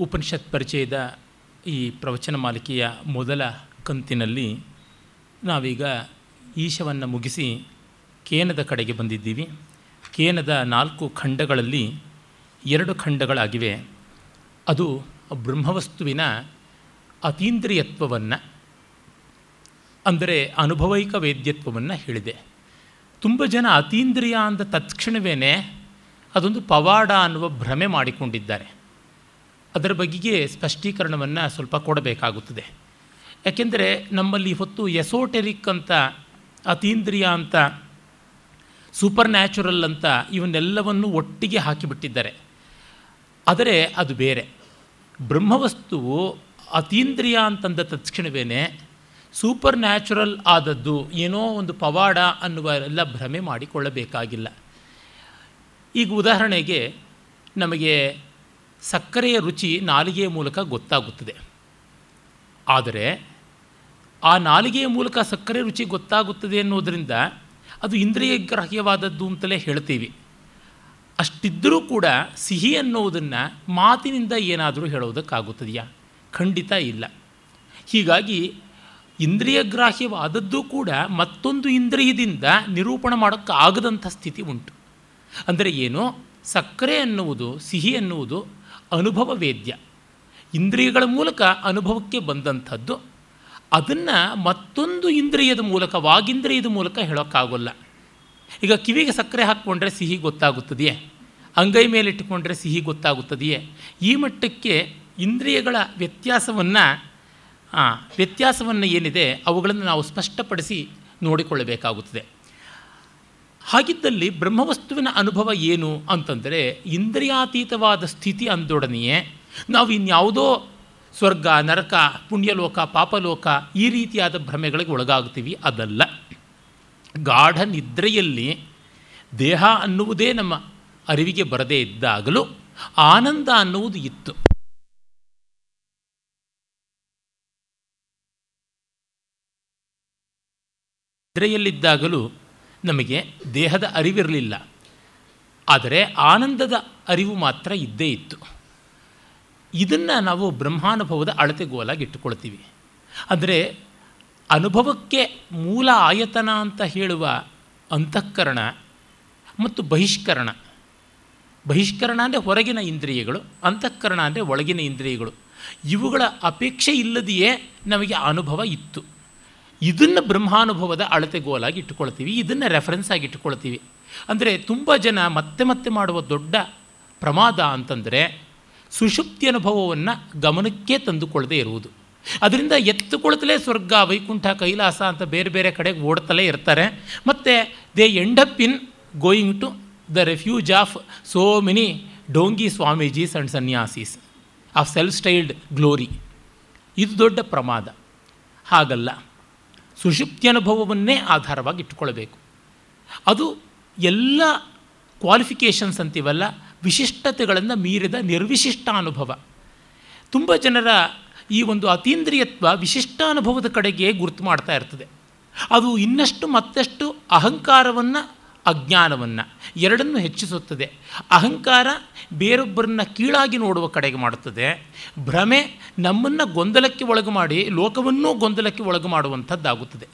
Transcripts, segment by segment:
ಉಪನಿಷತ್ ಪರಿಚಯದ ಈ ಪ್ರವಚನ ಮಾಲಿಕೆಯ ಮೊದಲ ಕಂತಿನಲ್ಲಿ ನಾವೀಗ ಈಶವನ್ನು ಮುಗಿಸಿ ಕೇನದ ಕಡೆಗೆ ಬಂದಿದ್ದೀವಿ. ಕೇನದ ನಾಲ್ಕು ಖಂಡಗಳಲ್ಲಿ ಎರಡು ಖಂಡಗಳಾಗಿವೆ. ಅದು ಬ್ರಹ್ಮವಸ್ತುವಿನ ಅತೀಂದ್ರಿಯತ್ವವನ್ನು, ಅಂದರೆ ಅನುಭವೈಕ ವೇದ್ಯತ್ವವನ್ನು ಹೇಳಿದೆ. ತುಂಬ ಜನ ಅತೀಂದ್ರಿಯ ಅಂದ ತತ್ಕ್ಷಣವೇ ಅದೊಂದು ಪವಾಡ ಅನ್ನುವ ಭ್ರಮೆ ಮಾಡಿಕೊಂಡಿದ್ದಾರೆ. ಅದರ ಬಗೆಗೆ ಸ್ಪಷ್ಟೀಕರಣವನ್ನು ಸ್ವಲ್ಪ ಕೊಡಬೇಕಾಗುತ್ತದೆ. ಯಾಕೆಂದರೆ ನಮ್ಮಲ್ಲಿ ಹೊತ್ತು ಎಸೋಟೆರಿಕ್ ಅಂತ, ಅತೀಂದ್ರಿಯ ಅಂತ ಸೂಪರ್ ನ್ಯಾಚುರಲ್ ಅಂತ ಇವನ್ನೆಲ್ಲವನ್ನು ಒಟ್ಟಿಗೆ ಹಾಕಿಬಿಟ್ಟಿದ್ದಾರೆ. ಆದರೆ ಅದು ಬೇರೆ. ಬ್ರಹ್ಮವಸ್ತುವು ಅತೀಂದ್ರಿಯ ಅಂತಂದ ತಕ್ಷಣವೇ ಸೂಪರ್ ನ್ಯಾಚುರಲ್ ಆದದ್ದು ಏನೋ ಒಂದು ಪವಾಡ ಅನ್ನುವ ಎಲ್ಲ ಭ್ರಮೆ ಮಾಡಿಕೊಳ್ಳಬೇಕಾಗಿಲ್ಲ. ಈಗ ಉದಾಹರಣೆಗೆ ನಮಗೆ ಸಕ್ಕರೆಯ ರುಚಿ ನಾಲಿಗೆಯ ಮೂಲಕ ಗೊತ್ತಾಗುತ್ತದೆ. ಆದರೆ ಆ ನಾಲಿಗೆಯ ಮೂಲಕ ಸಕ್ಕರೆ ರುಚಿ ಗೊತ್ತಾಗುತ್ತದೆ ಅನ್ನೋದರಿಂದ ಅದು ಇಂದ್ರಿಯ ಗ್ರಾಹ್ಯವಾದದ್ದು ಅಂತಲೇ ಹೇಳ್ತೀವಿ. ಅಷ್ಟಿದ್ದರೂ ಕೂಡ ಸಿಹಿ ಅನ್ನೋದನ್ನು ಮಾತಿನಿಂದ ಏನಾದರೂ ಹೇಳೋದಕ್ಕಾಗುತ್ತದೆಯಾ? ಖಂಡಿತ ಇಲ್ಲ. ಹೀಗಾಗಿ ಇಂದ್ರಿಯ ಗ್ರಾಹ್ಯವಾದದ್ದು ಕೂಡ ಮತ್ತೊಂದು ಇಂದ್ರಿಯದಿಂದ ನಿರೂಪಣೆ ಮಾಡೋಕ್ಕಾಗದಂಥ ಸ್ಥಿತಿ ಉಂಟು. ಅಂದರೆ ಏನು? ಸಕ್ಕರೆ ಅನ್ನುವುದು ಸಿಹಿ ಅನ್ನುವುದು ಅನುಭವ ವೇದ್ಯ. ಇಂದ್ರಿಯಗಳ ಮೂಲಕ ಅನುಭವಕ್ಕೆ ಬಂದಂಥದ್ದು. ಅದನ್ನು ಮತ್ತೊಂದು ಇಂದ್ರಿಯದ ಮೂಲಕ, ವಾಗಿಂದ್ರಿಯದ ಮೂಲಕ ಹೇಳೋಕ್ಕಾಗೋಲ್ಲ. ಈಗ ಕಿವಿಗೆ ಸಕ್ಕರೆ ಹಾಕ್ಕೊಂಡ್ರೆ ಸಿಹಿ ಗೊತ್ತಾಗುತ್ತದೆಯೇ? ಅಂಗೈ ಮೇಲೆ ಇಟ್ಟುಕೊಂಡ್ರೆ ಸಿಹಿ ಗೊತ್ತಾಗುತ್ತದೆಯೇ? ಈ ಮಟ್ಟಕ್ಕೆ ಇಂದ್ರಿಯಗಳ ವ್ಯತ್ಯಾಸವನ್ನು ವ್ಯತ್ಯಾಸವನ್ನು ಏನಿದೆ, ಅವುಗಳನ್ನು ನಾವು ಸ್ಪಷ್ಟಪಡಿಸಿ ನೋಡಿಕೊಳ್ಳಬೇಕಾಗುತ್ತದೆ. ಹಾಗಿದ್ದಲ್ಲಿ ಬ್ರಹ್ಮವಸ್ತುವಿನ ಅನುಭವ ಏನು ಅಂತಂದರೆ ಇಂದ್ರಿಯಾತೀತವಾದ ಸ್ಥಿತಿ ಅಂದೊಡನೆಯೇ ನಾವು ಇನ್ಯಾವುದೋ ಸ್ವರ್ಗ, ನರಕ, ಪುಣ್ಯಲೋಕ, ಪಾಪಲೋಕ ಈ ರೀತಿಯಾದ ಭ್ರಮೆಗಳಿಗೆ ಒಳಗಾಗ್ತೀವಿ. ಅದಲ್ಲ. ಗಾಢ ನಿದ್ರೆಯಲ್ಲಿ ದೇಹ ಅನ್ನುವುದೇ ನಮ್ಮ ಅರಿವಿಗೆ ಬರದೇ ಇದ್ದಾಗಲೂ ಆನಂದ ಅನ್ನುವುದು ಇತ್ತು. ನಿದ್ರೆಯಲ್ಲಿದ್ದಾಗಲೂ ನಮಗೆ ದೇಹದ ಅರಿವಿರಲಿಲ್ಲ. ಆದರೆ ಆನಂದದ ಅರಿವು ಮಾತ್ರ ಇದ್ದೇ ಇತ್ತು. ಇದನ್ನು ನಾವು ಬ್ರಹ್ಮಾನುಭವದ ಅಳತೆಗೋಲಾಗಿ ಇಟ್ಟುಕೊಳ್ತೀವಿ. ಅಂದರೆ ಅನುಭವಕ್ಕೆ ಮೂಲ ಆಯತನ ಅಂತ ಹೇಳುವ ಅಂತಃಕರಣ ಮತ್ತು ಬಹಿಷ್ಕರಣ. ಬಹಿಷ್ಕರಣ ಅಂದರೆ ಹೊರಗಿನ ಇಂದ್ರಿಯಗಳು, ಅಂತಃಕರಣ ಅಂದರೆ ಒಳಗಿನ ಇಂದ್ರಿಯಗಳು. ಇವುಗಳ ಅಪೇಕ್ಷೆ ಇಲ್ಲದೆಯೇ ನಮಗೆ ಅನುಭವ ಇತ್ತು. ಇದನ್ನು ಬ್ರಹ್ಮಾನುಭವದ ಅಳತೆಗೋಲಾಗಿ ಇಟ್ಟುಕೊಳ್ತೀವಿ, ಇದನ್ನು ರೆಫರೆನ್ಸ್ ಆಗಿ ಇಟ್ಟುಕೊಳ್ತೀವಿ. ಅಂದರೆ ತುಂಬ ಜನ ಮತ್ತೆ ಮತ್ತೆ ಮಾಡುವ ದೊಡ್ಡ ಪ್ರಮಾದ ಅಂತಂದರೆ ಸುಷುಪ್ತಿ ಅನುಭವವನ್ನು ಗಮನಕ್ಕೆ ತಂದುಕೊಳ್ಳದೆ ಇರುವುದು. ಅದರಿಂದ ಎತ್ತುಕೊಳ್ತಲೇ ಸ್ವರ್ಗ, ವೈಕುಂಠ, ಕೈಲಾಸ ಅಂತ ಬೇರೆ ಬೇರೆ ಕಡೆಗೆ ಓಡ್ತಲೇ ಇರ್ತಾರೆ. ಮತ್ತು they end up in going to the refuge of so many ಡೋಂಗಿ swamijis and sanyasis of self styled glory ಇದು ದೊಡ್ಡ ಪ್ರಮಾದ. ಹಾಗಲ್ಲ. ಸುಷುಪ್ತಿ ಅನುಭವವನ್ನೇ ಆಧಾರವಾಗಿ ಇಟ್ಟುಕೊಳ್ಳಬೇಕು. ಅದು ಎಲ್ಲ ಕ್ವಾಲಿಫಿಕೇಷನ್ಸ್ ಅಂತೀವಲ್ಲ, ವಿಶಿಷ್ಟತೆಗಳನ್ನು ಮೀರಿದ ನಿರ್ವಿಶಿಷ್ಟ ಅನುಭವ. ತುಂಬ ಜನರ ಈ ಒಂದು ಅತೀಂದ್ರಿಯತ್ವ ವಿಶಿಷ್ಟ ಅನುಭವದ ಕಡೆಗೆ ಗುರುತು ಮಾಡ್ತಾ ಇರ್ತದೆ. ಅದು ಇನ್ನಷ್ಟು ಮತ್ತಷ್ಟು ಅಹಂಕಾರವನ್ನು ಅಜ್ಞಾನವನ್ನು ಎರಡನ್ನು ಹೆಚ್ಚಿಸುತ್ತದೆ. ಅಹಂಕಾರ ಬೇರೊಬ್ಬರನ್ನ ಕೀಳಾಗಿ ನೋಡುವ ಕಡೆಗೆ ಮಾಡುತ್ತದೆ. ಭ್ರಮೆ ನಮ್ಮನ್ನು ಗೊಂದಲಕ್ಕೆ ಒಳಗು ಮಾಡಿ ಲೋಕವನ್ನೂ ಗೊಂದಲಕ್ಕೆ ಒಳಗು ಮಾಡುವಂಥದ್ದಾಗುತ್ತದೆ.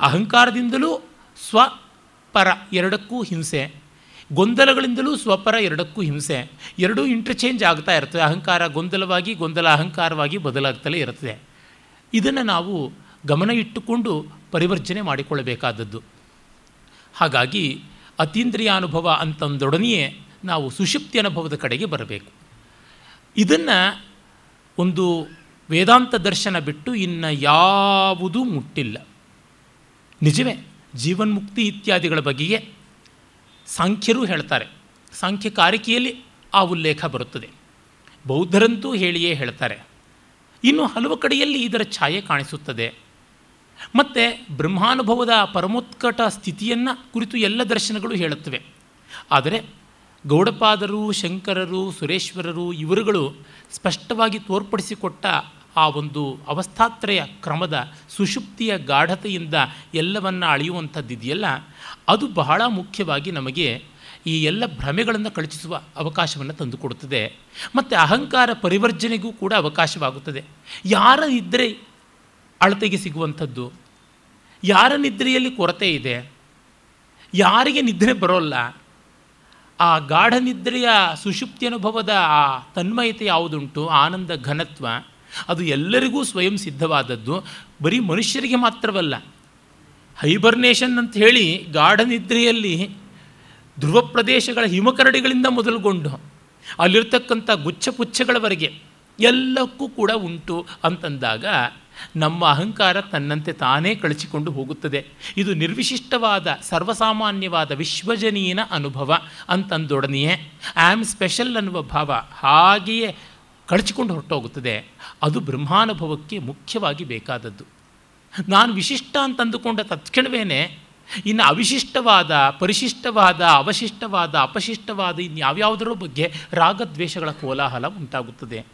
ಅಹಂಕಾರದಿಂದಲೂ ಸ್ವಪರ ಎರಡಕ್ಕೂ ಹಿಂಸೆ, ಗೊಂದಲಗಳಿಂದಲೂ ಸ್ವಪರ ಎರಡಕ್ಕೂ ಹಿಂಸೆ, ಎರಡೂ ಇಂಟರ್ಚೇಂಜ್ ಆಗ್ತಾ ಇರ್ತದೆ ಅಹಂಕಾರ ಗೊಂದಲವಾಗಿ, ಗೊಂದಲ ಅಹಂಕಾರವಾಗಿ ಬದಲಾಗ್ತಲೇ ಇರುತ್ತದೆ ಇದನ್ನು ನಾವು ಗಮನ ಇಟ್ಟುಕೊಂಡು ಪರಿವರ್ಜನೆ ಮಾಡಿಕೊಳ್ಳಬೇಕಾದದ್ದು. ಹಾಗಾಗಿ ಅತೀಂದ್ರಿಯಾನುಭವ ಅಂತಂದೊಡನೆಯೇ ನಾವು ಸುಷುಪ್ತಿ ಅನುಭವದ ಕಡೆಗೆ ಬರಬೇಕು. ಇದನ್ನು ಒಂದು ವೇದಾಂತ ದರ್ಶನ ಬಿಟ್ಟು ಇನ್ನು ಯಾವುದೂ ಮುಟ್ಟಿಲ್ಲ. ನಿಜವೇ, ಜೀವನ್ಮುಕ್ತಿ ಇತ್ಯಾದಿಗಳ ಬಗೆಗೆ ಸಾಂಖ್ಯರು ಹೇಳ್ತಾರೆ. ಸಾಂಖ್ಯ ಕಾರಿಕೆಯಲ್ಲಿ ಆ ಉಲ್ಲೇಖ ಬರುತ್ತದೆ. ಬೌದ್ಧರಂತೂ ಹೇಳಿಯೇ ಹೇಳ್ತಾರೆ. ಇನ್ನು ಹಲವು ಕಡೆಯಲ್ಲಿ ಇದರ ಛಾಯೆ ಕಾಣಿಸುತ್ತದೆ. ಮತ್ತು ಬ್ರಹ್ಮಾನುಭವದ ಪರಮೋತ್ಕಟ ಸ್ಥಿತಿಯನ್ನು ಕುರಿತು ಎಲ್ಲ ದರ್ಶನಗಳು ಹೇಳುತ್ತವೆ. ಆದರೆ ಗೌಡಪಾದರು, ಶಂಕರರು, ಸುರೇಶ್ವರರು ಇವರುಗಳು ಸ್ಪಷ್ಟವಾಗಿ ತೋರ್ಪಡಿಸಿಕೊಟ್ಟ ಆ ಒಂದು ಅವಸ್ಥಾತ್ರಯ ಕ್ರಮದ ಸುಷುಪ್ತಿಯ ಗಾಢತೆಯಿಂದ ಎಲ್ಲವನ್ನು ಅಳೆಯುವಂಥದ್ದಿದೆಯಲ್ಲ, ಅದು ಬಹಳ ಮುಖ್ಯವಾಗಿ ನಮಗೆ ಈ ಎಲ್ಲ ಭ್ರಮೆಗಳನ್ನು ಕಳಚಿಸುವ ಅವಕಾಶವನ್ನು ತಂದುಕೊಡುತ್ತದೆ. ಮತ್ತು ಅಹಂಕಾರ ಪರಿವರ್ಜನೆಗೂ ಕೂಡ ಅವಕಾಶವಾಗುತ್ತದೆ. ಯಾರ ನಿದ್ರೆ ಅಳತೆಗೆ ಸಿಗುವಂಥದ್ದು. ಯಾರ ನಿದ್ರೆಯಲ್ಲಿ ಕೊರತೆ ಇದೆ? ಯಾರಿಗೆ ನಿದ್ರೆ ಬರೋಲ್ಲ? ಆ ಗಾಢ ನಿದ್ರೆಯ ಸುಷುಪ್ತಿ ಅನುಭವದ ಆ ತನ್ಮಯತೆ ಯಾವುದುಂಟು? ಆನಂದ, ಘನತ್ವ, ಅದು ಎಲ್ಲರಿಗೂ ಸ್ವಯಂ ಸಿದ್ಧವಾದದ್ದು. ಬರೀ ಮನುಷ್ಯರಿಗೆ ಮಾತ್ರವಲ್ಲ, ಹೈಬರ್ನೇಷನ್ ಅಂತ ಹೇಳಿ ಗಾಢ ನಿದ್ರೆಯಲ್ಲಿ ಧ್ರುವ ಪ್ರದೇಶಗಳ ಹಿಮಕರಡಿಗಳಿಂದ ಮೊದಲುಗೊಂಡು, ಅಲ್ಲಿರ್ತಕ್ಕಂಥ ಗುಚ್ಛಪುಚ್ಛಗಳವರೆಗೆ ಎಲ್ಲಕ್ಕೂ ಕೂಡ ಉಂಟು ಅಂತಂದಾಗ ನಮ್ಮ ಅಹಂಕಾರ ತನ್ನಂತೆ ತಾನೇ ಕಳಚಿಕೊಂಡು ಹೋಗುತ್ತದೆ. ಇದು ನಿರ್ವಿಶಿಷ್ಟವಾದ, ಸರ್ವಸಾಮಾನ್ಯವಾದ ವಿಶ್ವಜನೀಯನ ಅನುಭವ ಅಂತಂದೊಡನೆಯೇ ಆಮ್ ಸ್ಪೆಷಲ್ ಅನ್ನುವ ಭಾವ ಹಾಗೆಯೇ ಕಳಚಿಕೊಂಡು ಹೊರಟೋಗುತ್ತದೆ. ಅದು ಬ್ರಹ್ಮಾನುಭವಕ್ಕೆ ಮುಖ್ಯವಾಗಿ ಬೇಕಾದದ್ದು. ನಾನು ವಿಶಿಷ್ಟ ಅಂತಂದುಕೊಂಡ ತತ್ಕ್ಷಣವೇ ಇನ್ನು ಅವಿಶಿಷ್ಟವಾದ, ಪರಿಶಿಷ್ಟವಾದ, ಅವಶಿಷ್ಟವಾದ, ಅಪಶಿಷ್ಟವಾದ ಇನ್ಯಾವ್ಯಾವುದರ ಬಗ್ಗೆ ರಾಗದ್ವೇಷಗಳ ಕೋಲಾಹಲ ಉಂಟಾಗುತ್ತದೆ.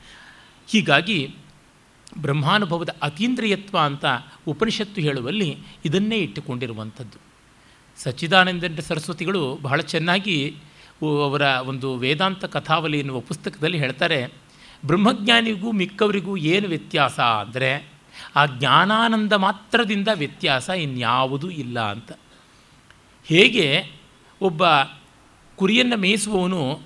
ಹೀಗಾಗಿ ಬ್ರಹ್ಮಾನುಭವದ ಅತೀಂದ್ರಿಯತ್ವ ಅಂತ ಉಪನಿಷತ್ತು ಹೇಳುವಲ್ಲಿ ಇದನ್ನೇ ಇಟ್ಟುಕೊಂಡಿರುವಂಥದ್ದು. ಸಚ್ಚಿದಾನಂದ ಸರಸ್ವತಿಗಳು ಬಹಳ ಚೆನ್ನಾಗಿ ಅವರ ಒಂದು ವೇದಾಂತ ಕಥಾವಲಿ ಎನ್ನುವ ಪುಸ್ತಕದಲ್ಲಿ ಹೇಳ್ತಾರೆ, ಬ್ರಹ್ಮಜ್ಞಾನಿಗೂ ಮಿಕ್ಕವರಿಗೂ ಏನು ವ್ಯತ್ಯಾಸ ಅಂದರೆ, ಆ ಜ್ಞಾನಾನಂದ ಮಾತ್ರದಿಂದ ವ್ಯತ್ಯಾಸ ಇನ್ಯಾವುದೂ ಇಲ್ಲ ಅಂತ. ಹೇಗೆ ಒಬ್ಬ ಕುರಿಯನ್ನು ಮೇಯಿಸುವವನು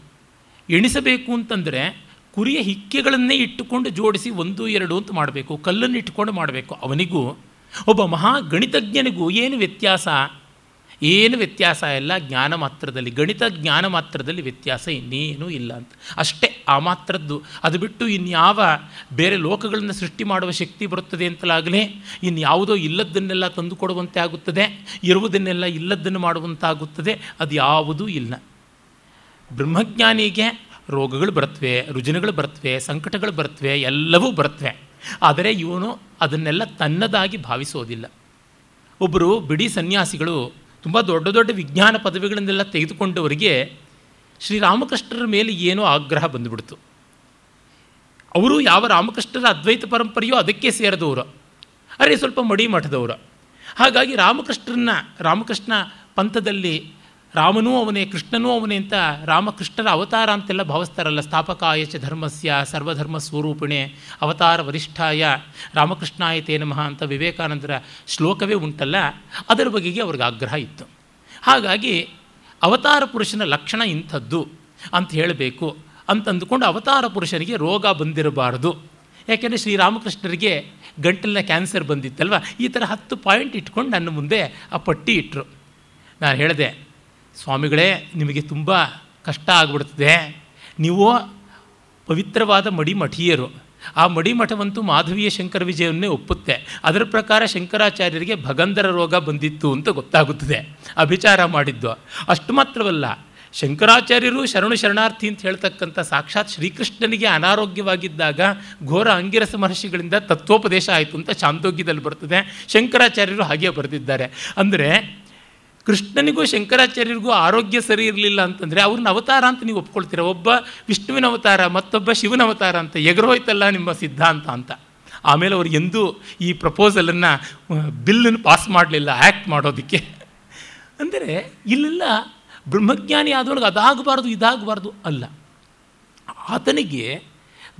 ಎಣಿಸಬೇಕು ಅಂತಂದರೆ ಕುರಿಯ ಹಿಕ್ಕೆಗಳನ್ನೇ ಇಟ್ಟುಕೊಂಡು ಜೋಡಿಸಿ ಒಂದು, ಎರಡು ಅಂತ ಮಾಡಬೇಕು, ಕಲ್ಲನ್ನು ಇಟ್ಟುಕೊಂಡು ಮಾಡಬೇಕು. ಅವನಿಗೂ, ಒಬ್ಬ ಮಹಾ ಗಣಿತಜ್ಞನಿಗೂ ಏನು ವ್ಯತ್ಯಾಸ? ಏನು ವ್ಯತ್ಯಾಸ ಇಲ್ಲ, ಜ್ಞಾನ ಮಾತ್ರದಲ್ಲಿ, ಗಣಿತ ಜ್ಞಾನ ಮಾತ್ರದಲ್ಲಿ ವ್ಯತ್ಯಾಸ ಇನ್ನೇನೂ ಇಲ್ಲ ಅಂತ. ಅಷ್ಟೇ, ಆ ಮಾತ್ರದ್ದು. ಅದು ಬಿಟ್ಟು ಇನ್ಯಾವ ಬೇರೆ ಲೋಕಗಳನ್ನು ಸೃಷ್ಟಿ ಮಾಡುವ ಶಕ್ತಿ ಬರುತ್ತದೆ ಅಂತಲಾಗಲೇ, ಇನ್ಯಾವುದೋ ಇಲ್ಲದ್ದನ್ನೆಲ್ಲ ತಂದು ಕೊಡುವಂತೆ ಆಗುತ್ತದೆ, ಇರುವುದನ್ನೆಲ್ಲ ಇಲ್ಲದ್ದನ್ನು ಮಾಡುವಂತಾಗುತ್ತದೆ ಅದು ಯಾವುದೂ ಇಲ್ಲ. ಬ್ರಹ್ಮಜ್ಞಾನಿಗೆ ರೋಗಗಳು ಬರ್ತವೆ, ರುಜಿನಗಳು ಬರ್ತವೆ, ಸಂಕಟಗಳು ಬರ್ತವೆ, ಎಲ್ಲವೂ ಬರ್ತವೆ. ಆದರೆ ಇವನು ಅದನ್ನೆಲ್ಲ ತನ್ನದಾಗಿ ಭಾವಿಸೋದಿಲ್ಲ. ಒಬ್ಬರು ಬಿಡಿ ಸನ್ಯಾಸಿಗಳು ತುಂಬ ದೊಡ್ಡ ದೊಡ್ಡ ವಿಜ್ಞಾನ ಪದವಿಗಳನ್ನೆಲ್ಲ ತೆಗೆದುಕೊಂಡವರಿಗೆ ಶ್ರೀರಾಮಕೃಷ್ಣರ ಮೇಲೆ ಏನೋ ಆಗ್ರಹ ಬಂದುಬಿಡ್ತು. ಅವರು ಯಾವ ರಾಮಕೃಷ್ಣರ ಅದ್ವೈತ ಪರಂಪರೆಯೋ ಅದಕ್ಕೆ ಸೇರಿದವರು. ಅರೆ ಸ್ವಲ್ಪ ಮಡಿ ಮಠದವರು. ಹಾಗಾಗಿ ರಾಮಕೃಷ್ಣರನ್ನ, ರಾಮಕೃಷ್ಣ ಪಂಥದಲ್ಲಿ ರಾಮನೂ ಅವನೇ, ಕೃಷ್ಣನೂ ಅವನೇ ಅಂತ ರಾಮಕೃಷ್ಣರ ಅವತಾರ ಅಂತೆಲ್ಲ ಭಾವಿಸ್ತಾರಲ್ಲ. ಸ್ಥಾಪಕಾಯ ಚ ಧರ್ಮಸ್ಯ ಸರ್ವಧರ್ಮ ಸ್ವರೂಪಿಣೆ ಅವತಾರ ವರಿಷ್ಠಾಯ ರಾಮಕೃಷ್ಣಾಯತೇ ನಮಃ ಅಂತ ವಿವೇಕಾನಂದರ ಶ್ಲೋಕವೇ ಉಂಟಲ್ಲ, ಅದರ ಬಗೆಗೆ ಅವ್ರಿಗೆ ಆಗ್ರಹ ಇತ್ತು. ಹಾಗಾಗಿ ಅವತಾರ ಪುರುಷನ ಲಕ್ಷಣ ಇಂಥದ್ದು ಅಂತ ಹೇಳಬೇಕು ಅಂತಂದುಕೊಂಡು ಅವತಾರ ಪುರುಷನಿಗೆ ರೋಗ ಬಂದಿರಬಾರ್ದು. ಯಾಕೆಂದರೆ ಶ್ರೀರಾಮಕೃಷ್ಣರಿಗೆ ಗಂಟಲಿನ ಕ್ಯಾನ್ಸರ್ ಬಂದಿತ್ತಲ್ವ? ಈ ಥರ ಹತ್ತು ಪಾಯಿಂಟ್ ಇಟ್ಕೊಂಡು ನನ್ನ ಮುಂದೆ ಆ ಪಟ್ಟಿ ಇಟ್ಟರು ನಾನು ಹೇಳಿದೆ ಸ್ವಾಮಿಗಳೇ, ನಿಮಗೆ ತುಂಬ ಕಷ್ಟ ಆಗ್ಬಿಡ್ತದೆ. ನೀವು ಪವಿತ್ರವಾದ ಮಡಿಮಠೀಯರು. ಆ ಮಡಿಮಠವಂತೂ ಮಾಧವೀಯ ಶಂಕರ ವಿಜಯವನ್ನೇ ಒಪ್ಪುತ್ತೆ. ಅದರ ಪ್ರಕಾರ ಶಂಕರಾಚಾರ್ಯರಿಗೆ ಭಗಂಧರ ರೋಗ ಬಂದಿತ್ತು ಅಂತ ಗೊತ್ತಾಗುತ್ತದೆ. ಅಭಿಚಾರ ಮಾಡಿದ್ದು. ಅಷ್ಟು ಮಾತ್ರವಲ್ಲ, ಶಂಕರಾಚಾರ್ಯರು ಶರಣು ಶರಣಾರ್ಥಿ ಅಂತ ಹೇಳ್ತಕ್ಕಂಥ ಸಾಕ್ಷಾತ್ ಶ್ರೀಕೃಷ್ಣನಿಗೆ ಅನಾರೋಗ್ಯವಾಗಿದ್ದಾಗ ಘೋರ ಅಂಗಿರಸ ಮಹರ್ಷಿಗಳಿಂದ ತತ್ವೋಪದೇಶ ಆಯಿತು ಅಂತ ಚಾಂದೋಗ್ಯದಲ್ಲಿ ಬರ್ತದೆ. ಶಂಕರಾಚಾರ್ಯರು ಹಾಗೆ ಬರೆದಿದ್ದಾರೆ. ಅಂದರೆ ಕೃಷ್ಣನಿಗೂ ಶಂಕರಾಚಾರ್ಯರಿಗೂ ಆರೋಗ್ಯ ಸರಿ ಇರಲಿಲ್ಲ ಅಂತಂದರೆ ಅವ್ರನ್ನ ಅವತಾರ ಅಂತ ನೀವು ಒಪ್ಕೊಳ್ತೀರ? ಒಬ್ಬ ವಿಷ್ಣುವಿನ ಅವತಾರ, ಮತ್ತೊಬ್ಬ ಶಿವನ ಅವತಾರ ಅಂತ ಎಗರೋಯ್ತಲ್ಲ ನಿಮ್ಮ ಸಿದ್ಧಾಂತ ಅಂತ. ಆಮೇಲೆ ಅವ್ರು ಎಂದೂ ಈ ಪ್ರಪೋಸಲನ್ನು ಬಿಲ್ಲನ್ನು ಪಾಸ್ ಮಾಡಲಿಲ್ಲ, ಆ್ಯಕ್ಟ್ ಮಾಡೋದಕ್ಕೆ. ಅಂದರೆ ಇಲ್ಲೆಲ್ಲ ಬ್ರಹ್ಮಜ್ಞಾನಿ ಆದವನಿಗೆ ಅದಾಗಬಾರ್ದು, ಇದಾಗಬಾರ್ದು ಅಲ್ಲ. ಆತನಿಗೆ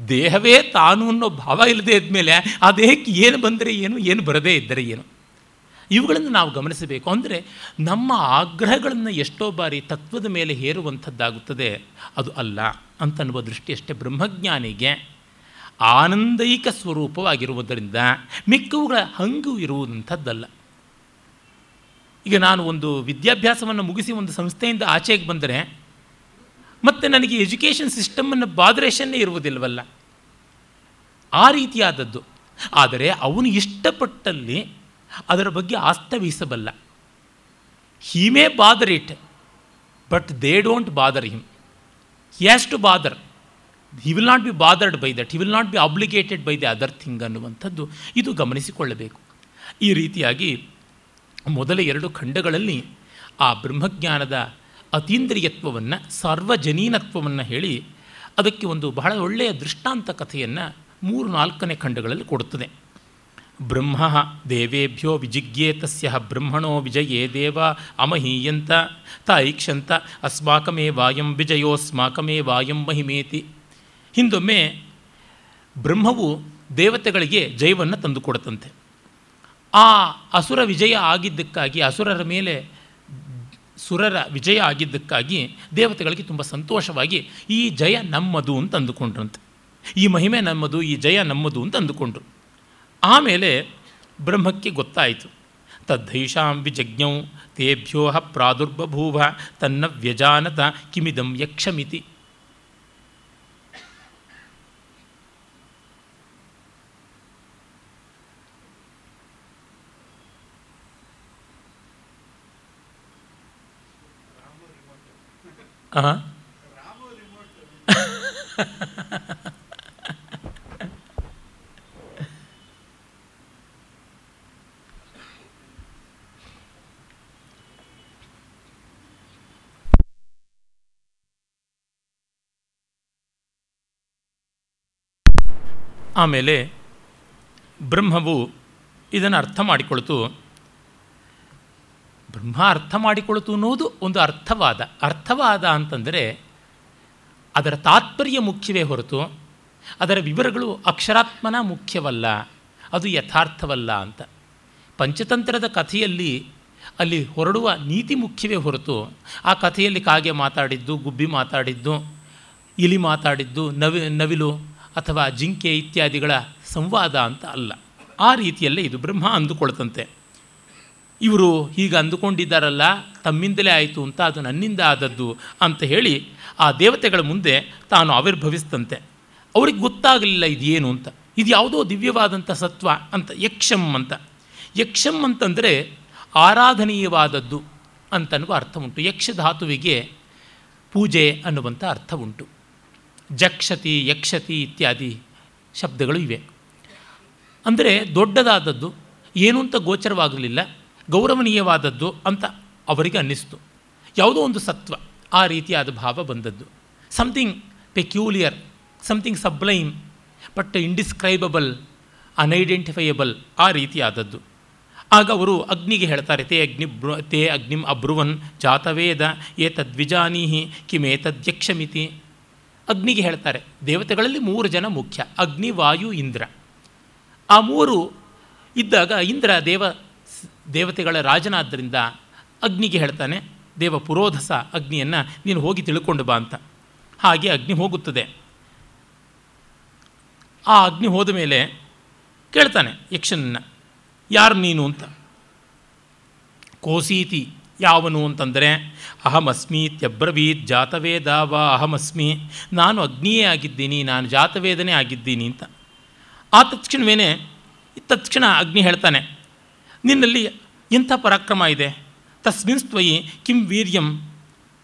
ದೇಹವೇ ತಾನು ಅನ್ನೋ ಭಾವ ಇಲ್ಲದೆ ಇದ್ಮೇಲೆ ಆ ದೇಹಕ್ಕೆ ಏನು ಬಂದರೆ ಏನು ಏನು ಬರದೇ ಇದ್ದರೆ ಏನು? ಇವುಗಳನ್ನು ನಾವು ಗಮನಿಸಬೇಕು. ಅಂದರೆ ನಮ್ಮ ಆಗ್ರಹಗಳನ್ನು ಎಷ್ಟೋ ಬಾರಿ ತತ್ವದ ಮೇಲೆ ಹೇರುವಂಥದ್ದಾಗುತ್ತದೆ. ಅದು ಅಲ್ಲ ಅಂತನ್ನುವ ದೃಷ್ಟಿಯಷ್ಟೇ ಬ್ರಹ್ಮಜ್ಞಾನಿಗೆ ಆನಂದೈಕ ಸ್ವರೂಪವಾಗಿರುವುದರಿಂದ ಮಿಕ್ಕವುಗಳ ಹಂಗು ಇರುವುದಂಥದ್ದಲ್ಲ ಈಗ ನಾನು ಒಂದು ವಿದ್ಯಾಭ್ಯಾಸವನ್ನು ಮುಗಿಸಿ ಒಂದು ಸಂಸ್ಥೆಯಿಂದ ಆಚೆಗೆ ಬಂದರೆ ಮತ್ತು ನನಗೆ ಎಜುಕೇಷನ್ ಸಿಸ್ಟಮನ್ನು ಬಾದರೇಷನ್ನೇ ಇರುವುದಿಲ್ಲವಲ್ಲ. ಆ ರೀತಿಯಾದದ್ದು. ಆದರೆ ಅವನು ಇಷ್ಟಪಟ್ಟಲ್ಲಿ ಅದರ ಬಗ್ಗೆ ಆಸ್ತವಿಸಬಲ್ಲ he may bother it but they don't bother him he has to bother he will not be bothered by that he will not be obligated by the other thing ಅನ್ನುವಂಥದ್ದು ಇದು ಗಮನಿಸಿಕೊಳ್ಳಬೇಕು. ಈ ರೀತಿಯಾಗಿ ಮೊದಲ ಎರಡು ಖಂಡಗಳಲ್ಲಿ ಆ ಬ್ರಹ್ಮಜ್ಞಾನದ ಅತೀಂದ್ರಿಯತ್ವವನ್ನು, ಸಾರ್ವಜನೀನತ್ವವನ್ನು ಹೇಳಿ ಅದಕ್ಕೆ ಒಂದು ಬಹಳ ಒಳ್ಳೆಯ ದೃಷ್ಟಾಂತ ಕಥೆಯನ್ನು ಮೂರು ನಾಲ್ಕನೇ ಖಂಡಗಳಲ್ಲಿ ಕೊಡುತ್ತದೆ. ಬ್ರಹ್ಮ ದೇವೇಭ್ಯೋ ವಿಜಿಜ್ಞೇ ತಸ್ಯ ಬ್ರಹ್ಮಣೋ ವಿಜಯೇ ದೇವ ಅಮಹೀಯಂತ ತ ಐಕ್ಷಂತ ಅಸ್ಮಾಕಮೇ ವಾಯಂ ವಿಜಯೋಸ್ಮಾಕಮೇ ವಾಯಂ ಮಹಿಮೇತಿ. ಹಿಂದೊಮ್ಮೆ ಬ್ರಹ್ಮವು ದೇವತೆಗಳಿಗೆ ಜಯವನ್ನು ತಂದುಕೊಡತಂತೆ. ಆ ಅಸುರ ವಿಜಯ ಆಗಿದ್ದಕ್ಕಾಗಿ, ಅಸುರರ ಮೇಲೆ ಸುರರ ವಿಜಯ ಆಗಿದ್ದಕ್ಕಾಗಿ ದೇವತೆಗಳಿಗೆ ತುಂಬ ಸಂತೋಷವಾಗಿ ಈ ಜಯ ನಮ್ಮದು ಅಂತ ಅಂದುಕೊಂಡ್ರಂತೆ. ಈ ಮಹಿಮೆ ನಮ್ಮದು, ಈ ಜಯ ನಮ್ಮದು ಅಂತ ಅಂದುಕೊಂಡ್ರು. ಆಮೇಲೆ ಬ್ರಹ್ಮಕ್ಕೆ ಗೊತ್ತಾಯಿತು. ತದ್ಧೈಷಾಂ ವಿಜಜ್ಞೌ ತೇಭ್ಯೋ ಪ್ರಾದುರ್ಬಭೂವ ತನ್ನ ವ್ಯಜಾನತ ಕಿಮಿದಂ ಯಕ್ಷಮಿತಿ. ಆ ಆಮೇಲೆ ಬ್ರಹ್ಮವು ಇದನ್ನು ಅರ್ಥ ಮಾಡಿಕೊಳ್ತು. ಬ್ರಹ್ಮ ಅರ್ಥ ಮಾಡಿಕೊಳ್ತು ಅನ್ನೋದು ಒಂದು ಅರ್ಥವಾದ ಅರ್ಥವಾದ ಅಂತಂದರೆ ಅದರ ತಾತ್ಪರ್ಯ ಮುಖ್ಯವೇ ಹೊರತು ಅದರ ವಿವರಗಳು ಅಕ್ಷರಾತ್ಮನ ಮುಖ್ಯವಲ್ಲ, ಅದು ಯಥಾರ್ಥವಲ್ಲ ಅಂತ. ಪಂಚತಂತ್ರದ ಕಥೆಯಲ್ಲಿ ಅಲ್ಲಿ ಹೊರಡುವ ನೀತಿ ಮುಖ್ಯವೇ ಹೊರತು ಆ ಕಥೆಯಲ್ಲಿ ಕಾಗೆ ಮಾತಾಡಿದ್ದು, ಗುಬ್ಬಿ ಮಾತಾಡಿದ್ದು, ಇಲಿ ಮಾತಾಡಿದ್ದು, ನವಿ, ನವಿಲು ಅಥವಾ ಜಿಂಕೆ ಇತ್ಯಾದಿಗಳ ಸಂವಾದ ಅಂತ ಅಲ್ಲ. ಆ ರೀತಿಯಲ್ಲೇ ಇದು ಬ್ರಹ್ಮ ಅಂದುಕೊಳ್ತಂತೆ. ಇವರು ಹೀಗೆ ಅಂದುಕೊಂಡಿದ್ದಾರಲ್ಲ, ತಮ್ಮಿಂದಲೇ ಆಯಿತು ಅಂತ ಅದು ನನ್ನಿಂದ ಆದದ್ದು ಅಂತ ಹೇಳಿ ಆ ದೇವತೆಗಳ ಮುಂದೆ ತಾನು ಆವಿರ್ಭವಿಸ್ತಂತೆ. ಅವ್ರಿಗೆ ಗೊತ್ತಾಗಲಿಲ್ಲ ಇದೇನು ಅಂತ. ಇದು ಯಾವುದೋ ದಿವ್ಯವಾದಂಥ ಸತ್ವ ಅಂತ, ಯಕ್ಷಂ ಅಂತ. ಯಕ್ಷಂ ಅಂತಂದರೆ ಆರಾಧನೀಯವಾದದ್ದು ಅಂತನ್ನುವ ಅರ್ಥ ಉಂಟು. ಯಕ್ಷಧಾತುವಿಗೆ ಪೂಜೆ ಅನ್ನುವಂಥ ಅರ್ಥ ಉಂಟು. ಜಕ್ಷತಿ, ಯಕ್ಷತಿ ಇತ್ಯಾದಿ ಶಬ್ದಗಳು ಇವೆ. ಅಂದರೆ ದೊಡ್ಡದಾದದ್ದು ಏನು ಅಂತ ಗೋಚರವಾಗಲಿಲ್ಲ, ಗೌರವನೀಯವಾದದ್ದು ಅಂತ ಅವರಿಗೆ ಅನ್ನಿಸ್ತು. ಯಾವುದೋ ಒಂದು ಸತ್ವ, ಆ ರೀತಿಯಾದ ಭಾವ ಬಂದದ್ದು. Something peculiar something sublime but indescribable unidentifiable ಆ ರೀತಿಯಾದದ್ದು. ಆಗ ಅವರು ಅಗ್ನಿಗೆ ಹೇಳ್ತಾರೆ, ತೇ ಅಗ್ನಿ ತೇ ಅಗ್ನಿಂ ಅಬ್ರುವನ್, ಜಾತವೇದ ಏತದ್ವಿಜಾನೀಹಿ ಕಿಮೇತದ್ಯಕ್ಷಮಿತಿ. ಅಗ್ನಿಗೆ ಹೇಳ್ತಾರೆ. ದೇವತೆಗಳಲ್ಲಿ ಮೂರು ಜನ ಮುಖ್ಯ, ಅಗ್ನಿ, ವಾಯು, ಇಂದ್ರ. ಆ ಮೂರು ಇದ್ದಾಗ ಇಂದ್ರ ದೇವ ದೇವತೆಗಳ ರಾಜನಾದ್ದರಿಂದ ಅಗ್ನಿಗೆ ಹೇಳ್ತಾನೆ, ದೇವ ಪುರೋಧಸ ಅಗ್ನಿಯನ್ನು ನೀನು ಹೋಗಿ ತಿಳ್ಕೊಂಡು ಬಾ ಅಂತ. ಹಾಗೆ ಅಗ್ನಿ ಹೋಗುತ್ತದೆ. ಆ ಅಗ್ನಿ ಹೋದ ಮೇಲೆ ಕೇಳ್ತಾನೆ ಯಕ್ಷನನ್ನು, ಯಾರು ನೀನು ಅಂತ. ಕೋಸೀತಿ ಯಾವನು ಅಂತಂದರೆ ಅಹಮಸ್ಮೀತ್ಯಬ್ರವೀತ್ ಜಾತವೇದ ವಾ ಅಹಮಸ್ಮಿ, ನಾನು ಅಗ್ನಿಯೇ ಆಗಿದ್ದೀನಿ, ನಾನು ಜಾತವೇದನೇ ಆಗಿದ್ದೀನಿ ಅಂತ. ಆ ತಕ್ಷಣವೇ ತಕ್ಷಣ ಅಗ್ನಿ ಹೇಳ್ತಾನೆ, ನಿನ್ನಲ್ಲಿ ಎಂಥ ಪರಾಕ್ರಮ ಇದೆ? ತಸ್ಮಿನ್ ತ್ವಯಿ ಕಿಂ ವೀರ್ಯಂ,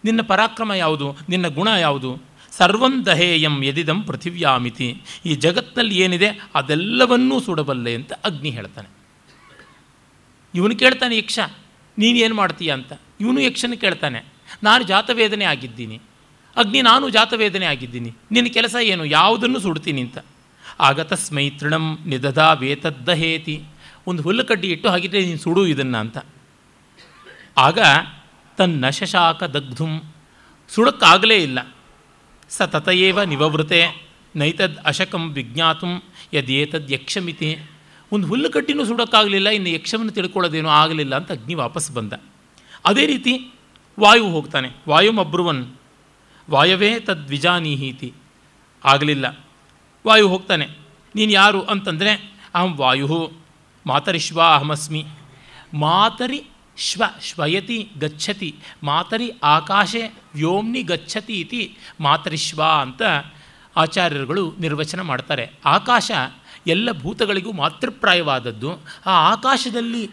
ನಿನ್ನ ಪರಾಕ್ರಮ ಯಾವುದು? ನಿನ್ನ ಗುಣ ಯಾವುದು? ಸರ್ವಂ ದಹೇಯಂ ಯದಿದಂ ಪೃಥಿವ್ಯಾಮಿತಿ, ಈ ಜಗತ್ತಿನಲ್ಲಿ ಏನಿದೆ ಅದೆಲ್ಲವನ್ನೂ ಸುಡಬಲ್ಲೆ ಅಂತ ಅಗ್ನಿ ಹೇಳ್ತಾನೆ. ಇವನು ಕೇಳ್ತಾನೆ ಯಕ್ಷ ನೀನೇನು ಮಾಡ್ತೀಯ ಅಂತ. ಇವನು ಯಕ್ಷನ ಕೇಳ್ತಾನೆ, ನಾನು ಜಾತವೇದನೆ ಆಗಿದ್ದೀನಿ. ಅಗ್ನಿ, ನಾನು ಜಾತವೇದನೆ ಆಗಿದ್ದೀನಿ. ನಿನ್ನ ಕೆಲಸ ಏನು? ಯಾವುದನ್ನು ಸುಡ್ತೀನಿ ಅಂತ. ಆಗ ತಸ್ಮೈ ತೃಣಂ ನಿದದ ವೇತದ್ದಹೇತಿ ಒಂದು ಹುಲ್ಲುಕಡ್ಡಿ ಇಟ್ಟು ಹಾಗಿದ್ರೆ ನೀನು ಸುಡು ಇದನ್ನು ಅಂತ. ಆಗ ತನ್ನ ಶಶಾಕ ದಗ್ಧುಂ, ಸುಡಕ್ಕಾಗಲೇ ಇಲ್ಲ. ಸ ತತಯೇವ ನಿವವೃತೆ, ನೈತದ್ ಅಶಕಂ ವಿಜ್ಞಾತು, ಯದೇತದ್ ಯಕ್ಷಮಿತಿ. ಒಂದು ಹುಲ್ಲುಕಟ್ಟಿನೂ ಸುಡೋಕ್ಕಾಗಲಿಲ್ಲ, ಇನ್ನು ಯಕ್ಷವನ್ನು ತಿಳ್ಕೊಳ್ಳೋದೇನೋ ಆಗಲಿಲ್ಲ ಅಂತ ಅಗ್ನಿ ವಾಪಸ್ ಬಂದ. ಅದೇ ರೀತಿ ವಾಯು ಹೋಗ್ತಾನೆ. ವಾಯುಮಬ್ರುವನ್ ವಾಯವೇ ತದ್ವಿಜಾನೀಹೀತಿ, ಆಗಲಿಲ್ಲ. ವಾಯು ಹೋಗ್ತಾನೆ. ನೀನು ಯಾರು ಅಂತಂದರೆ, ಅಹಂ ವಾಯು ಮಾತರಿಶ್ವ ಅಹಮಸ್ಮಿ, ಮಾತರಿ ಶ್ವ ಶ್ವಯತಿ ಗಚ್ಚತಿ, ಮಾತರಿ ಆಕಾಶೆ ವ್ಯೋಮ್ನಿ ಗಚ್ಚತಿ ಇತಿ ಮಾತರಿಶ್ವ ಅಂತ ಆಚಾರ್ಯರುಗಳು ನಿರ್ವಚನ ಮಾಡ್ತಾರೆ. ಆಕಾಶ ಎಲ್ಲ ಭೂತಗಳಿಗೂ ಮಾತೃಪ್ರಾಯವಾದದ್ದು, ಆ ಆಕಾಶದಲ್ಲಿ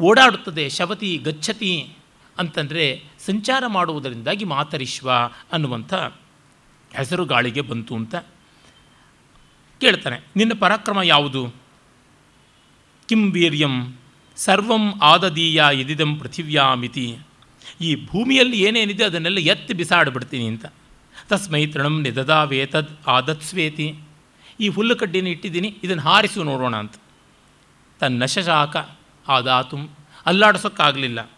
ಓಡಾಡುತ್ತದೆ, ಶವತಿ ಗಚ್ಚತಿ ಅಂತಂದರೆ ಸಂಚಾರ ಮಾಡುವುದರಿಂದಾಗಿ ಮಾತರಿಶ್ವ ಅನ್ನುವಂಥ ಹೆಸರು ಗಾಳಿಗೆ ಬಂತು ಅಂತ ಕೇಳ್ತಾನೆ. ನಿನ್ನ ಪರಾಕ್ರಮ ಯಾವುದು? ಕಿಂ ವೀರ್ಯಂ ಸರ್ವಂ ಆದದೀಯ ಎದಿದಂ ಪೃಥಿವ್ಯಾಮಿತಿ. ಈ ಭೂಮಿಯಲ್ಲಿ ಏನೇನಿದೆ ಅದನ್ನೆಲ್ಲ ಎತ್ತಿ ಬಿಸಾಡಿಬಿಡ್ತೀನಿ ಅಂತ. ತಸ್ಮೈ ತೃಣಂ ನಿದದಾವೇತದ್ ಆದತ್ಸ್ವೇತಿ. ಈ ಹುಲ್ಲು ಕಡ್ಡಿನ ಇಟ್ಟಿದ್ದೀನಿ, ಇದನ್ನು ಹಾರಿಸು ನೋಡೋಣ ಅಂತ. ತನ್ನಶಾಕ ಆದಾತು, ಅಲ್ಲಾಡಿಸೋಕ್ಕಾಗಲಿಲ್ಲ.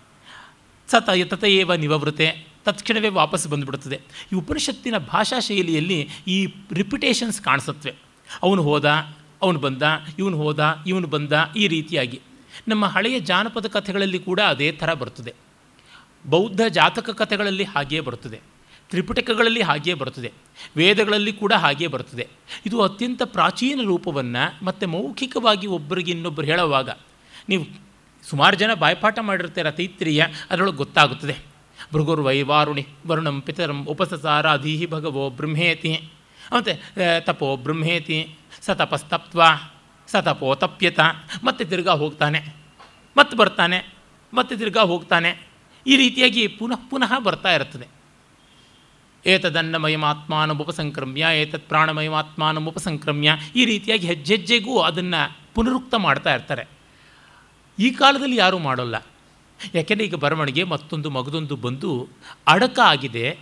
ಸತ ತತಯೇವ ನಿವವೃತೆ, ತತ್ಕ್ಷಣವೇ ವಾಪಸ್ ಬಂದುಬಿಡುತ್ತದೆ. ಈ ಉಪನಿಷತ್ತಿನ ಭಾಷಾ ಶೈಲಿಯಲ್ಲಿ ಈ ರಿಪಿಟೇಷನ್ಸ್ ಕಾಣಿಸುತ್ತವೆ ಅವನು ಹೋದ, ಅವನು ಬಂದ, ಇವನು ಹೋದ, ಇವನು ಬಂದ, ಈ ರೀತಿಯಾಗಿ. ನಮ್ಮ ಹಳೆಯ ಜಾನಪದ ಕಥೆಗಳಲ್ಲಿ ಕೂಡ ಅದೇ ಥರ ಬರ್ತದೆ. ಬೌದ್ಧ ಜಾತಕ ಕಥೆಗಳಲ್ಲಿ ಹಾಗೆಯೇ ಬರುತ್ತದೆ ತ್ರಿಪಿಟಕಗಳಲ್ಲಿ ಹಾಗೆಯೇ ಬರುತ್ತದೆ. ವೇದಗಳಲ್ಲಿ ಕೂಡ ಹಾಗೆಯೇ ಬರುತ್ತದೆ. ಇದು ಅತ್ಯಂತ ಪ್ರಾಚೀನ ರೂಪವನ್ನು ಮತ್ತು ಮೌಖಿಕವಾಗಿ ಒಬ್ಬರಿಗೆ ಇನ್ನೊಬ್ಬರು ಹೇಳುವಾಗ ನೀವು ಸುಮಾರು ಜನ ಬಾಯ್ಪಾಠ ಮಾಡಿರ್ತೀರ ತೈತ್ರಿಯ ಅದರೊಳಗೆ ಗೊತ್ತಾಗುತ್ತದೆ. ಭೃಗುರ್ ವೈವಾರುಣಿ ವರುಣಂ ಪಿತರಂ ಉಪಸಸಾರ ಅಧೀಹಿ ಭಗವೋ ಬ್ರಹ್ಮೇತಿ. ಮತ್ತು ತಪೋ ಬ್ರಹ್ಮೇತಿ, ಸ ಸತಪೋ ತಪ್ಯತ ಮತ್ತೆ ತಿರ್ಗಾ ಹೋಗ್ತಾನೆ. ಮತ್ತೆ ಬರ್ತಾನೆ, ಮತ್ತೆ ತಿರ್ಗಾ ಹೋಗ್ತಾನೆ. ಈ ರೀತಿಯಾಗಿ ಪುನಃ ಪುನಃ ಬರ್ತಾ ಇರುತ್ತದೆ ಏತದನ್ನಮಯಮಾತ್ಮಾನ ಉಪಸಂಕ್ರಮ್ಯ ಏತತ್ ಪ್ರಾಣಮಯಮಾತ್ಮಾನ ಉಪಸಂಕ್ರಮ್ಯ ಈ ರೀತಿಯಾಗಿ ಹೆಜ್ಜೆ ಹೆಜ್ಜೆಗೂ ಅದನ್ನು ಪುನರುಕ್ತ ಮಾಡ್ತಾ ಇರ್ತಾರೆ. ಈ ಕಾಲದಲ್ಲಿ ಯಾರೂ ಮಾಡೋಲ್ಲ. ಯಾಕೆಂದರೆ ಈಗ ಬರವಣಿಗೆ ಮತ್ತೊಂದು ಮಗದೊಂದು ಬಂದು ಅಡಕ ಆಗಿದೆ,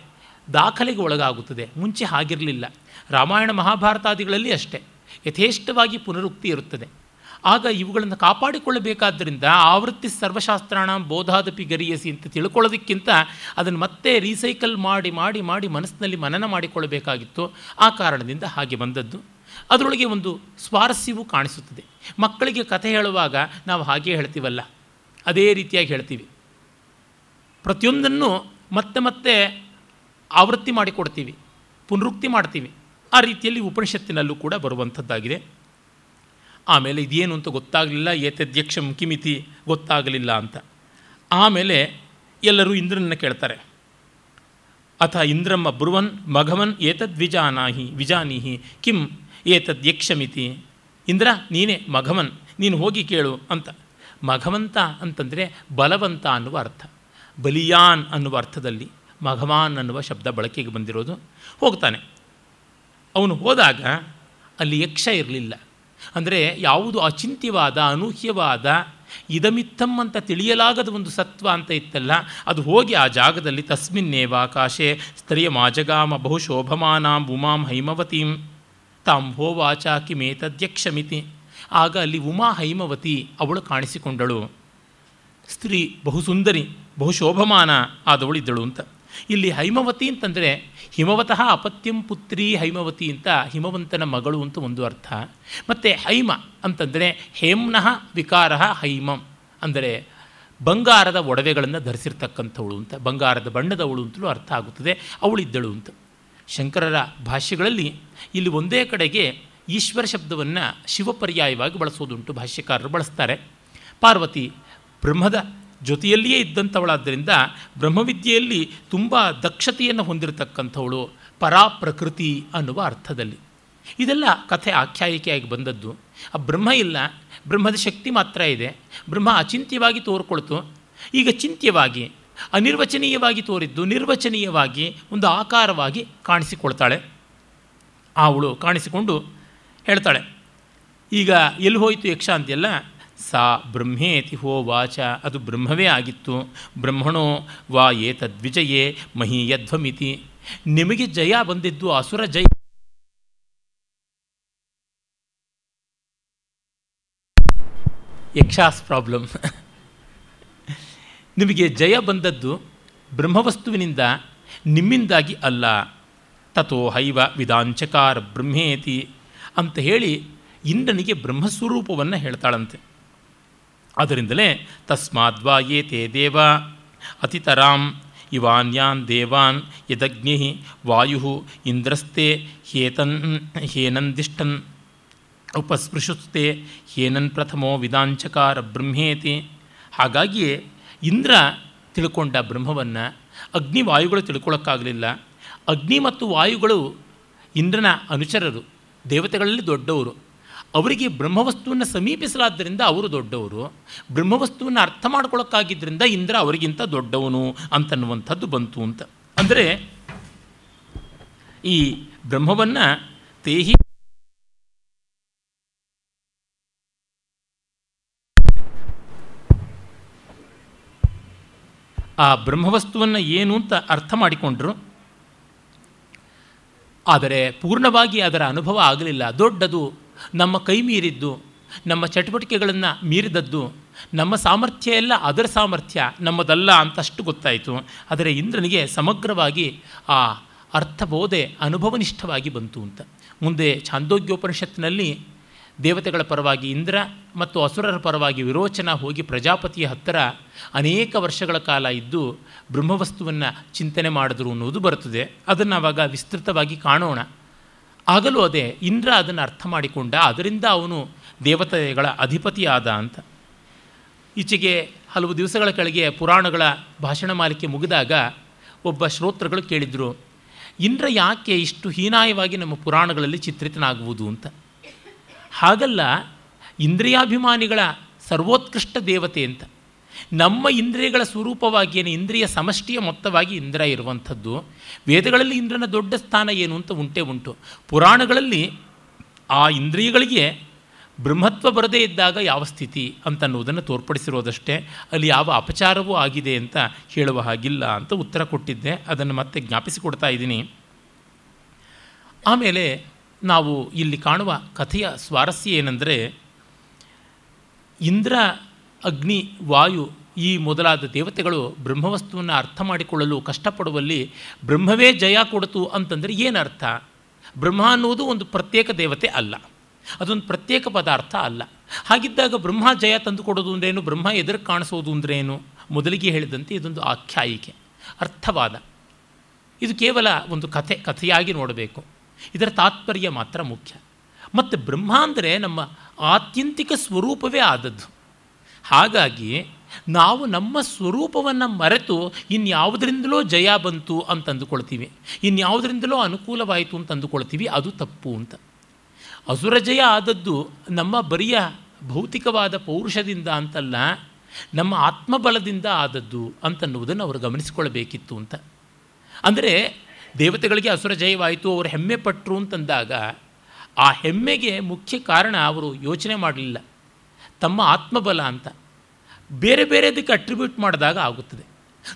ದಾಖಲೆಗೆ ಒಳಗಾಗುತ್ತದೆ, ಮುಂಚೆ ಹಾಗಿರಲಿಲ್ಲ. ರಾಮಾಯಣ ಮಹಾಭಾರತಾದಿಗಳಲ್ಲಿ ಅಷ್ಟೇ. ಯಥೇಷ್ಟವಾಗಿ ಪುನರುಕ್ತಿ ಇರುತ್ತದೆ. ಆಗ ಇವುಗಳನ್ನು ಕಾಪಾಡಿಕೊಳ್ಳಬೇಕಾದ್ದರಿಂದ ಆವೃತ್ತಿ ಸರ್ವಶಾಸ್ತ್ರಾಣ ಬೋಧಾದಪಿ ಗರಿಯಸಿ ಅಂತ ತಿಳ್ಕೊಳ್ಳೋದಕ್ಕಿಂತ ಅದನ್ನು ಮತ್ತೆ ರೀಸೈಕಲ್ ಮಾಡಿ ಮಾಡಿ ಮಾಡಿ ಮನಸ್ಸಿನಲ್ಲಿ ಮನನ ಮಾಡಿಕೊಳ್ಳಬೇಕಾಗಿತ್ತು. ಆ ಕಾರಣದಿಂದ ಹಾಗೆ ಬಂದದ್ದು. ಅದರೊಳಗೆ ಒಂದು ಸ್ವಾರಸ್ಯವೂ ಕಾಣಿಸುತ್ತದೆ. ಮಕ್ಕಳಿಗೆ ಕಥೆ ಹೇಳುವಾಗ ನಾವು ಹಾಗೆ ಹೇಳ್ತೀವಲ್ಲ. ಅದೇ ರೀತಿಯಾಗಿ ಹೇಳ್ತೀವಿ. ಪ್ರತಿಯೊಂದನ್ನು ಮತ್ತೆ ಮತ್ತೆ ಆವೃತ್ತಿ ಮಾಡಿಕೊಡ್ತೀವಿ. ಪುನರುಕ್ತಿ ಮಾಡ್ತೀವಿ. ಆ ರೀತಿಯಲ್ಲಿ ಉಪನಿಷತ್ತಿನಲ್ಲೂ ಕೂಡ ಬರುವಂಥದ್ದಾಗಿದೆ. ಆಮೇಲೆ ಇದೇನು ಅಂತ ಗೊತ್ತಾಗಲಿಲ್ಲ ಏತದ್ಯಕ್ಷಂ ಕಿಮಿತಿ ಗೊತ್ತಾಗಲಿಲ್ಲ ಅಂತ. ಆಮೇಲೆ ಎಲ್ಲರೂ ಇಂದ್ರನನ್ನು ಕೇಳ್ತಾರೆ. ಅಥ ಇಂದ್ರಮ್ಮ ಬ್ರುವನ್ ಮಘವನ್ ಏತದ್ವಿಜಾನಾಹಿ ವಿಜಾನೀಹಿ ಕಿಂ ಏತದ್ಯಕ್ಷಮಿತಿ ಇಂದ್ರ, ನೀನೇ ಮಘವನ್, ನೀನು ಹೋಗಿ ಕೇಳು ಅಂತ. ಮಘವಂತ ಅಂತಂದರೆ ಬಲವಂತ ಅನ್ನುವ ಅರ್ಥ. ಬಲಿಯಾನ್ ಅನ್ನುವ ಅರ್ಥದಲ್ಲಿ ಮಘವಾನ್ ಅನ್ನುವ ಶಬ್ದ ಬಳಕೆಗೆ ಬಂದಿರೋದು. ಹೋಗ್ತಾನೆ. ಅವನು ಹೋದಾಗ ಅಲ್ಲಿ ಯಕ್ಷ ಇರಲಿಲ್ಲ. ಅಂದರೆ ಯಾವುದು ಅಚಿಂತ್ಯವಾದ, ಅನೂಹ್ಯವಾದ, ಇದಮಿತ್ತಂ ಅಂತ ತಿಳಿಯಲಾಗದ ಒಂದು ಸತ್ವ ಅಂತ ಇತ್ತಲ್ಲ, ಅದು ಹೋಗಿ ಆ ಜಾಗದಲ್ಲಿ ತಸ್ಮಿನ್ನೇವಾಕಾಶೆ ಸ್ತ್ರೀಯ ಮಾಜಗಾಮ ಬಹು ಶೋಭಮಾನಾಂ ಉಮಾಂ ಹೈಮವತೀಂ. ತಾಂ ಹೋವಾಚ ಕಿಮೇತದ್ಯಕ್ಷಮಿತಿ. ಆಗ ಅಲ್ಲಿ ಉಮಾ ಹೈಮವತಿ ಅವಳು ಕಾಣಿಸಿಕೊಂಡಳು. ಸ್ತ್ರೀ ಬಹು ಸುಂದರಿ ಬಹು ಶೋಭಮಾನ ಆದವಳಿದ್ದಳು ಅಂತ. ಇಲ್ಲಿ ಹೈಮವತಿ ಅಂತಂದರೆ ಹಿಮವತಃ ಅಪತ್ಯಂ ಪುತ್ರಿ ಹೈಮವತಿ ಅಂತ ಹಿಮವಂತನ ಮಗಳು ಅಂತ ಒಂದು ಅರ್ಥ. ಮತ್ತು ಹೈಮ ಅಂತಂದರೆ ಹೇಮ್ನಃ ವಿಕಾರ ಹೈಮಂ ಅಂದರೆ ಬಂಗಾರದ ಒಡವೆಗಳನ್ನು ಧರಿಸಿರ್ತಕ್ಕಂಥವಳು ಅಂತ, ಬಂಗಾರದ ಬಣ್ಣದವಳು ಅಂತಲೂ ಅರ್ಥ ಆಗುತ್ತದೆ, ಅವಳಿದ್ದಳು ಅಂತ. ಶಂಕರರ ಭಾಷ್ಯಗಳಲ್ಲಿ ಇಲ್ಲಿ ಒಂದೇ ಕಡೆಗೆ ಈಶ್ವರ ಶಬ್ದವನ್ನು ಶಿವಪರ್ಯಾಯವಾಗಿ ಬಳಸೋದುಂಟು ಭಾಷ್ಯಕಾರರು ಬಳಸ್ತಾರೆ. ಪಾರ್ವತಿ ಬ್ರಹ್ಮದ ಜೊತೆಯಲ್ಲಿಯೇ ಇದ್ದಂಥವಳಾದ್ದರಿಂದ ಬ್ರಹ್ಮವಿದ್ಯೆಯಲ್ಲಿ ತುಂಬ ದಕ್ಷತೆಯನ್ನು ಹೊಂದಿರತಕ್ಕಂಥವಳು ಪರಾಪ್ರಕೃತಿ ಅನ್ನುವ ಅರ್ಥದಲ್ಲಿ. ಇದೆಲ್ಲ ಕಥೆ ಆಖ್ಯಾಯಿಕೆಯಾಗಿ ಬಂದದ್ದು. ಆ ಬ್ರಹ್ಮ ಇಲ್ಲ, ಬ್ರಹ್ಮದ ಶಕ್ತಿ ಮಾತ್ರ ಇದೆ, ಬ್ರಹ್ಮ ಅಚಿಂತ್ಯವಾಗಿ ತೋರ್ಕೊಳ್ತು. ಈಗ ಚಿಂತ್ಯವಾಗಿ, ಅನಿರ್ವಚನೀಯವಾಗಿ ತೋರಿದ್ದು, ನಿರ್ವಚನೀಯವಾಗಿ ಒಂದು ಆಕಾರವಾಗಿ ಕಾಣಿಸಿಕೊಳ್ತಾಳೆ. ಅವಳು ಕಾಣಿಸಿಕೊಂಡು ಹೇಳ್ತಾಳೆ, ಈಗ ಎಲ್ಲಿ ಹೋಯಿತು ಯಕ್ಷ? ಅಂತೆಲ್ಲ ಸಾ ಬ್ರಹ್ಮೇತಿ ಹೋ ವಾಚ ಅದು ಬ್ರಹ್ಮವೇ ಆಗಿತ್ತು. ಬ್ರಹ್ಮಣೋ ವಾ ಏತದ್ವಿಜಯೇ ಮಹೀಯಧ್ವಮಿತಿ. ನಿಮಗೆ ಜಯ ಬಂದಿದ್ದು ಅಸುರ ಜಯ. ಯಕ್ಷಾಸ್ ಪ್ರಾಬ್ಲಮ್. ನಿಮಗೆ ಜಯ ಬಂದದ್ದು ಬ್ರಹ್ಮವಸ್ತುವಿನಿಂದ, ನಿಮ್ಮಿಂದಾಗಿ ಅಲ್ಲ. ತಥೋ ಹೈವ ವಿಧಾಂಚಕಾರ ಬ್ರಹ್ಮೇತಿ ಅಂತ ಹೇಳಿ ಇಂದ್ರನಿಗೆ ಬ್ರಹ್ಮಸ್ವರೂಪವನ್ನು ಹೇಳ್ತಾಳಂತೆ. ಅದರಿಂದಲೇ ತಸ್ಮಾದ್ವಾ ಯೇ ತೇ ದೇವ. ಅತಿತರಾಂ ಇವಾನ್ಯಾನ್ ದೇವಾನ್ ಯದಗ್ನಿ ವಾಯು ಇಂದ್ರಸ್ತೆ ಹೇತನ್ ಹೇನಂದಿಷ್ಟನ್. ಉಪಸ್ಪೃಶುಸ್ತೆ ಹೇನನ್ ಪ್ರಥಮೋ ವಿದಾಂಚಕಾರ ಬ್ರಹ್ಮೇತಿ. ಹಾಗಾಗಿಯೇ ಇಂದ್ರ ತಿಳ್ಕೊಂಡ ಬ್ರಹ್ಮವನ್ನು ಅಗ್ನಿ ವಾಯುಗಳು ತಿಳ್ಕೊಳ್ಳೋಕ್ಕಾಗಲಿಲ್ಲ ಅಗ್ನಿ ಮತ್ತು ವಾಯುಗಳು ಇಂದ್ರನ ಅನುಚರರು, ದೇವತೆಗಳಲ್ಲಿ ದೊಡ್ಡವರು. ಅವರಿಗೆ ಬ್ರಹ್ಮವಸ್ತುವನ್ನು ಸಮೀಪಿಸಲಾದ್ದರಿಂದ ಅವರು ದೊಡ್ಡವರು. ಬ್ರಹ್ಮವಸ್ತುವನ್ನು ಅರ್ಥ ಮಾಡ್ಕೊಳ್ಳೋಕ್ಕಾಗಿದ್ದರಿಂದ ಇಂದ್ರ ಅವರಿಗಿಂತ ದೊಡ್ಡವನು ಅಂತನ್ನುವಂಥದ್ದು ಬಂತು ಅಂತ. ಅಂದರೆ ಈ ಬ್ರಹ್ಮವನ್ನು ತೇಹಿ ಆ ಬ್ರಹ್ಮವಸ್ತುವನ್ನು ಏನು ಅಂತ ಅರ್ಥ ಮಾಡಿಕೊಂಡ್ರು. ಆದರೆ ಪೂರ್ಣವಾಗಿ ಅದರ ಅನುಭವ ಆಗಲಿಲ್ಲ. ದೊಡ್ಡದು ನಮ್ಮ ಕೈ ಮೀರಿದ್ದು, ನಮ್ಮ ಚಟುವಟಿಕೆಗಳನ್ನು ಮೀರಿದದ್ದು, ನಮ್ಮ ಸಾಮರ್ಥ್ಯ ಎಲ್ಲ ಅದರ ಸಾಮರ್ಥ್ಯ, ನಮ್ಮದಲ್ಲ ಅಂತಷ್ಟು ಗೊತ್ತಾಯಿತು. ಆದರೆ ಇಂದ್ರನಿಗೆ ಸಮಗ್ರವಾಗಿ ಆ ಅರ್ಥಬೋಧೆ ಅನುಭವನಿಷ್ಠವಾಗಿ ಬಂತು ಅಂತ. ಮುಂದೆ ಛಾಂದೋಗ್ಯೋಪನಿಷತ್ತಿನಲ್ಲಿ ದೇವತೆಗಳ ಪರವಾಗಿ ಇಂದ್ರ ಮತ್ತು ಅಸುರರ ಪರವಾಗಿ ವಿರೋಚನ ಹೋಗಿ ಪ್ರಜಾಪತಿಯ ಹತ್ತಿರ ಅನೇಕ ವರ್ಷಗಳ ಕಾಲ ಇದ್ದು ಬ್ರಹ್ಮವಸ್ತುವನ್ನು ಚಿಂತನೆ ಮಾಡಿದ್ರು ಅನ್ನೋದು ಬರುತ್ತದೆ. ಅದನ್ನು ಆವಾಗ ವಿಸ್ತೃತವಾಗಿ ಕಾಣೋಣ. ಆಗಲೂ ಅದೇ, ಇಂದ್ರ ಅದನ್ನು ಅರ್ಥ ಮಾಡಿಕೊಂಡ, ಅದರಿಂದ ಅವನು ದೇವತೆಗಳ ಅಧಿಪತಿಯಾದ ಅಂತ. ಈಚೆಗೆ ಹಲವು ದಿವಸಗಳ ಕೆಳಗೆ ಪುರಾಣಗಳ ಭಾಷಣ ಮಾಲಿಕೆ ಮುಗಿದಾಗ ಒಬ್ಬ ಶ್ರೋತೃಗಳು ಕೇಳಿದರು, ಇಂದ್ರ ಯಾಕೆ ಇಷ್ಟು ಹೀನಾಯವಾಗಿ ನಮ್ಮ ಪುರಾಣಗಳಲ್ಲಿ ಚಿತ್ರಿತನಾಗುವುದು ಅಂತ. ಹಾಗಲ್ಲ, ಇಂದ್ರಿಯಾಭಿಮಾನಿಗಳ ಸರ್ವೋತ್ಕೃಷ್ಟ ದೇವತೆ ಅಂತ. ನಮ್ಮ ಇಂದ್ರಿಯಗಳ ಸ್ವರೂಪವಾಗಿ ಏನು ಇಂದ್ರಿಯ ಸಮಷ್ಟಿಯ ಮೊತ್ತವಾಗಿ ಇಂದ್ರ ಇರುವಂಥದ್ದು. ವೇದಗಳಲ್ಲಿ ಇಂದ್ರನ ದೊಡ್ಡ ಸ್ಥಾನ ಏನು ಅಂತ ಉಂಟೆ ಉಂಟು. ಪುರಾಣಗಳಲ್ಲಿ ಆ ಇಂದ್ರಿಯಗಳಿಗೆ ಬ್ರಹ್ಮತ್ವ ಬರದೇ ಇದ್ದಾಗ ಯಾವ ಸ್ಥಿತಿ ಅಂತನ್ನುವುದನ್ನು ತೋರ್ಪಡಿಸಿರೋದಷ್ಟೇ ಅಲ್ಲಿ ಯಾವ ಅಪಚಾರವೂ ಆಗಿದೆ ಅಂತ ಹೇಳುವ ಹಾಗಿಲ್ಲ ಅಂತ ಉತ್ತರ ಕೊಟ್ಟಿದ್ದೆ. ಅದನ್ನು ಮತ್ತೆ ಜ್ಞಾಪಿಸಿಕೊಡ್ತಾ ಇದ್ದೀನಿ. ಆಮೇಲೆ ನಾವು ಇಲ್ಲಿ ಕಾಣುವ ಕಥೆಯ ಸ್ವಾರಸ್ಯ ಏನೆಂದರೆ, ಇಂದ್ರ ಅಗ್ನಿ, ವಾಯು ಈ ಮೊದಲಾದ ದೇವತೆಗಳು ಬ್ರಹ್ಮವಸ್ತುವನ್ನು ಅರ್ಥ ಮಾಡಿಕೊಳ್ಳಲು ಕಷ್ಟಪಡುವಲ್ಲಿ ಬ್ರಹ್ಮವೇ ಜಯ ಕೊಡತು ಅಂತಂದರೆ ಏನರ್ಥ? ಬ್ರಹ್ಮ ಅನ್ನುವುದು ಒಂದು ಪ್ರತ್ಯೇಕ ದೇವತೆ ಅಲ್ಲ. ಅದೊಂದು ಪ್ರತ್ಯೇಕ ಪದಾರ್ಥ ಅಲ್ಲ. ಹಾಗಿದ್ದಾಗ ಬ್ರಹ್ಮ ಜಯ ತಂದು ಕೊಡೋದು ಅಂದ್ರೇನು ಬ್ರಹ್ಮ ಎದುರು ಕಾಣಿಸೋದು ಅಂದ್ರೇನು ಮೊದಲಿಗೆ ಹೇಳಿದಂತೆ ಇದೊಂದು ಆಖ್ಯಾಯಿಕೆ, ಅರ್ಥವಾದ. ಇದು ಕೇವಲ ಒಂದು ಕಥೆ, ಕಥೆಯಾಗಿ ನೋಡಬೇಕು. ಇದರ ತಾತ್ಪರ್ಯ ಮಾತ್ರ ಮುಖ್ಯ. ಮತ್ತು ಬ್ರಹ್ಮ ಅಂದರೆ ನಮ್ಮ ಆತ್ಯಂತಿಕ ಸ್ವರೂಪವೇ ಆದದ್ದು. ಹಾಗಾಗಿ ನಾವು ನಮ್ಮ ಸ್ವರೂಪವನ್ನು ಮರೆತು ಇನ್ಯಾವುದರಿಂದಲೋ ಜಯ ಬಂತು ಅಂತ ಅಂದುಕೊಳ್ತೀವಿ. ಇನ್ಯಾವುದರಿಂದಲೋ ಅನುಕೂಲವಾಯಿತು ಅಂತ ಅಂದುಕೊಳ್ತೀವಿ. ಅದು ತಪ್ಪು ಅಂತ. ಅಸುರ ಜಯ ಆದದ್ದು ನಮ್ಮ ಬರಿಯ ಭೌತಿಕವಾದ ಪೌರುಷದಿಂದ ಅಂತಲ್ಲ, ನಮ್ಮ ಆತ್ಮಬಲದಿಂದ ಆದದ್ದು ಅಂತನ್ನುವುದನ್ನು ಅವರು ಗಮನಿಸಿಕೊಳ್ಳಬೇಕಿತ್ತು ಅಂತ. ಅಂದರೆ ದೇವತೆಗಳಿಗೆ ಅಸುರ ಜಯವಾಯಿತು, ಅವರು ಹೆಮ್ಮೆ ಪಟ್ಟರು ಅಂತಂದಾಗ ಆ ಹೆಮ್ಮೆಗೆ ಮುಖ್ಯ ಕಾರಣ ಅವರು ಯೋಚನೆ ಮಾಡಲಿಲ್ಲ. ತಮ್ಮ ಆತ್ಮಬಲ ಅಂತ. ಬೇರೆ ಬೇರೆದಕ್ಕೆ ಅಟ್ರಿಬ್ಯೂಟ್ ಮಾಡಿದಾಗ ಆಗುತ್ತದೆ.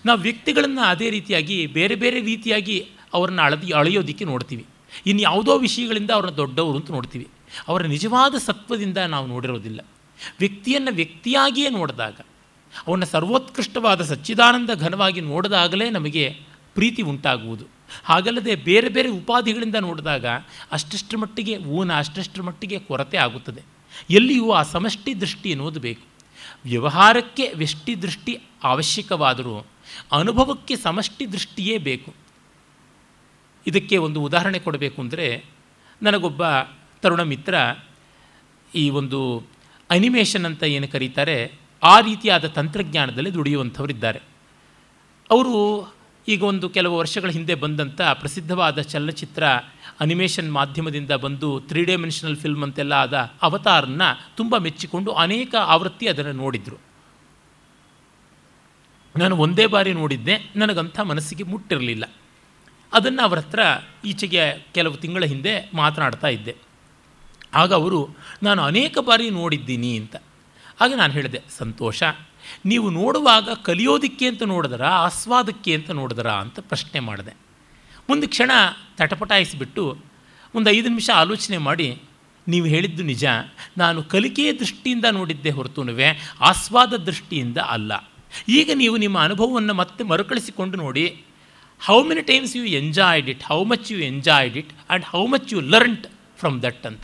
ನಾವು ವ್ಯಕ್ತಿಗಳನ್ನು ಅದೇ ರೀತಿಯಾಗಿ, ಬೇರೆ ಬೇರೆ ರೀತಿಯಾಗಿ ಅವ್ರನ್ನ ಅಳದಿ, ಅಳೆಯೋದಕ್ಕೆ ನೋಡ್ತೀವಿ. ಇನ್ಯಾವುದೋ ವಿಷಯಗಳಿಂದ ಅವ್ರನ್ನ ದೊಡ್ಡವರು ಅಂತ ನೋಡ್ತೀವಿ. ಅವರ ನಿಜವಾದ ಸತ್ವದಿಂದ ನಾವು ನೋಡಿರೋದಿಲ್ಲ. ವ್ಯಕ್ತಿಯನ್ನು ವ್ಯಕ್ತಿಯಾಗಿಯೇ ನೋಡಿದಾಗ ಅವನ ಸರ್ವೋತ್ಕೃಷ್ಟವಾದ ಸಚ್ಚಿದಾನಂದ ಘನವಾಗಿ ನೋಡಿದಾಗಲೇ ನಮಗೆ ಪ್ರೀತಿ ಉಂಟಾಗುವುದು. ಹಾಗಲ್ಲದೆ ಬೇರೆ ಬೇರೆ ಉಪಾಧಿಗಳಿಂದ ನೋಡಿದಾಗ ಅಷ್ಟಷ್ಟರ ಮಟ್ಟಿಗೆ ಊನ, ಅಷ್ಟಷ್ಟರ ಮಟ್ಟಿಗೆ ಕೊರತೆ ಆಗುತ್ತದೆ. ಎಲ್ಲಿಯೂ ಆ ಸಮಷ್ಟಿ ದೃಷ್ಟಿ ಎನ್ನುವುದು ಬೇಕು ವ್ಯವಹಾರಕ್ಕೆ ವ್ಯಷ್ಟಿ ದೃಷ್ಟಿ ಅವಶ್ಯಕವಾದರೂ ಅನುಭವಕ್ಕೆ ಸಮಷ್ಟಿ ದೃಷ್ಟಿಯೇ ಬೇಕು. ಇದಕ್ಕೆ ಒಂದು ಉದಾಹರಣೆ ಕೊಡಬೇಕು ಅಂದರೆ ನನಗೊಬ್ಬ ತರುಣ ಮಿತ್ರ ಈ ಒಂದು ಅನಿಮೇಷನ್ ಅಂತ ಏನು ಕರೀತಾರೆ, ಆ ರೀತಿಯಾದ ತಂತ್ರಜ್ಞಾನದಲ್ಲಿ ದುಡಿಯುವಂಥವರಿದ್ದಾರೆ. ಅವರು ಈಗ ಒಂದು ಕೆಲವು ವರ್ಷಗಳ ಹಿಂದೆ ಬಂದಂಥ ಪ್ರಸಿದ್ಧವಾದ ಚಲನಚಿತ್ರ ಅನಿಮೇಷನ್ ಮಾಧ್ಯಮದಿಂದ ಬಂದು ತ್ರೀ ಡೈಮೆನ್ಷನಲ್ ಫಿಲ್ಮ್ ಅಂತೆಲ್ಲ ಆದ ಅವತಾರನ್ನ ತುಂಬ ಮೆಚ್ಚಿಕೊಂಡು ಅನೇಕ ಆವೃತ್ತಿ ಅದನ್ನು ನೋಡಿದರು. ನಾನು ಒಂದೇ ಬಾರಿ ನೋಡಿದ್ದೆ, ನನಗಂಥ ಮನಸ್ಸಿಗೆ ಮುಟ್ಟಿರಲಿಲ್ಲ. ಅದನ್ನು ಅವರ ಹತ್ರ ಈಚೆಗೆ ಕೆಲವು ತಿಂಗಳ ಹಿಂದೆ ಮಾತನಾಡ್ತಾ ಇದ್ದೆ. ಆಗ ಅವರು, ನಾನು ಅನೇಕ ಬಾರಿ ನೋಡಿದ್ದೀನಿ ಅಂತ. ಆಗ ನಾನು ಹೇಳಿದೆ, ಸಂತೋಷ ನೀವು ನೋಡುವಾಗ ಕಲಿಯೋದಕ್ಕೆ ಅಂತ ನೋಡಿದರಾ, ಆಸ್ವಾದಕ್ಕೆ ಅಂತ ನೋಡಿದರಾ ಅಂತ ಪ್ರಶ್ನೆ ಮಾಡಿದೆ. ಒಂದು ಕ್ಷಣ ತಟಪಟಾಯಿಸಿಬಿಟ್ಟು ಒಂದು ಐದು ನಿಮಿಷ ಆಲೋಚನೆ ಮಾಡಿ, ನೀವು ಹೇಳಿದ್ದು ನಿಜ, ನಾನು ಕಲಿಕೆಯ ದೃಷ್ಟಿಯಿಂದ ನೋಡಿದ್ದೆ ಹೊರತುನುವೆ, ಆಸ್ವಾದ ದೃಷ್ಟಿಯಿಂದ ಅಲ್ಲ. ಈಗ ನೀವು ನಿಮ್ಮ ಅನುಭವವನ್ನು ಮತ್ತೆ ಮರುಕಳಿಸಿಕೊಂಡು ನೋಡಿ how many times you enjoyed it how much you enjoyed it and how much you learned from that ಅಂತ.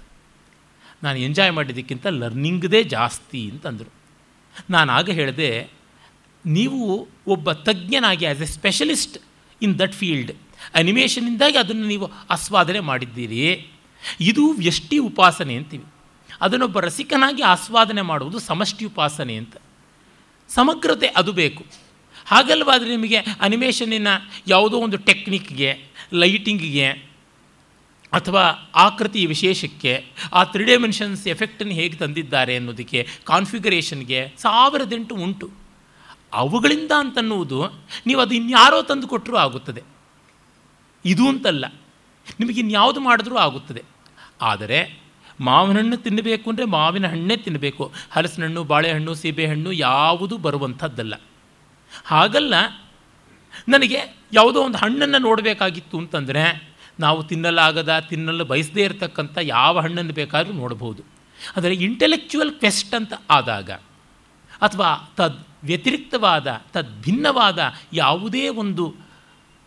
ನಾನು ಎಂಜಾಯ್ ಮಾಡಿದ್ದಕ್ಕಿಂತ ಲರ್ನಿಂಗ್ದೇ ಜಾಸ್ತಿ ಅಂತಂದರು. ನಾನು ಆಗ ಹೇಳಿದೆ, ನೀವು ಒಬ್ಬ ತಜ್ಞನಾಗಿ as a specialist in that field ಅನಿಮೇಷನಿಂದಾಗಿ ಅದನ್ನು ನೀವು ಆಸ್ವಾದನೆ ಮಾಡಿದ್ದೀರಿ. ಇದು ವ್ಯಷ್ಟಿ ಉಪಾಸನೆ ಅಂತೀವಿ. ಅದನ್ನೊಬ್ಬ ರಸಿಕನಾಗಿ ಆಸ್ವಾದನೆ ಮಾಡುವುದು ಸಮಷ್ಟಿ ಉಪಾಸನೆ ಅಂತ. ಸಮಗ್ರತೆ ಅದು ಬೇಕು. ಹಾಗಲ್ವಾದರೆ ನಿಮಗೆ ಅನಿಮೇಷನಿನ ಯಾವುದೋ ಒಂದು ಟೆಕ್ನಿಕ್ಗೆ ಲೈಟಿಂಗಿಗೆ ಅಥವಾ ಆಕೃತಿ ವಿಶೇಷಕ್ಕೆ ಆ ತ್ರೀ ಡೈಮೆನ್ಷನ್ಸ್ ಎಫೆಕ್ಟನ್ನು ಹೇಗೆ ತಂದಿದ್ದಾರೆ ಅನ್ನೋದಕ್ಕೆ ಕಾನ್ಫಿಗರೇಷನ್ಗೆ ಸಾವಿರದೆಂಟು ಉಂಟು. ಅವುಗಳಿಂದ ಅಂತನ್ನುವುದು ನೀವು ಅದು ಇನ್ಯಾರೋ ತಂದು ಕೊಟ್ಟರೂ ಆಗುತ್ತದೆ. ಇದು ಅಂತಲ್ಲ. ನಿಮಗೆ ಇನ್ಯಾವುದು ಮಾಡಿದ್ರೂ ಆಗುತ್ತದೆ. ಆದರೆ ಮಾವಿನ ಹಣ್ಣು ತಿನ್ನಬೇಕು ಅಂದರೆ ಮಾವಿನ ಹಣ್ಣೇ ತಿನ್ನಬೇಕು. ಹಲಸಿನ ಹಣ್ಣು ಬಾಳೆಹಣ್ಣು, ಸೀಬೆಹಣ್ಣು ಯಾವುದು ಬರುವಂಥದ್ದಲ್ಲ. ಹಾಗಲ್ಲ, ನನಗೆ ಯಾವುದೋ ಒಂದು ಹಣ್ಣನ್ನು ನೋಡಬೇಕಾಗಿತ್ತು ಅಂತಂದರೆ ನಾವು ತಿನ್ನಲಾಗದ, ತಿನ್ನಲು ಬಯಸದೇ ಇರತಕ್ಕಂಥ ಯಾವ ಹಣ್ಣನ್ನು ಬೇಕಾದರೂ ನೋಡ್ಬೋದು ಆದರೆ ಇಂಟೆಲೆಕ್ಚುವಲ್ ಕ್ವೆಸ್ಟ್ ಅಂತ ಆದಾಗ ಅಥವಾ ತದ್ ವ್ಯತಿರಿಕ್ತವಾದ, ತದ್ ಭಿನ್ನವಾದ ಯಾವುದೇ ಒಂದು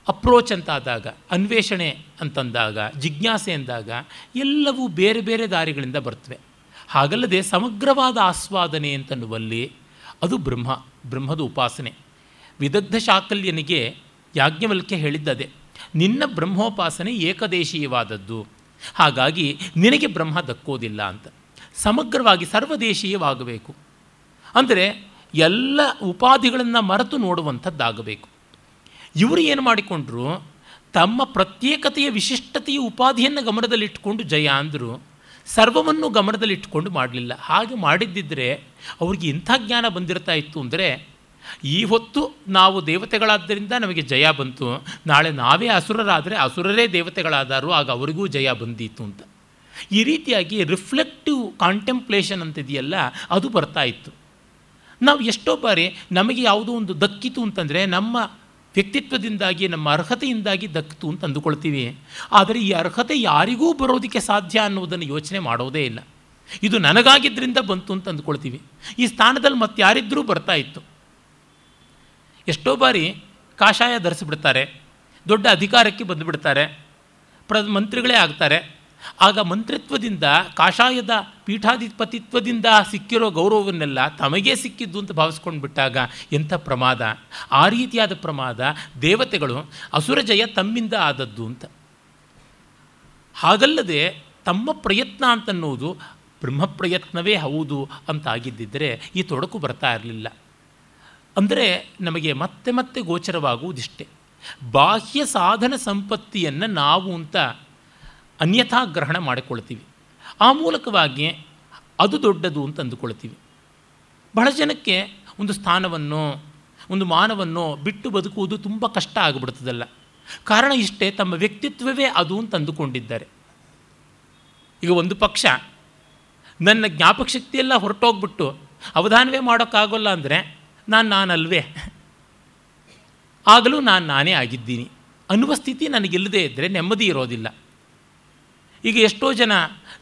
ಅಪ್ರೋಚ್ ಅಂತಾದಾಗ ಅನ್ವೇಷಣೆ ಅಂತಂದಾಗ, ಜಿಜ್ಞಾಸೆ ಅಂದಾಗ ಎಲ್ಲವೂ ಬೇರೆ ಬೇರೆ ದಾರಿಗಳಿಂದ ಬರ್ತವೆ. ಹಾಗಲ್ಲದೆ ಸಮಗ್ರವಾದ ಆಸ್ವಾದನೆ ಅಂತನ್ನುವಲ್ಲಿ ಅದು ಬ್ರಹ್ಮ, ಬ್ರಹ್ಮದ ಉಪಾಸನೆ. ವಿದಗ್ಧ ಶಾಕಲ್ಯನಿಗೆ ಯಾಜ್ಞವಲ್ಕ್ಯ ಹೇಳಿದ್ದದೆ. ನಿನ್ನ ಬ್ರಹ್ಮೋಪಾಸನೆ ಏಕದೇಶೀಯವಾದದ್ದು. ಹಾಗಾಗಿ ನಿನಗೆ ಬ್ರಹ್ಮ ದಕ್ಕೋದಿಲ್ಲ ಅಂತ. ಸಮಗ್ರವಾಗಿ ಸರ್ವದೇಶೀಯವಾಗಬೇಕು. ಅಂದರೆ ಎಲ್ಲ ಉಪಾಧಿಗಳನ್ನು ಮರೆತು ನೋಡುವಂಥದ್ದಾಗಬೇಕು. ಇವರು ಏನು ಮಾಡಿಕೊಂಡ್ರು, ತಮ್ಮ ಪ್ರತ್ಯೇಕತೆಯ ವಿಶಿಷ್ಟತೆಯ ಉಪಾಧಿಯನ್ನು ಗಮನದಲ್ಲಿಟ್ಟುಕೊಂಡು ಜಯ ಅಂದರು, ಸರ್ವವನ್ನು ಗಮನದಲ್ಲಿಟ್ಟುಕೊಂಡು ಮಾಡಲಿಲ್ಲ. ಹಾಗೆ ಮಾಡಿದ್ದಿದ್ದರೆ ಅವ್ರಿಗೆ ಇಂಥ ಜ್ಞಾನ ಬಂದಿರ್ತಾ ಇತ್ತು ಅಂದರೆ ಈ ಹೊತ್ತು ನಾವು ದೇವತೆಗಳಾದ್ದರಿಂದ ನಮಗೆ ಜಯ ಬಂತು. ನಾಳೆ ನಾವೇ ಅಸುರರಾದರೆ ಅಸುರರೇ ದೇವತೆಗಳಾದರೂ, ಆಗ ಅವರಿಗೂ ಜಯ ಬಂದಿತ್ತು ಅಂತ. ಈ ರೀತಿಯಾಗಿ ರಿಫ್ಲೆಕ್ಟಿವ್ ಕಾಂಟೆಂಪ್ಲೇಷನ್ ಅಂತಿದೆಯಲ್ಲ, ಅದು ಬರ್ತಾ ಇತ್ತು. ನಾವು ಎಷ್ಟೋ ಬಾರಿ ನಮಗೆ ಯಾವುದೋ ಒಂದು ದಕ್ಕಿತು ಅಂತಂದರೆ ನಮ್ಮ ವ್ಯಕ್ತಿತ್ವದಿಂದಾಗಿ, ನಮ್ಮ ಅರ್ಹತೆಯಿಂದಾಗಿ ದಕ್ಕಿತು ಅಂತ ಅಂದುಕೊಳ್ತೀವಿ. ಆದರೆ ಈ ಅರ್ಹತೆ ಯಾರಿಗೂ ಬರೋದಕ್ಕೆ ಸಾಧ್ಯ ಅನ್ನೋದನ್ನು ಯೋಚನೆ ಮಾಡೋದೇ ಇಲ್ಲ. ಇದು ನನಗಾಗಿದ್ದರಿಂದ ಬಂತು ಅಂತ ಅಂದ್ಕೊಳ್ತೀವಿ. ಈ ಸ್ಥಾನದಲ್ಲಿ ಮತ್ತೆ ಯಾರಿದ್ದರೂ ಬರ್ತಾ ಇತ್ತು. ಎಷ್ಟೋ ಬಾರಿ ಕಾಷಾಯ ಧರಿಸಿಬಿಡ್ತಾರೆ, ದೊಡ್ಡ ಅಧಿಕಾರಕ್ಕೆ ಬಂದುಬಿಡ್ತಾರೆ ಪ್ರ ಮಂತ್ರಿಗಳೇ ಆಗ್ತಾರೆ. ಆಗ ಮಂತ್ರಿತ್ವದಿಂದ, ಕಾಷಾಯದ ಪೀಠಾಧಿಪತಿತ್ವದಿಂದ ಸಿಕ್ಕಿರೋ ಗೌರವವನ್ನೆಲ್ಲ ತಮಗೇ ಸಿಕ್ಕಿದ್ದು ಅಂತ ಭಾವಿಸ್ಕೊಂಡು ಬಿಟ್ಟಾಗ ಎಂಥ ಪ್ರಮಾದ? ಆ ರೀತಿಯಾದ ಪ್ರಮಾದ ದೇವತೆಗಳು ಅಸುರಜಯ ತಮ್ಮಿಂದ ಆದದ್ದು ಅಂತ. ಹಾಗಲ್ಲದೆ ತಮ್ಮ ಪ್ರಯತ್ನ ಅಂತನ್ನುವುದು ಬ್ರಹ್ಮ ಪ್ರಯತ್ನವೇ ಹೌದು ಅಂತ ಆಗಿದ್ದಿದ್ದರೆ ಈ ತೊಡಕು ಬರ್ತಾ ಇರಲಿಲ್ಲ. ಅಂದರೆ ನಮಗೆ ಮತ್ತೆ ಮತ್ತೆ ಗೋಚರವಾಗುವುದಿಷ್ಟೆ. ಬಾಹ್ಯ ಸಾಧನ ಸಂಪತ್ತಿಯನ್ನು ನಾವು ಅಂತ ಅನ್ಯಥಾ ಗ್ರಹಣ ಮಾಡಿಕೊಳ್ತೀವಿ. ಆ ಮೂಲಕವಾಗಿ ಅದು ದೊಡ್ಡದು ಅಂತ ಅಂದುಕೊಳ್ತೀವಿ. ಬಹಳ ಜನಕ್ಕೆ ಒಂದು ಸ್ಥಾನವನ್ನು, ಒಂದು ಮಾನವನ್ನು ಬಿಟ್ಟು ಬದುಕುವುದು ತುಂಬ ಕಷ್ಟ ಆಗಿಬಿಡ್ತದಲ್ಲ. ಕಾರಣ ಇಷ್ಟೇ, ತಮ್ಮ ವ್ಯಕ್ತಿತ್ವವೇ ಅದು ಅಂತ ಅಂದುಕೊಂಡಿದ್ದಾರೆ. ಈಗ ಒಂದು ಪಕ್ಷ ನನ್ನ ಜ್ಞಾಪಕ ಶಕ್ತಿಯೆಲ್ಲ ಹೊರಟೋಗ್ಬಿಟ್ಟು ಅವಧಾನವೇ ಮಾಡೋಕ್ಕಾಗೋಲ್ಲ ಅಂದರೆ ನಾನು ನಾನಲ್ವೇ. ಆಗಲೂ ನಾನು ನಾನೇ ಆಗಿದ್ದೀನಿ. ಅನ್ನುವ ಸ್ಥಿತಿ ನನಗಿಲ್ಲದೆ ಇದ್ದರೆ ನೆಮ್ಮದಿ ಇರೋದಿಲ್ಲ. ಈಗ ಎಷ್ಟೋ ಜನ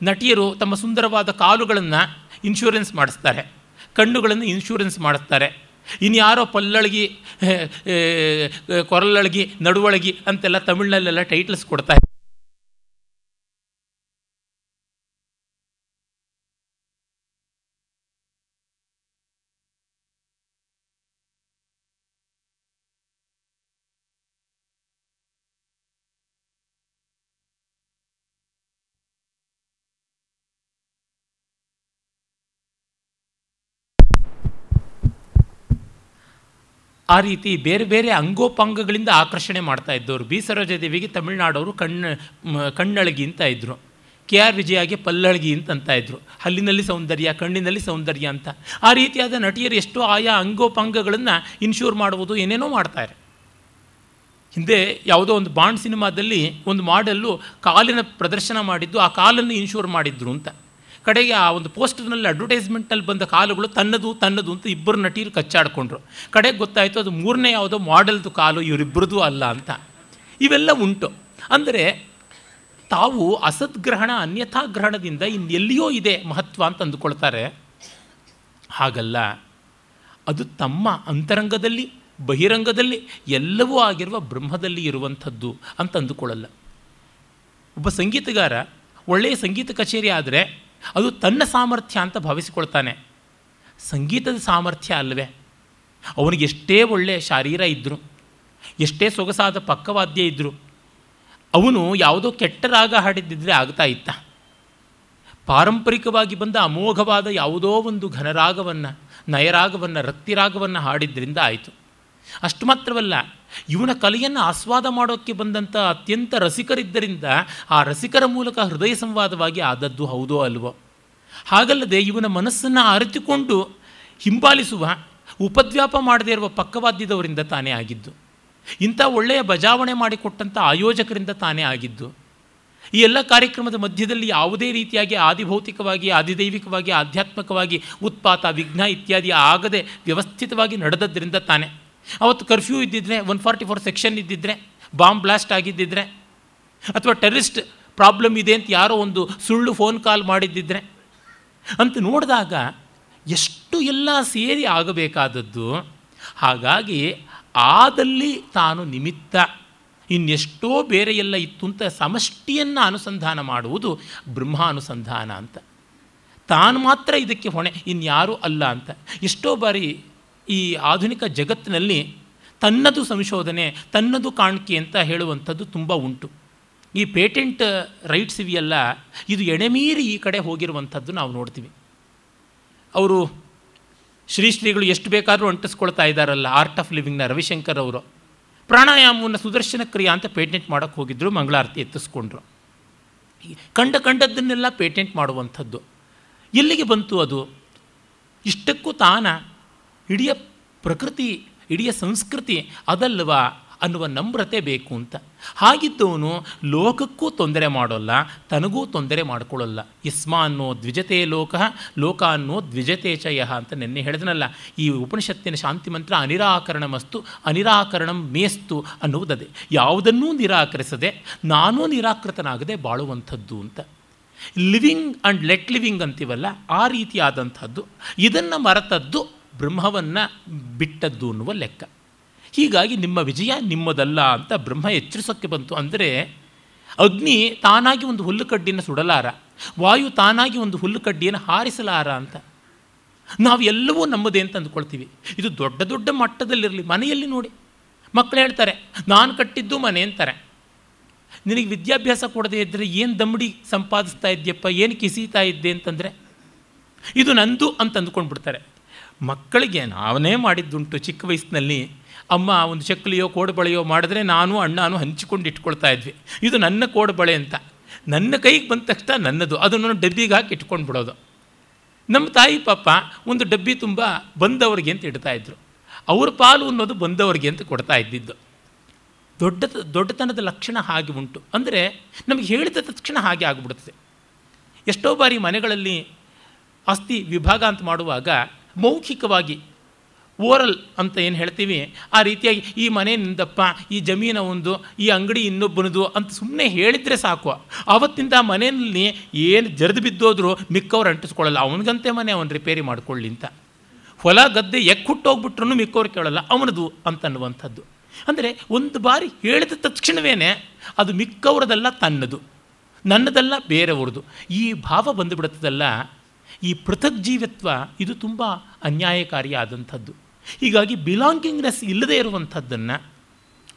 ನಟಿಯರು ತಮ್ಮ ಸುಂದರವಾದ ಕಾಲುಗಳನ್ನು ಇನ್ಶೂರೆನ್ಸ್ ಮಾಡಿಸ್ತಾರೆ. ಕಣ್ಣುಗಳನ್ನು ಇನ್ಶೂರೆನ್ಸ್ ಮಾಡಿಸ್ತಾರೆ. ಇನ್ಯಾರೋ ಪಲ್ಲಳಗಿ ಕೊರಲಳಗಿ ನಡುವಳಗಿ ಅಂತೆಲ್ಲ ತಮಿಳಿನಲ್ಲೆಲ್ಲ ಟೈಟಲ್ಸ್ ಕೊಡ್ತಾರೆ ಆ ರೀತಿ ಬೇರೆ ಬೇರೆ ಅಂಗೋಪಾಂಗಗಳಿಂದ ಆಕರ್ಷಣೆ ಮಾಡ್ತಾ ಇದ್ದವರು. ಬಿ. ಸರೋಜಾದೇವಿಗೆ ತಮಿಳುನಾಡವರು ಕಣ್ಣು ಕಣ್ಣಳಗಿ ಅಂತ ಇದ್ದರು ಕೆ. ಆರ್. ವಿಜಯಾಗೆ ಪಲ್ಲಳಗಿ ಅಂತ ಇದ್ದರು ಹಲ್ಲಿನಲ್ಲಿ ಸೌಂದರ್ಯ, ಕಣ್ಣಿನಲ್ಲಿ ಸೌಂದರ್ಯ ಅಂತ. ಆ ರೀತಿಯಾದ ನಟಿಯರು ಎಷ್ಟೋ ಆಯಾ ಅಂಗೋಪಾಂಗಗಳನ್ನು ಇನ್ಶೂರ್ ಮಾಡುವುದು, ಏನೇನೋ ಮಾಡ್ತಾರೆ ಹಿಂದೆ ಯಾವುದೋ ಒಂದು ಬಾಂಡ್ ಸಿನಿಮಾದಲ್ಲಿ ಒಂದು ಮಾಡೆಲ್ಲು ಕಾಲಿನ ಪ್ರದರ್ಶನ ಮಾಡಿದ್ದು, ಆ ಕಾಲನ್ನು ಇನ್ಶೂರ್ ಮಾಡಿದ್ರು ಅಂತ. ಕಡೆಗೆ ಆ ಒಂದು ಪೋಸ್ಟರ್ನಲ್ಲಿ ಅಡ್ವರ್ಟೈಸ್ಮೆಂಟಲ್ಲಿ ಬಂದ ಕಾಲುಗಳು ತನ್ನದು ತನ್ನದು ಅಂತ ಇಬ್ಬರು ನಟಿಯರು ಕಚ್ಚಾಡಿಕೊಂಡ್ರು. ಕಡೆಗೆ ಗೊತ್ತಾಯಿತು ಅದು ಮೂರನೇ ಯಾವುದೋ ಮಾಡೆಲ್ದು ಕಾಲು ಇವರಿಬ್ಬರದು ಅಲ್ಲ ಅಂತ. ಇವೆಲ್ಲ ಉಂಟು. ಅಂದರೆ ತಾವು ಅಸದ್ಗ್ರಹಣ ಅನ್ಯಥಾ ಗ್ರಹಣದಿಂದ ಇನ್ನೆಲ್ಲಿಯೋ ಇದೆ ಮಹತ್ವ ಅಂತ ಅಂದುಕೊಳ್ತಾರೆ. ಹಾಗಲ್ಲ. ಅದು ತಮ್ಮ ಅಂತರಂಗದಲ್ಲಿ, ಬಹಿರಂಗದಲ್ಲಿ ಎಲ್ಲವೂ ಆಗಿರುವ ಬ್ರಹ್ಮದಲ್ಲಿ ಇರುವಂಥದ್ದು ಅಂತ ಅಂದುಕೊಳ್ಳಲ್ಲ. ಒಬ್ಬ ಸಂಗೀತಗಾರ, ಒಳ್ಳೆಯ ಸಂಗೀತ ಕಚೇರಿ ಆದರೆ ಅದು ತನ್ನ ಸಾಮರ್ಥ್ಯ ಅಂತ ಭಾವಿಸಿಕೊಳ್ತಾನೆ. ಸಂಗೀತದ ಸಾಮರ್ಥ್ಯ ಅಲ್ಲವೇ ಅವನಿಗೆ ಎಷ್ಟೇ ಒಳ್ಳೆಯ ಶಾರೀರ ಇದ್ದರು ಎಷ್ಟೇ ಸೊಗಸಾದ ಪಕ್ಕವಾದ್ಯ ಇದ್ದರು ಅವನು ಯಾವುದೋ ಕೆಟ್ಟ ರಾಗ ಹಾಡಿದ್ದಿದ್ರೆ ಆಗ್ತಾ ಇತ್ತ. ಪಾರಂಪರಿಕವಾಗಿ ಬಂದ ಅಮೋಘವಾದ ಯಾವುದೋ ಒಂದು ಘನರಾಗವನ್ನು, ನಯರಾಗವನ್ನು, ರಕ್ತಿರಾಗವನ್ನು ಹಾಡಿದ್ರಿಂದ ಆಯಿತು. ಅಷ್ಟು ಮಾತ್ರವಲ್ಲ, ಇವನ ಕಲೆಯನ್ನು ಆಸ್ವಾದ ಮಾಡೋಕ್ಕೆ ಬಂದಂಥ ಅತ್ಯಂತ ರಸಿಕರಿದ್ದರಿಂದ ಆ ರಸಿಕರ ಮೂಲಕ ಹೃದಯ ಸಂವಾದವಾಗಿ ಆದದ್ದು ಹೌದೋ ಅಲ್ವೋ? ಹಾಗಲ್ಲದೆ ಇವನ ಮನಸ್ಸನ್ನು ಅರಿತುಕೊಂಡು ಹಿಂಬಾಲಿಸುವ, ಉಪದ್ವ್ಯಾಪ ಮಾಡದೇ ಇರುವ ಪಕ್ಕವಾದ್ಯದವರಿಂದ ತಾನೇ ಆಗಿದ್ದು, ಇಂಥ ಒಳ್ಳೆಯ ಬಜಾವಣೆ ಮಾಡಿಕೊಟ್ಟಂಥ ಆಯೋಜಕರಿಂದ ತಾನೇ ಆಗಿದ್ದು, ಈ ಎಲ್ಲ ಕಾರ್ಯಕ್ರಮದ ಮಧ್ಯದಲ್ಲಿ ಯಾವುದೇ ರೀತಿಯಾಗಿ ಆದಿಭೌತಿಕವಾಗಿ, ಆದಿದೈವಿಕವಾಗಿ, ಆಧ್ಯಾತ್ಮಿಕವಾಗಿ, ಉತ್ಪಾತ, ವಿಘ್ನ ಇತ್ಯಾದಿ ಆಗದೆ ವ್ಯವಸ್ಥಿತವಾಗಿ ನಡೆದದ್ದರಿಂದ ತಾನೇ. ಅವತ್ತು ಕರ್ಫ್ಯೂ ಇದ್ದಿದ್ರೆ ಒನ್ ಫಾರ್ಟಿ ಫೋರ್ ಸೆಕ್ಷನ್ ಇದ್ದಿದ್ರೆ ಬಾಂಬ್ ಬ್ಲಾಸ್ಟ್ ಆಗಿದ್ದಿದ್ರೆ, ಅಥವಾ ಟೆರರಿಸ್ಟ್ ಪ್ರಾಬ್ಲಮ್ ಇದೆ ಅಂತ ಯಾರೋ ಒಂದು ಸುಳ್ಳು ಫೋನ್ ಕಾಲ್ ಮಾಡಿದ್ದಿದ್ರೆ, ಅಂತ ನೋಡಿದಾಗ ಎಷ್ಟು ಎಲ್ಲ ಸೇರಿ ಆಗಬೇಕಾದದ್ದು, ಹಾಗಾಗಿ ಆದಲ್ಲಿ ತಾನು ನಿಮಿತ್ತ ಇನ್ನೆಷ್ಟೋ ಬೇರೆ ಎಲ್ಲ ಇತ್ತು ಅಂತ ಸಮಷ್ಟಿಯನ್ನು ಅನುಸಂಧಾನ ಮಾಡುವುದು ಬ್ರಹ್ಮಾನುಸಂಧಾನ ಅಂತ. ತಾನು ಮಾತ್ರ ಇದಕ್ಕೆ ಹೊಣೆ, ಇನ್ಯಾರೂ ಅಲ್ಲ ಅಂತ. ಎಷ್ಟೋ ಬಾರಿ ಈ ಆಧುನಿಕ ಜಗತ್ತಿನಲ್ಲಿ ತನ್ನದು ಸಂಶೋಧನೆ, ತನ್ನದು ಕಾಣಿಕೆ ಅಂತ ಹೇಳುವಂಥದ್ದು ತುಂಬ ಉಂಟು. ಈ ಪೇಟೆಂಟ್ ರೈಟ್ಸ್ ಇವೆಯಲ್ಲ, ಇದು ಎಣೆಮೀರಿ ಈ ಕಡೆ ಹೋಗಿರುವಂಥದ್ದು ನಾವು ನೋಡ್ತೀವಿ. ಅವರು ಶ್ರೀ ಶ್ರೀಗಳು ಎಷ್ಟು ಬೇಕಾದರೂ ಅಂಟಿಸ್ಕೊಳ್ತಾ ಇದ್ದಾರಲ್ಲ ಆರ್ಟ್ ಆಫ್ ಲಿವಿಂಗ್ನ ರವಿಶಂಕರ್ ಅವರು. ಪ್ರಾಣಾಯಾಮವನ್ನು ಸುದರ್ಶನ ಕ್ರಿಯಾ ಅಂತ ಪೇಟೆಂಟ್ ಮಾಡೋಕ್ಕೆ ಹೋಗಿದ್ದರು ಮಂಗಳಾರತಿ ಎತ್ತಿಸ್ಕೊಂಡ್ರು. ಕಂಡ ಕಂಡದ್ದನ್ನೆಲ್ಲ ಪೇಟೆಂಟ್ ಮಾಡುವಂಥದ್ದು. ಎಲ್ಲಿಗೆ ಬಂತು ಅದು? ಇಷ್ಟಕ್ಕೂ ತಾನ ಇಡೀ ಪ್ರಕೃತಿ ಇಡೀ ಸಂಸ್ಕೃತಿ ಅದಲ್ವಾ ಅನ್ನುವ ನಮ್ರತೆ ಬೇಕು ಅಂತ. ಹಾಗಿದ್ದವನು ಲೋಕಕ್ಕೂ ತೊಂದರೆ ಮಾಡೋಲ್ಲ, ತನಗೂ ತೊಂದರೆ ಮಾಡಿಕೊಳ್ಳಲ್ಲ. ಇಸ್ಮ ಅನ್ನೋ ದ್ವಿಜತೆ ಲೋಕ ಲೋಕ ಅನ್ನೋ ದ್ವಿಜತೆ ಚಯ ಅಂತ ನಿನ್ನೆ ಹೇಳಿದನಲ್ಲ. ಈ ಉಪನಿಷತ್ತಿನ ಶಾಂತಿ ಮಂತ್ರ ಅನಿರಾಕರಣಮಸ್ತು, ಅನಿರಾಕರಣಂ ಮೇಸ್ತು ಅನ್ನುವುದದೆ. ಯಾವುದನ್ನೂ ನಿರಾಕರಿಸದೆ, ನಾನೂ ನಿರಾಕೃತನಾಗದೆ ಬಾಳುವಂಥದ್ದು ಅಂತ. ಲಿವಿಂಗ್ ಆ್ಯಂಡ್ ಲೆಟ್ ಲಿವಿಂಗ್ ಅಂತೀವಲ್ಲ, ಆ ರೀತಿಯಾದಂಥದ್ದು. ಇದನ್ನು ಮರೆತದ್ದು ಬ್ರಹ್ಮವನ್ನು ಬಿಟ್ಟದ್ದು ಅನ್ನುವ ಲೆಕ್ಕ. ಹೀಗಾಗಿ ನಿಮ್ಮ ವಿಜಯ ನಿಮ್ಮದಲ್ಲ ಅಂತ ಬ್ರಹ್ಮ ಎಚ್ಚರಿಸೋಕ್ಕೆ ಬಂತು. ಅಂದರೆ ಅಗ್ನಿ ತಾನಾಗಿ ಒಂದು ಹುಲ್ಲುಕಡ್ಡಿಯನ್ನು ಸುಡಲಾರ, ವಾಯು ತಾನಾಗಿ ಒಂದು ಹುಲ್ಲುಕಡ್ಡಿಯನ್ನು ಹಾರಿಸಲಾರ ಅಂತ. ನಾವು ಎಲ್ಲವೂ ನಮ್ಮದೇ ಅಂತ ಅಂದ್ಕೊಳ್ತೀವಿ. ಇದು ದೊಡ್ಡ ದೊಡ್ಡ ಮಟ್ಟದಲ್ಲಿರಲಿ, ಮನೆಯಲ್ಲಿ ನೋಡಿ. ಮಕ್ಕಳು ಹೇಳ್ತಾರೆ, ನಾನು ಕಟ್ಟಿದ್ದು ಮನೆ ಅಂತಾರೆ. ನಿನಗೆ ವಿದ್ಯಾಭ್ಯಾಸ ಕೊಡದೇ ಇದ್ದರೆ ಏನು ದಮ್ಮಡಿ ಸಂಪಾದಿಸ್ತಾ ಇದ್ಯಪ್ಪ, ಏನು ಕಿಸೀತಾ ಇದ್ದೆ ಅಂತಂದರೆ? ಇದು ನಂದು ಅಂತ ಅಂದ್ಕೊಂಡ್ಬಿಡ್ತಾರೆ. ಮಕ್ಕಳಿಗೆ ನಾವೇ ಮಾಡಿದ್ದುಂಟು ಚಿಕ್ಕ ವಯಸ್ಸಿನಲ್ಲಿ. ಅಮ್ಮ ಒಂದು ಚಕ್ಕಲಿಯೋ ಕೋಡುಬಳೆಯೋ ಮಾಡಿದ್ರೆ ನಾನು ಅಣ್ಣನೂ ಹಂಚಿಕೊಂಡು ಇಟ್ಕೊಳ್ತಾ ಇದ್ವಿ. ಇದು ನನ್ನ ಕೋಡುಬಳೆ ಅಂತ. ನನ್ನ ಕೈಗೆ ಬಂದ ತಕ್ಷಣ ನನ್ನದು. ಅದನ್ನು ಡಬ್ಬಿಗೆ ಹಾಕಿ ಇಟ್ಕೊಂಡು ಬಿಡೋದು. ನಮ್ಮ ತಾಯಿ ಪಾಪ ಒಂದು ಡಬ್ಬಿ ತುಂಬ ಬಂದವರಿಗೆ ಅಂತ ಇಡ್ತಾಯಿದ್ರು ಅವ್ರ ಪಾಲು ಅನ್ನೋದು ಬಂದವರಿಗೆ ಅಂತ ಕೊಡ್ತಾ ಇದ್ದಿದ್ದು. ದೊಡ್ಡ ದೊಡ್ಡತನದ ಲಕ್ಷಣ ಹಾಗೆ ಉಂಟು. ಅಂದರೆ ನಮಗೆ ಹೇಳಿದ ತಕ್ಷಣ ಹಾಗೆ ಆಗಿಬಿಡುತ್ತದೆ ಎಷ್ಟೋ ಬಾರಿ ಮನೆಗಳಲ್ಲಿ ಆಸ್ತಿ ವಿಭಾಗ ಅಂತ ಮಾಡುವಾಗ ಮೌಖಿಕವಾಗಿ, ಓರಲ್ ಅಂತ ಏನು ಹೇಳ್ತೀವಿ? ಆ ರೀತಿಯಾಗಿ ಈ ಮನೆ ನಿಂದಪ್ಪ, ಈ ಜಮೀನ ಒಂದು ಈ ಅಂಗಡಿ ಇನ್ನೊಬ್ಬನದು ಅಂತ ಸುಮ್ಮನೆ ಹೇಳಿದರೆ ಸಾಕು. ಆವತ್ತಿಂದ ಮನೆಯಲ್ಲಿ ಏನು ಜರಿದು ಬಿದ್ದೋದ್ರು ಮಿಕ್ಕವ್ರು ಅಂಟಿಸ್ಕೊಳ್ಳಲ್ಲ. ಅವನಿಗಂತೆ ಮನೆ ಅವನು ರಿಪೇರಿ ಮಾಡ್ಕೊಳ್ಳಿ ಅಂತ. ಹೊಲ ಗದ್ದೆ ಎಕ್ಕುಟ್ಟೋಗ್ಬಿಟ್ರೂ ಮಿಕ್ಕವ್ರು ಕೇಳಲ್ಲ. ಅವನದು ಅಂತನ್ನುವಂಥದ್ದು ಅಂದರೆ ಒಂದು ಬಾರಿ ಹೇಳಿದ ತಕ್ಷಣವೇ ಅದು ಮಿಕ್ಕವರದಲ್ಲ ತನ್ನದು. ನನ್ನದಲ್ಲ ಬೇರೆಯವ್ರದ್ದು ಈ ಭಾವ ಬಂದುಬಿಡುತ್ತದಲ್ಲ. ಈ ಪೃಥಕ್ ಜೀವತ್ವ ಇದು ತುಂಬ ಅನ್ಯಾಯಕಾರಿಯಾದಂಥದ್ದು. ಹೀಗಾಗಿ ಬಿಲಾಂಗಿಂಗ್ನೆಸ್ ಇಲ್ಲದೇ ಇರುವಂಥದ್ದನ್ನು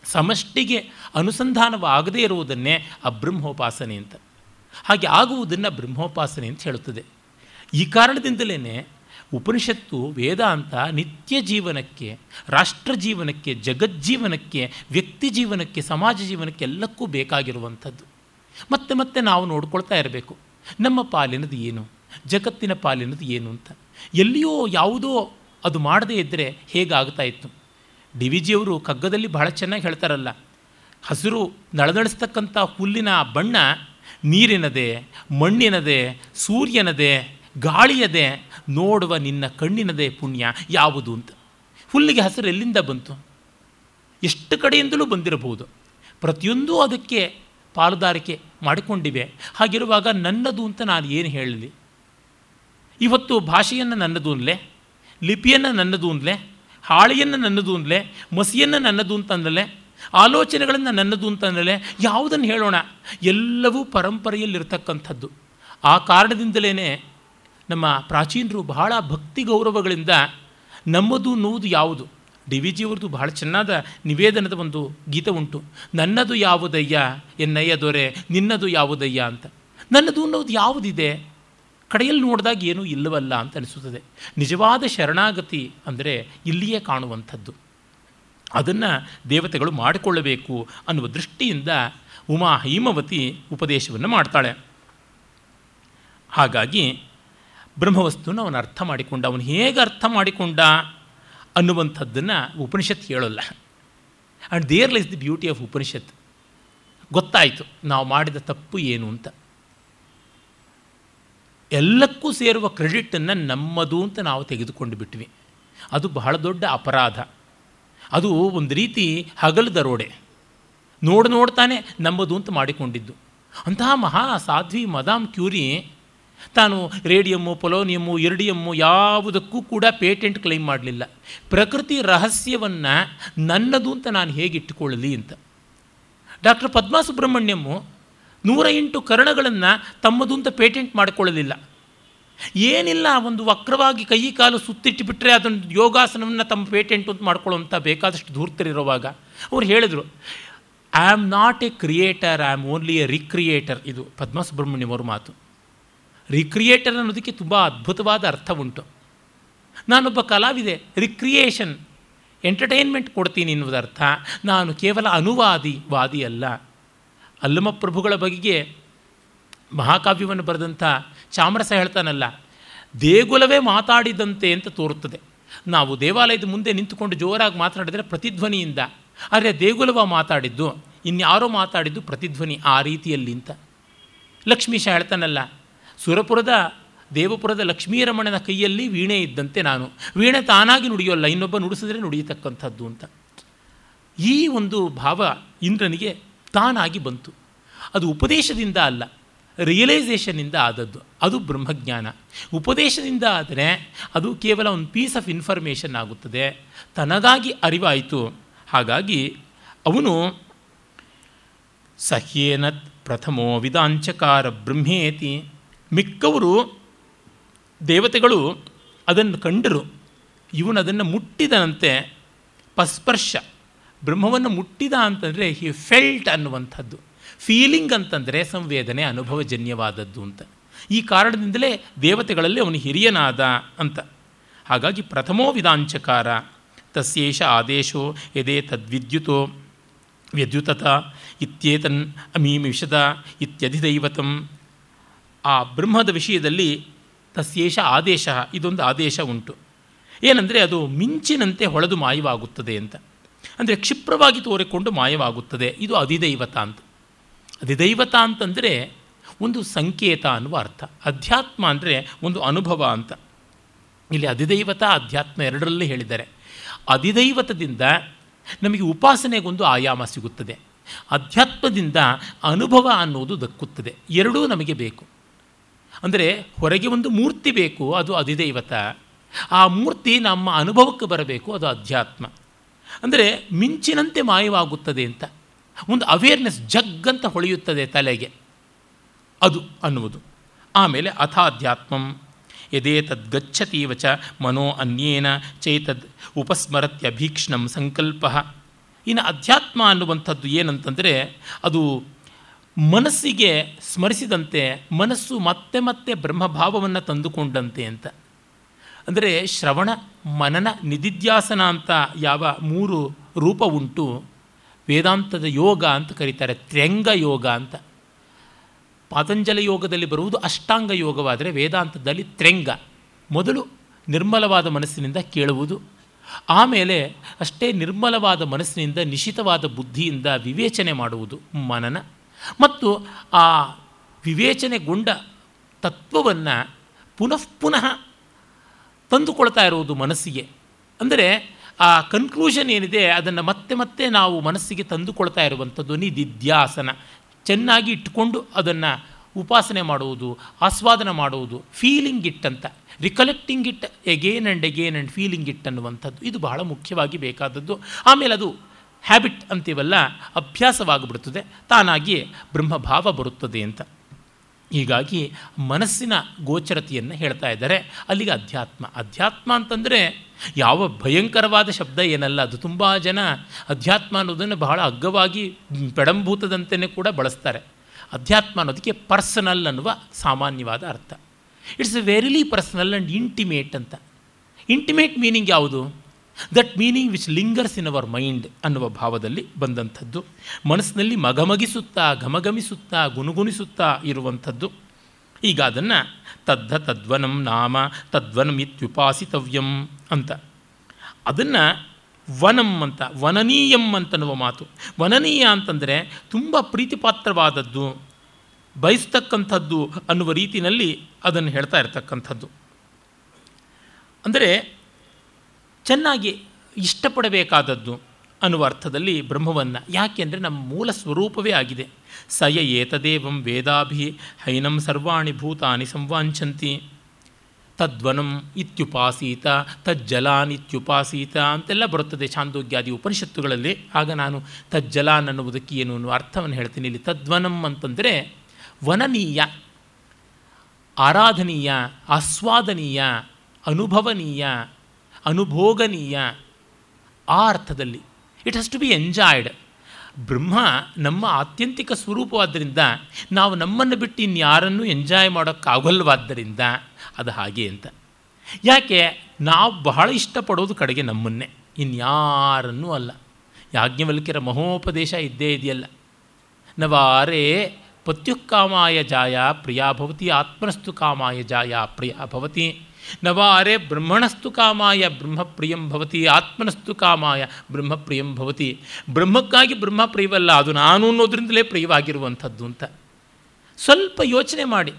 ಸಮಷ್ಟಿಗೆ ಅನುಸಂಧಾನವಾಗದೇ ಇರುವುದನ್ನೇ ಆ ಬ್ರಹ್ಮೋಪಾಸನೆ ಅಂತ. ಹಾಗೆ ಆಗುವುದನ್ನು ಬ್ರಹ್ಮೋಪಾಸನೆ ಅಂತ ಹೇಳುತ್ತದೆ. ಈ ಕಾರಣದಿಂದಲೇ ಉಪನಿಷತ್ತು, ವೇದಾಂತ ನಿತ್ಯ ಜೀವನಕ್ಕೆ, ರಾಷ್ಟ್ರ ಜೀವನಕ್ಕೆ ಜಗಜ್ಜೀವನಕ್ಕೆ ವ್ಯಕ್ತಿ ಜೀವನಕ್ಕೆ, ಸಮಾಜ ಜೀವನಕ್ಕೆ ಎಲ್ಲಕ್ಕೂ ಬೇಕಾಗಿರುವಂಥದ್ದು. ಮತ್ತೆ ಮತ್ತೆ ನಾವು ನೋಡ್ಕೊಳ್ತಾ ಇರಬೇಕು. ನಮ್ಮ ಪಾಲಿನದು ಏನು? ಜಗತ್ತಿನ ಪಾಲಿನದು ಏನು ಅಂತ. ಎಲ್ಲಿಯೋ ಯಾವುದೋ ಅದು ಮಾಡದೇ ಇದ್ದರೆ ಹೇಗಾಗ್ತಾ ಇತ್ತು? ಡಿ ವಿ ಜಿಯವರು ಕಗ್ಗದಲ್ಲಿ ಬಹಳ ಚೆನ್ನಾಗಿ ಹೇಳ್ತಾರಲ್ಲ, ಹಸಿರು ನಳದಳಿಸ್ತಕ್ಕಂಥ ಹುಲ್ಲಿನ ಬಣ್ಣ ನೀರಿನದೇ, ಮಣ್ಣಿನದೇ, ಸೂರ್ಯನದೇ, ಗಾಳಿಯದೇ, ನೋಡುವ ನಿನ್ನ ಕಣ್ಣಿನದೇ ಪುಣ್ಯ ಯಾವುದು ಅಂತ. ಹುಲ್ಲಿಗೆ ಹಸಿರು ಎಲ್ಲಿಂದ ಬಂತು? ಎಷ್ಟು ಕಡೆಯಿಂದಲೂ ಬಂದಿರಬಹುದು. ಪ್ರತಿಯೊಂದೂ ಅದಕ್ಕೆ ಪಾಲುದಾರಿಕೆ ಮಾಡಿಕೊಂಡಿವೆ. ಹಾಗಿರುವಾಗ ನನ್ನದು ಅಂತ ನಾನು ಏನು ಹೇಳಲಿ? ಇವತ್ತು ಭಾಷೆಯನ್ನು ನನ್ನದು ಅನ್ಲೆ, ಲಿಪಿಯನ್ನು ನನ್ನದು ಅಂದಲೆ ಹಾಳೆಯನ್ನು ನನ್ನದು ಅಂದಲೆ ಮಸಿಯನ್ನು ನನ್ನದು ಅಂತಂದಲೆ ಆಲೋಚನೆಗಳನ್ನು ನನ್ನದು ಅಂತಂದಲೆ ಯಾವುದನ್ನು ಹೇಳೋಣ, ಎಲ್ಲವೂ ಪರಂಪರೆಯಲ್ಲಿರ್ತಕ್ಕಂಥದ್ದು. ಆ ಕಾರಣದಿಂದಲೇ ನಮ್ಮ ಪ್ರಾಚೀನರು ಬಹಳ ಭಕ್ತಿ ಗೌರವಗಳಿಂದ ನಮ್ಮದು ಅನ್ನುವುದು ಯಾವುದು? ಡಿ ವಿ ಜಿಯವ್ರದ್ದು ಬಹಳ ಚೆನ್ನಾದ ನಿವೇದನದ ಒಂದು ಗೀತೆ ಉಂಟು, ನನ್ನದು ಯಾವುದಯ್ಯ ಎನ್ನಯ್ಯ ದೊರೆ, ನಿನ್ನದು ಯಾವುದಯ್ಯ ಅಂತ. ನನ್ನದು ಅನ್ನೋದು ಯಾವುದಿದೆ? ಕಡೆಯಲ್ಲಿ ನೋಡಿದಾಗ ಏನೂ ಇಲ್ಲವಲ್ಲ ಅಂತ ಅನಿಸುತ್ತದೆ. ನಿಜವಾದ ಶರಣಾಗತಿ ಅಂದರೆ ಇಲ್ಲಿಯೇ ಕಾಣುವಂಥದ್ದು. ಅದನ್ನು ದೇವತೆಗಳು ಮಾಡಿಕೊಳ್ಳಬೇಕು ಅನ್ನುವ ದೃಷ್ಟಿಯಿಂದ ಉಮಾ ಹೈಮವತಿ ಉಪದೇಶವನ್ನು ಮಾಡ್ತಾಳೆ. ಹಾಗಾಗಿ ಬ್ರಹ್ಮವಸ್ತುವನ್ನು ಅವನು ಅರ್ಥ ಮಾಡಿಕೊಂಡ. ಅವನು ಹೇಗೆ ಅರ್ಥ ಮಾಡಿಕೊಂಡ ಅನ್ನುವಂಥದ್ದನ್ನು ಉಪನಿಷತ್ ಹೇಳೋಲ್ಲ. And there lies the beauty of Upanishad. ಗೊತ್ತಾಯಿತು, ನಾವು ಮಾಡಿದ ತಪ್ಪು ಏನು ಅಂತ. ಎಲ್ಲಕ್ಕೂ ಸೇರುವ ಕ್ರೆಡಿಟನ್ನು ನಮ್ಮದು ಅಂತ ನಾವು ತೆಗೆದುಕೊಂಡು ಬಿಟ್ವಿ. ಅದು ಬಹಳ ದೊಡ್ಡ ಅಪರಾಧ. ಅದು ಒಂದು ರೀತಿ ಹಗಲು ದರೋಡೆ ನೋಡು ನೋಡ್ತಾನೆ ನಮ್ಮದು ಅಂತ ಮಾಡಿಕೊಂಡಿದ್ದು. ಅಂತಹ ಮಹಾ ಸಾಧ್ವಿ ಮದಾಮ್ ಕ್ಯೂರಿ ತಾನು ರೇಡಿಯಮ್ಮು, ಪೊಲೋನಿಯಮ್ಮು ಇರ್ಡಿಯಮ್ಮು ಯಾವುದಕ್ಕೂ ಕೂಡ ಪೇಟೆಂಟ್ ಕ್ಲೈಮ್ ಮಾಡಲಿಲ್ಲ. ಪ್ರಕೃತಿ ರಹಸ್ಯವನ್ನು ನನ್ನದು ಅಂತ ನಾನು ಹೇಗೆ ಇಟ್ಟುಕೊಳ್ಳಲಿ ಅಂತ. ಡಾಕ್ಟರ್ ಪದ್ಮಾ ಸುಬ್ರಹ್ಮಣ್ಯಮ್ಮು ನೂರ ಎಂಟು ಕರಣಗಳನ್ನು ತಮ್ಮದು ಅಂತ ಪೇಟೆಂಟ್ ಮಾಡಿಕೊಳ್ಳಲಿಲ್ಲ ಏನಿಲ್ಲ, ಒಂದು ವಕ್ರವಾಗಿ ಕೈ ಕಾಲು ಸುತ್ತಿಟ್ಟುಬಿಟ್ರೆ ಅದನ್ನು ಯೋಗಾಸನವನ್ನು ತಮ್ಮ ಪೇಟೆಂಟ್ ಅಂತ ಮಾಡ್ಕೊಳ್ಳೋಂಥ ಬೇಕಾದಷ್ಟು ಧೂರ್ತರಿರುವಾಗ ಅವ್ರು ಹೇಳಿದರು I am not a creator I am only a recreator ಇದು ಪದ್ಮ ಸುಬ್ರಹ್ಮಣ್ಯಂ ಅವ್ರ ಮಾತು. ರಿಕ್ರಿಯೇಟರ್ ಅನ್ನೋದಕ್ಕೆ ತುಂಬ ಅದ್ಭುತವಾದ ಅರ್ಥ ಉಂಟು. ನಾನೊಬ್ಬ ಕಲಾವಿದೆ ರಿಕ್ರಿಯೇಷನ್ ಎಂಟರ್ಟೈನ್ಮೆಂಟ್ ಕೊಡ್ತೀನಿ ಎನ್ನುವುದರ್ಥ ನಾನು ಕೇವಲ ಅನುವಾದಿ, ವಾದಿ ಅಲ್ಲ. ಅಲ್ಲಮ ಪ್ರಭುಗಳ ಬಗೆಗೆ ಮಹಾಕಾವ್ಯವನ್ನು ಬರೆದಂಥ ಚಾಮರಸ ಹೇಳ್ತಾನಲ್ಲ, ದೇಗುಲವೇ ಮಾತಾಡಿದಂತೆ ಅಂತ ತೋರುತ್ತದೆ. ನಾವು ದೇವಾಲಯದ ಮುಂದೆ ನಿಂತುಕೊಂಡು ಜೋರಾಗಿ ಮಾತನಾಡಿದರೆ ಪ್ರತಿಧ್ವನಿಯಿಂದ ಆದರೆ ದೇಗುಲವ ಮಾತಾಡಿದ್ದು, ಇನ್ಯಾರೋ ಮಾತಾಡಿದ್ದು ಪ್ರತಿಧ್ವನಿ ಆ ರೀತಿಯಲ್ಲಿ ಅಂತ. ಲಕ್ಷ್ಮೀಶ ಹೇಳ್ತಾನಲ್ಲ, ಸುರಪುರದ, ದೇವಪುರದ ಲಕ್ಷ್ಮೀರಮಣನ ಕೈಯಲ್ಲಿ ವೀಣೆ ಇದ್ದಂತೆ ನಾನು, ವೀಣೆ ತಾನಾಗಿ ನುಡಿಯೋಲ್ಲ ಇನ್ನೊಬ್ಬ ನುಡಿಸಿದ್ರೆ ನುಡಿಯತಕ್ಕಂಥದ್ದು ಅಂತ. ಈ ಒಂದು ಭಾವ ಇಂದ್ರನಿಗೆ ತಾನಾಗಿ ಬಂತು. ಅದು ಉಪದೇಶದಿಂದ ಅಲ್ಲ ರಿಯಲೈಸೇಷನಿಂದ ಆದದ್ದು. ಅದು ಬ್ರಹ್ಮಜ್ಞಾನ. ಉಪದೇಶದಿಂದ ಆದರೆ ಅದು ಕೇವಲ ಒಂದು ಪೀಸ್ ಆಫ್ ಇನ್ಫಾರ್ಮೇಷನ್ ಆಗುತ್ತದೆ. ತನಗಾಗಿ ಅರಿವಾಯಿತು. ಹಾಗಾಗಿ ಅವನು ಸಹ್ಯೇನ ಪ್ರಥಮೋ ವಿದಾಂಚಕಾರ ಬ್ರಹ್ಮೇತಿ. ಮಿಕ್ಕವರು ದೇವತೆಗಳು ಅದನ್ನು ಕಂಡರು. ಇವನು ಅದನ್ನು ಮುಟ್ಟಿದನಂತೆ ಪಸ್ಪರ್ಶ. ಬ್ರಹ್ಮವನ್ನು ಮುಟ್ಟಿದ ಅಂತಂದರೆ ಹಿ ಫೆಲ್ಟ್ ಅನ್ನುವಂಥದ್ದು. ಫೀಲಿಂಗ್ ಅಂತಂದರೆ ಸಂವೇದನೆ, ಅನುಭವಜನ್ಯವಾದದ್ದು ಅಂತ. ಈ ಕಾರಣದಿಂದಲೇ ದೇವತೆಗಳಲ್ಲಿ ಅವನು ಹಿರಿಯನಾದ ಅಂತ. ಹಾಗಾಗಿ ಪ್ರಥಮೋ ವಿಧಾಂಚಕಾರ. ತಸ್ಯೇಷ ಆದೇಶೋ ಯದೇ ತದ್ವಿದ್ಯುತೋ ವ್ಯದ್ಯುತತ ಇತ್ಯೇತನ್ ಅಮೀಮಿಷದ ಇತ್ಯಧಿದೈವತಂ. ಆ ಬ್ರಹ್ಮದ ವಿಷಯದಲ್ಲಿ ತಸ್ಯೇಷ ಆದೇಶ, ಇದೊಂದು ಆದೇಶ ಉಂಟು. ಏನಂದರೆ ಅದು ಮಿಂಚಿನಂತೆ ಹೊಳೆದು ಮಾಯವಾಗುತ್ತದೆ ಅಂತ. ಅಂದರೆ ಕ್ಷಿಪ್ರವಾಗಿ ತೋರಿಕೊಂಡು ಮಾಯವಾಗುತ್ತದೆ. ಇದು ಅಧಿದೈವತ ಅಂತ. ಅಧಿದೈವತ ಅಂತಂದರೆ ಒಂದು ಸಂಕೇತ ಅನ್ನುವ ಅರ್ಥ. ಅಧ್ಯಾತ್ಮ ಅಂದರೆ ಒಂದು ಅನುಭವ ಅಂತ. ಇಲ್ಲಿ ಅಧಿದೈವತ, ಅಧ್ಯಾತ್ಮ ಎರಡರಲ್ಲೇ ಹೇಳಿದ್ದಾರೆ. ಅಧಿದೈವತದಿಂದ ನಮಗೆ ಉಪಾಸನೆಗೊಂದು ಆಯಾಮ ಸಿಗುತ್ತದೆ. ಅಧ್ಯಾತ್ಮದಿಂದ ಅನುಭವ ಅನ್ನೋದು ದಕ್ಕುತ್ತದೆ. ಎರಡೂ ನಮಗೆ ಬೇಕು. ಅಂದರೆ ಹೊರಗೆ ಒಂದು ಮೂರ್ತಿ ಬೇಕು, ಅದು ಅಧಿದೈವತ. ಆ ಮೂರ್ತಿ ನಮ್ಮ ಅನುಭವಕ್ಕೆ ಬರಬೇಕು, ಅದು ಅಧ್ಯಾತ್ಮ. ಅಂದರೆ ಮಿಂಚಿನಂತೆ ಮಾಯವಾಗುತ್ತದೆ ಅಂತ. ಒಂದು ಅವೇರ್ನೆಸ್ ಜಗ್ಗಂತ ಹೊಳೆಯುತ್ತದೆ ತಲೆಗೆ. ಅದು ಅನ್ನುವುದು. ಆಮೇಲೆ ಅಥಾಧ್ಯಾತ್ಮಂ. ಯದೇ ತದ್ಗಚ್ಚತೀವ ಚ ಮನೋ ಅನ್ಯೇನ ಚೇತದ್ ಉಪಸ್ಮರತ್ಯಭೀಕ್ಷ್ಣಂ ಸಂಕಲ್ಪ. ಇನ್ನು ಅಧ್ಯಾತ್ಮ ಅನ್ನುವಂಥದ್ದು ಏನಂತಂದರೆ ಅದು ಮನಸ್ಸಿಗೆ ಸ್ಮರಿಸಿದಂತೆ ಮನಸ್ಸು ಮತ್ತೆ ಮತ್ತೆ ಬ್ರಹ್ಮಭಾವವನ್ನು ತಂದುಕೊಂಡಂತೆ ಅಂತ. ಅಂದರೆ ಶ್ರವಣ ಮನನ ನಿಧಿಧ್ಯಾಸನ ಅಂತ ಯಾವ ಮೂರು ರೂಪ ಉಂಟು? ವೇದಾಂತದ ಯೋಗ ಅಂತ ಕರೀತಾರೆ, ತ್ರ್ಯಂಗ ಯೋಗ ಅಂತ. ಪಾತಂಜಲ ಯೋಗದಲ್ಲಿ ಬರುವುದು ಅಷ್ಟಾಂಗ ಯೋಗವಾದರೆ ವೇದಾಂತದಲ್ಲಿ ತ್ರೆಂಗ ಮೊದಲು ನಿರ್ಮಲವಾದ ಮನಸ್ಸಿನಿಂದ ಕೇಳುವುದು, ಆಮೇಲೆ ಅಷ್ಟೇ ನಿರ್ಮಲವಾದ ಮನಸ್ಸಿನಿಂದ ನಿಶಿತವಾದ ಬುದ್ಧಿಯಿಂದ ವಿವೇಚನೆ ಮಾಡುವುದು ಮನನ. ಮತ್ತು ಆ ವಿವೇಚನೆಗೊಂಡ ತತ್ವವನ್ನು ಪುನಃ ಪುನಃ ತಂದುಕೊಳ್ತಾ ಇರುವುದು ಮನಸ್ಸಿಗೆ. ಅಂದರೆ ಆ ಕನ್ಕ್ಲೂಷನ್ ಏನಿದೆ, ಅದನ್ನು ಮತ್ತೆ ಮತ್ತೆ ನಾವು ಮನಸ್ಸಿಗೆ ತಂದುಕೊಳ್ತಾ ಇರುವಂಥದ್ದು ನಿಧಿಧ್ಯಾಸನ. ಚೆನ್ನಾಗಿ ಇಟ್ಕೊಂಡು ಅದನ್ನು ಉಪಾಸನೆ ಮಾಡುವುದು, ಆಸ್ವಾದನ ಮಾಡುವುದು ಫೀಲಿಂಗ್ ಇಟ್ ಅಂತ. Recollecting it again and again and feeling it ಅನ್ನುವಂಥದ್ದು. ಇದು ಬಹಳ ಮುಖ್ಯವಾಗಿ ಬೇಕಾದದ್ದು. ಆಮೇಲೆ ಅದು ಹ್ಯಾಬಿಟ್ ಅಂತೀವಲ್ಲ, ಅಭ್ಯಾಸವಾಗಿಬಿಡ್ತದೆ. ತಾನಾಗಿಯೇ ಬ್ರಹ್ಮಭಾವ ಬರುತ್ತದೆ ಅಂತ. ಹೀಗಾಗಿ ಮನಸ್ಸಿನ ಗೋಚರತೆಯನ್ನು ಹೇಳ್ತಾ ಇದ್ದಾರೆ. ಅಲ್ಲಿಗೆ ಅಧ್ಯಾತ್ಮ. ಅಧ್ಯಾತ್ಮ ಅಂತಂದರೆ ಯಾವ ಭಯಂಕರವಾದ ಶಬ್ದ ಏನಲ್ಲ, ಅದು ತುಂಬ ಜನ ಅಧ್ಯಾತ್ಮ ಅನ್ನೋದನ್ನು ಬಹಳ ಅಗ್ಗವಾಗಿ ಪೆಡಂಭೂತದಂತೆಯೇ ಕೂಡ ಬಳಸ್ತಾರೆ. ಅಧ್ಯಾತ್ಮ ಅನ್ನೋದಕ್ಕೆ ಪರ್ಸನಲ್ ಅನ್ನುವ ಸಾಮಾನ್ಯವಾದ ಅರ್ಥ. It's verily personal and intimate ಅಂತ. ಇಂಟಿಮೇಟ್ ಮೀನಿಂಗ್ ಯಾವುದು? That meaning which lingers in our mind ಅನ್ನುವ ಭಾವದಲ್ಲಿ ಬಂದಂಥದ್ದು. ಮನಸ್ಸಿನಲ್ಲಿ ಮಗಮಗಿಸುತ್ತಾ ಘಮಘಮಿಸುತ್ತಾ ಗುನುಗುಣಿಸುತ್ತಾ ಇರುವಂಥದ್ದು. ಈಗ ಅದನ್ನು ತದ್ಧ ತದ್ವನಂ ನಾಮ ತದ್ವನಂ ಇತ್ಯುಪಾಸಿತವ್ಯಂ ಅಂತ. ಅದನ್ನು ವನಂ ಅಂತ, ವನನೀಯಂ ಅಂತನ್ನುವ ಮಾತು. ವನನೀಯ ಅಂತಂದರೆ ತುಂಬ ಪ್ರೀತಿಪಾತ್ರವಾದದ್ದು, ಬಯಸ್ತಕ್ಕಂಥದ್ದು ಅನ್ನುವ ರೀತಿಯಲ್ಲಿ ಅದನ್ನು ಹೇಳ್ತಾ ಇರ್ತಕ್ಕಂಥದ್ದು. ಅಂದರೆ ಚೆನ್ನಾಗಿ ಇಷ್ಟಪಡಬೇಕಾದದ್ದು ಅನ್ನುವ ಅರ್ಥದಲ್ಲಿ ಬ್ರಹ್ಮವನ್ನು. ಯಾಕೆಂದರೆ ನಮ್ಮ ಮೂಲ ಸ್ವರೂಪವೇ ಆಗಿದೆ. ಸಯ ಏತದೇವಂ ವೇದಾಭಿ ಹೈನಂ ಸರ್ವಾಣಿ ಭೂತಾನಿ ಸಂವಾಂಚಂತಿ. ತದ್ವನಂ ಇತ್ಯುಪಾಸೀತ, ತಜ್ಜಲಾನ್ ಇತ್ಯುಪಾಸೀತ ಅಂತೆಲ್ಲ ಬರುತ್ತದೆ ಛಾಂದೋಗ್ಯಾದಿ ಉಪನಿಷತ್ತುಗಳಲ್ಲಿ. ಆಗ ನಾನು ತಜ್ಜಲಾನ್ ಅನ್ನುವುದಕ್ಕೆ ಏನು ಅನ್ನುವ ಅರ್ಥವನ್ನು ಹೇಳ್ತೀನಿ. ಇಲ್ಲಿ ತದ್ವನಂ ಅಂತಂದರೆ ವನನೀಯ, ಆರಾಧನೀಯ, ಆಸ್ವಾದನೀಯ, ಅನುಭವನೀಯ ಅನುಭೋಗನೀಯ ಆ ಅರ್ಥದಲ್ಲಿ. It has to be enjoyed Brahma ನಮ್ಮ ಆತ್ಯಂತಿಕ ಸ್ವರೂಪವಾದ್ದರಿಂದ ನಾವು ನಮ್ಮನ್ನು ಬಿಟ್ಟು ಇನ್ಯಾರನ್ನೂ ಎಂಜಾಯ್ ಮಾಡೋಕ್ಕಾಗಲ್ವಾದ್ದರಿಂದ ಅದು ಹಾಗೆ ಅಂತ. ಯಾಕೆ? ನಾವು ಬಹಳ ಇಷ್ಟಪಡೋದು ಕಡೆಗೆ ನಮ್ಮನ್ನೇ. ಇನ್ಯಾರನ್ನೂ ಅಲ್ಲ. ಯಾಜ್ಞವಲ್ಕ್ಯರ ಮಹೋಪದೇಶ ಇದ್ದೇ ಇದೆಯಲ್ಲ. ನವಾರೇ ಪತ್ಯುಕ್ಕಾಮಾಯ ಜಾಯ ಪ್ರಿಯಾ ಭವತಿ, ಆತ್ಮನಸ್ತು ಕಾಮಾಯ ಜಾಯ ಪ್ರಿಯ ಭವತಿ. ನವಾರೇ ಬ್ರಹ್ಮಣಸ್ತು ಕಾಮಾಯ, ಬ್ರಹ್ಮಪ್ರಿಯಂ ಭವತಿ, ಆತ್ಮನಸ್ತು ಕಾಮಾಯ, ಬ್ರಹ್ಮಪ್ರಿಯಂ ಭವತಿ. ಬ್ರಹ್ಮಕ್ಕಾಗಿ ಬ್ರಹ್ಮ ಪ್ರಿಯವಲ್ಲ, ಅದು ನಾನು ಅನ್ನೋದ್ರಿಂದಲೇ ಪ್ರಿಯವಾಗಿರುವಂಥದ್ದು ಅಂತ. ಸ್ವಲ್ಪ ಯೋಚನೆ ಮಾಡಿ.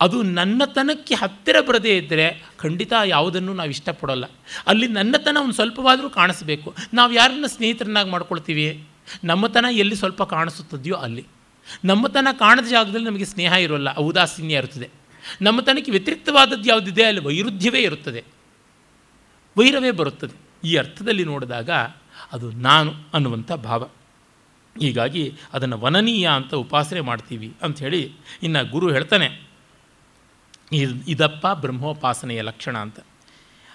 ಅದು ನನ್ನತನಕ್ಕೆ ಹತ್ತಿರ ಬರದೇ ಇದ್ದರೆ ಖಂಡಿತ ಯಾವುದನ್ನು ನಾವು ಇಷ್ಟಪಡೋಲ್ಲ. ಅಲ್ಲಿ ನನ್ನತನ ಒಂದು ಸ್ವಲ್ಪವಾದರೂ ಕಾಣಿಸ್ಬೇಕು. ನಾವು ಯಾರನ್ನ ಸ್ನೇಹಿತರನ್ನಾಗಿ ಮಾಡ್ಕೊಳ್ತೀವಿ? ನಮ್ಮತನ ಎಲ್ಲಿ ಸ್ವಲ್ಪ ಕಾಣಿಸುತ್ತದೆಯೋ ಅಲ್ಲಿ. ನಮ್ಮತನ ಕಾಣದ ಜಾಗದಲ್ಲಿ ನಮಗೆ ಸ್ನೇಹ ಇರೋಲ್ಲ, ಔದಾಸೀನ್ಯ ಇರುತ್ತದೆ ನಮ್ಮತನಕ್ಕೆ ವ್ಯತಿರಿಕ್ತವಾದದ್ದು ಯಾವುದಿದೆ ಅಲ್ಲಿ ವೈರುಧ್ಯವೇ ಇರುತ್ತದೆ. ವೈರವೇ ಬರುತ್ತದೆ. ಈ ಅರ್ಥದಲ್ಲಿ ನೋಡಿದಾಗ ಅದು ನಾನು ಅನ್ನುವಂಥ ಭಾವ. ಹೀಗಾಗಿ ಅದನ್ನು ವನನೀಯ ಅಂತ ಉಪಾಸನೆ ಮಾಡ್ತೀವಿ ಅಂಥೇಳಿ ಇನ್ನು ಗುರು ಹೇಳ್ತಾನೆ, ಇದು ಇದಪ್ಪ ಬ್ರಹ್ಮೋಪಾಸನೆಯ ಲಕ್ಷಣ ಅಂತ.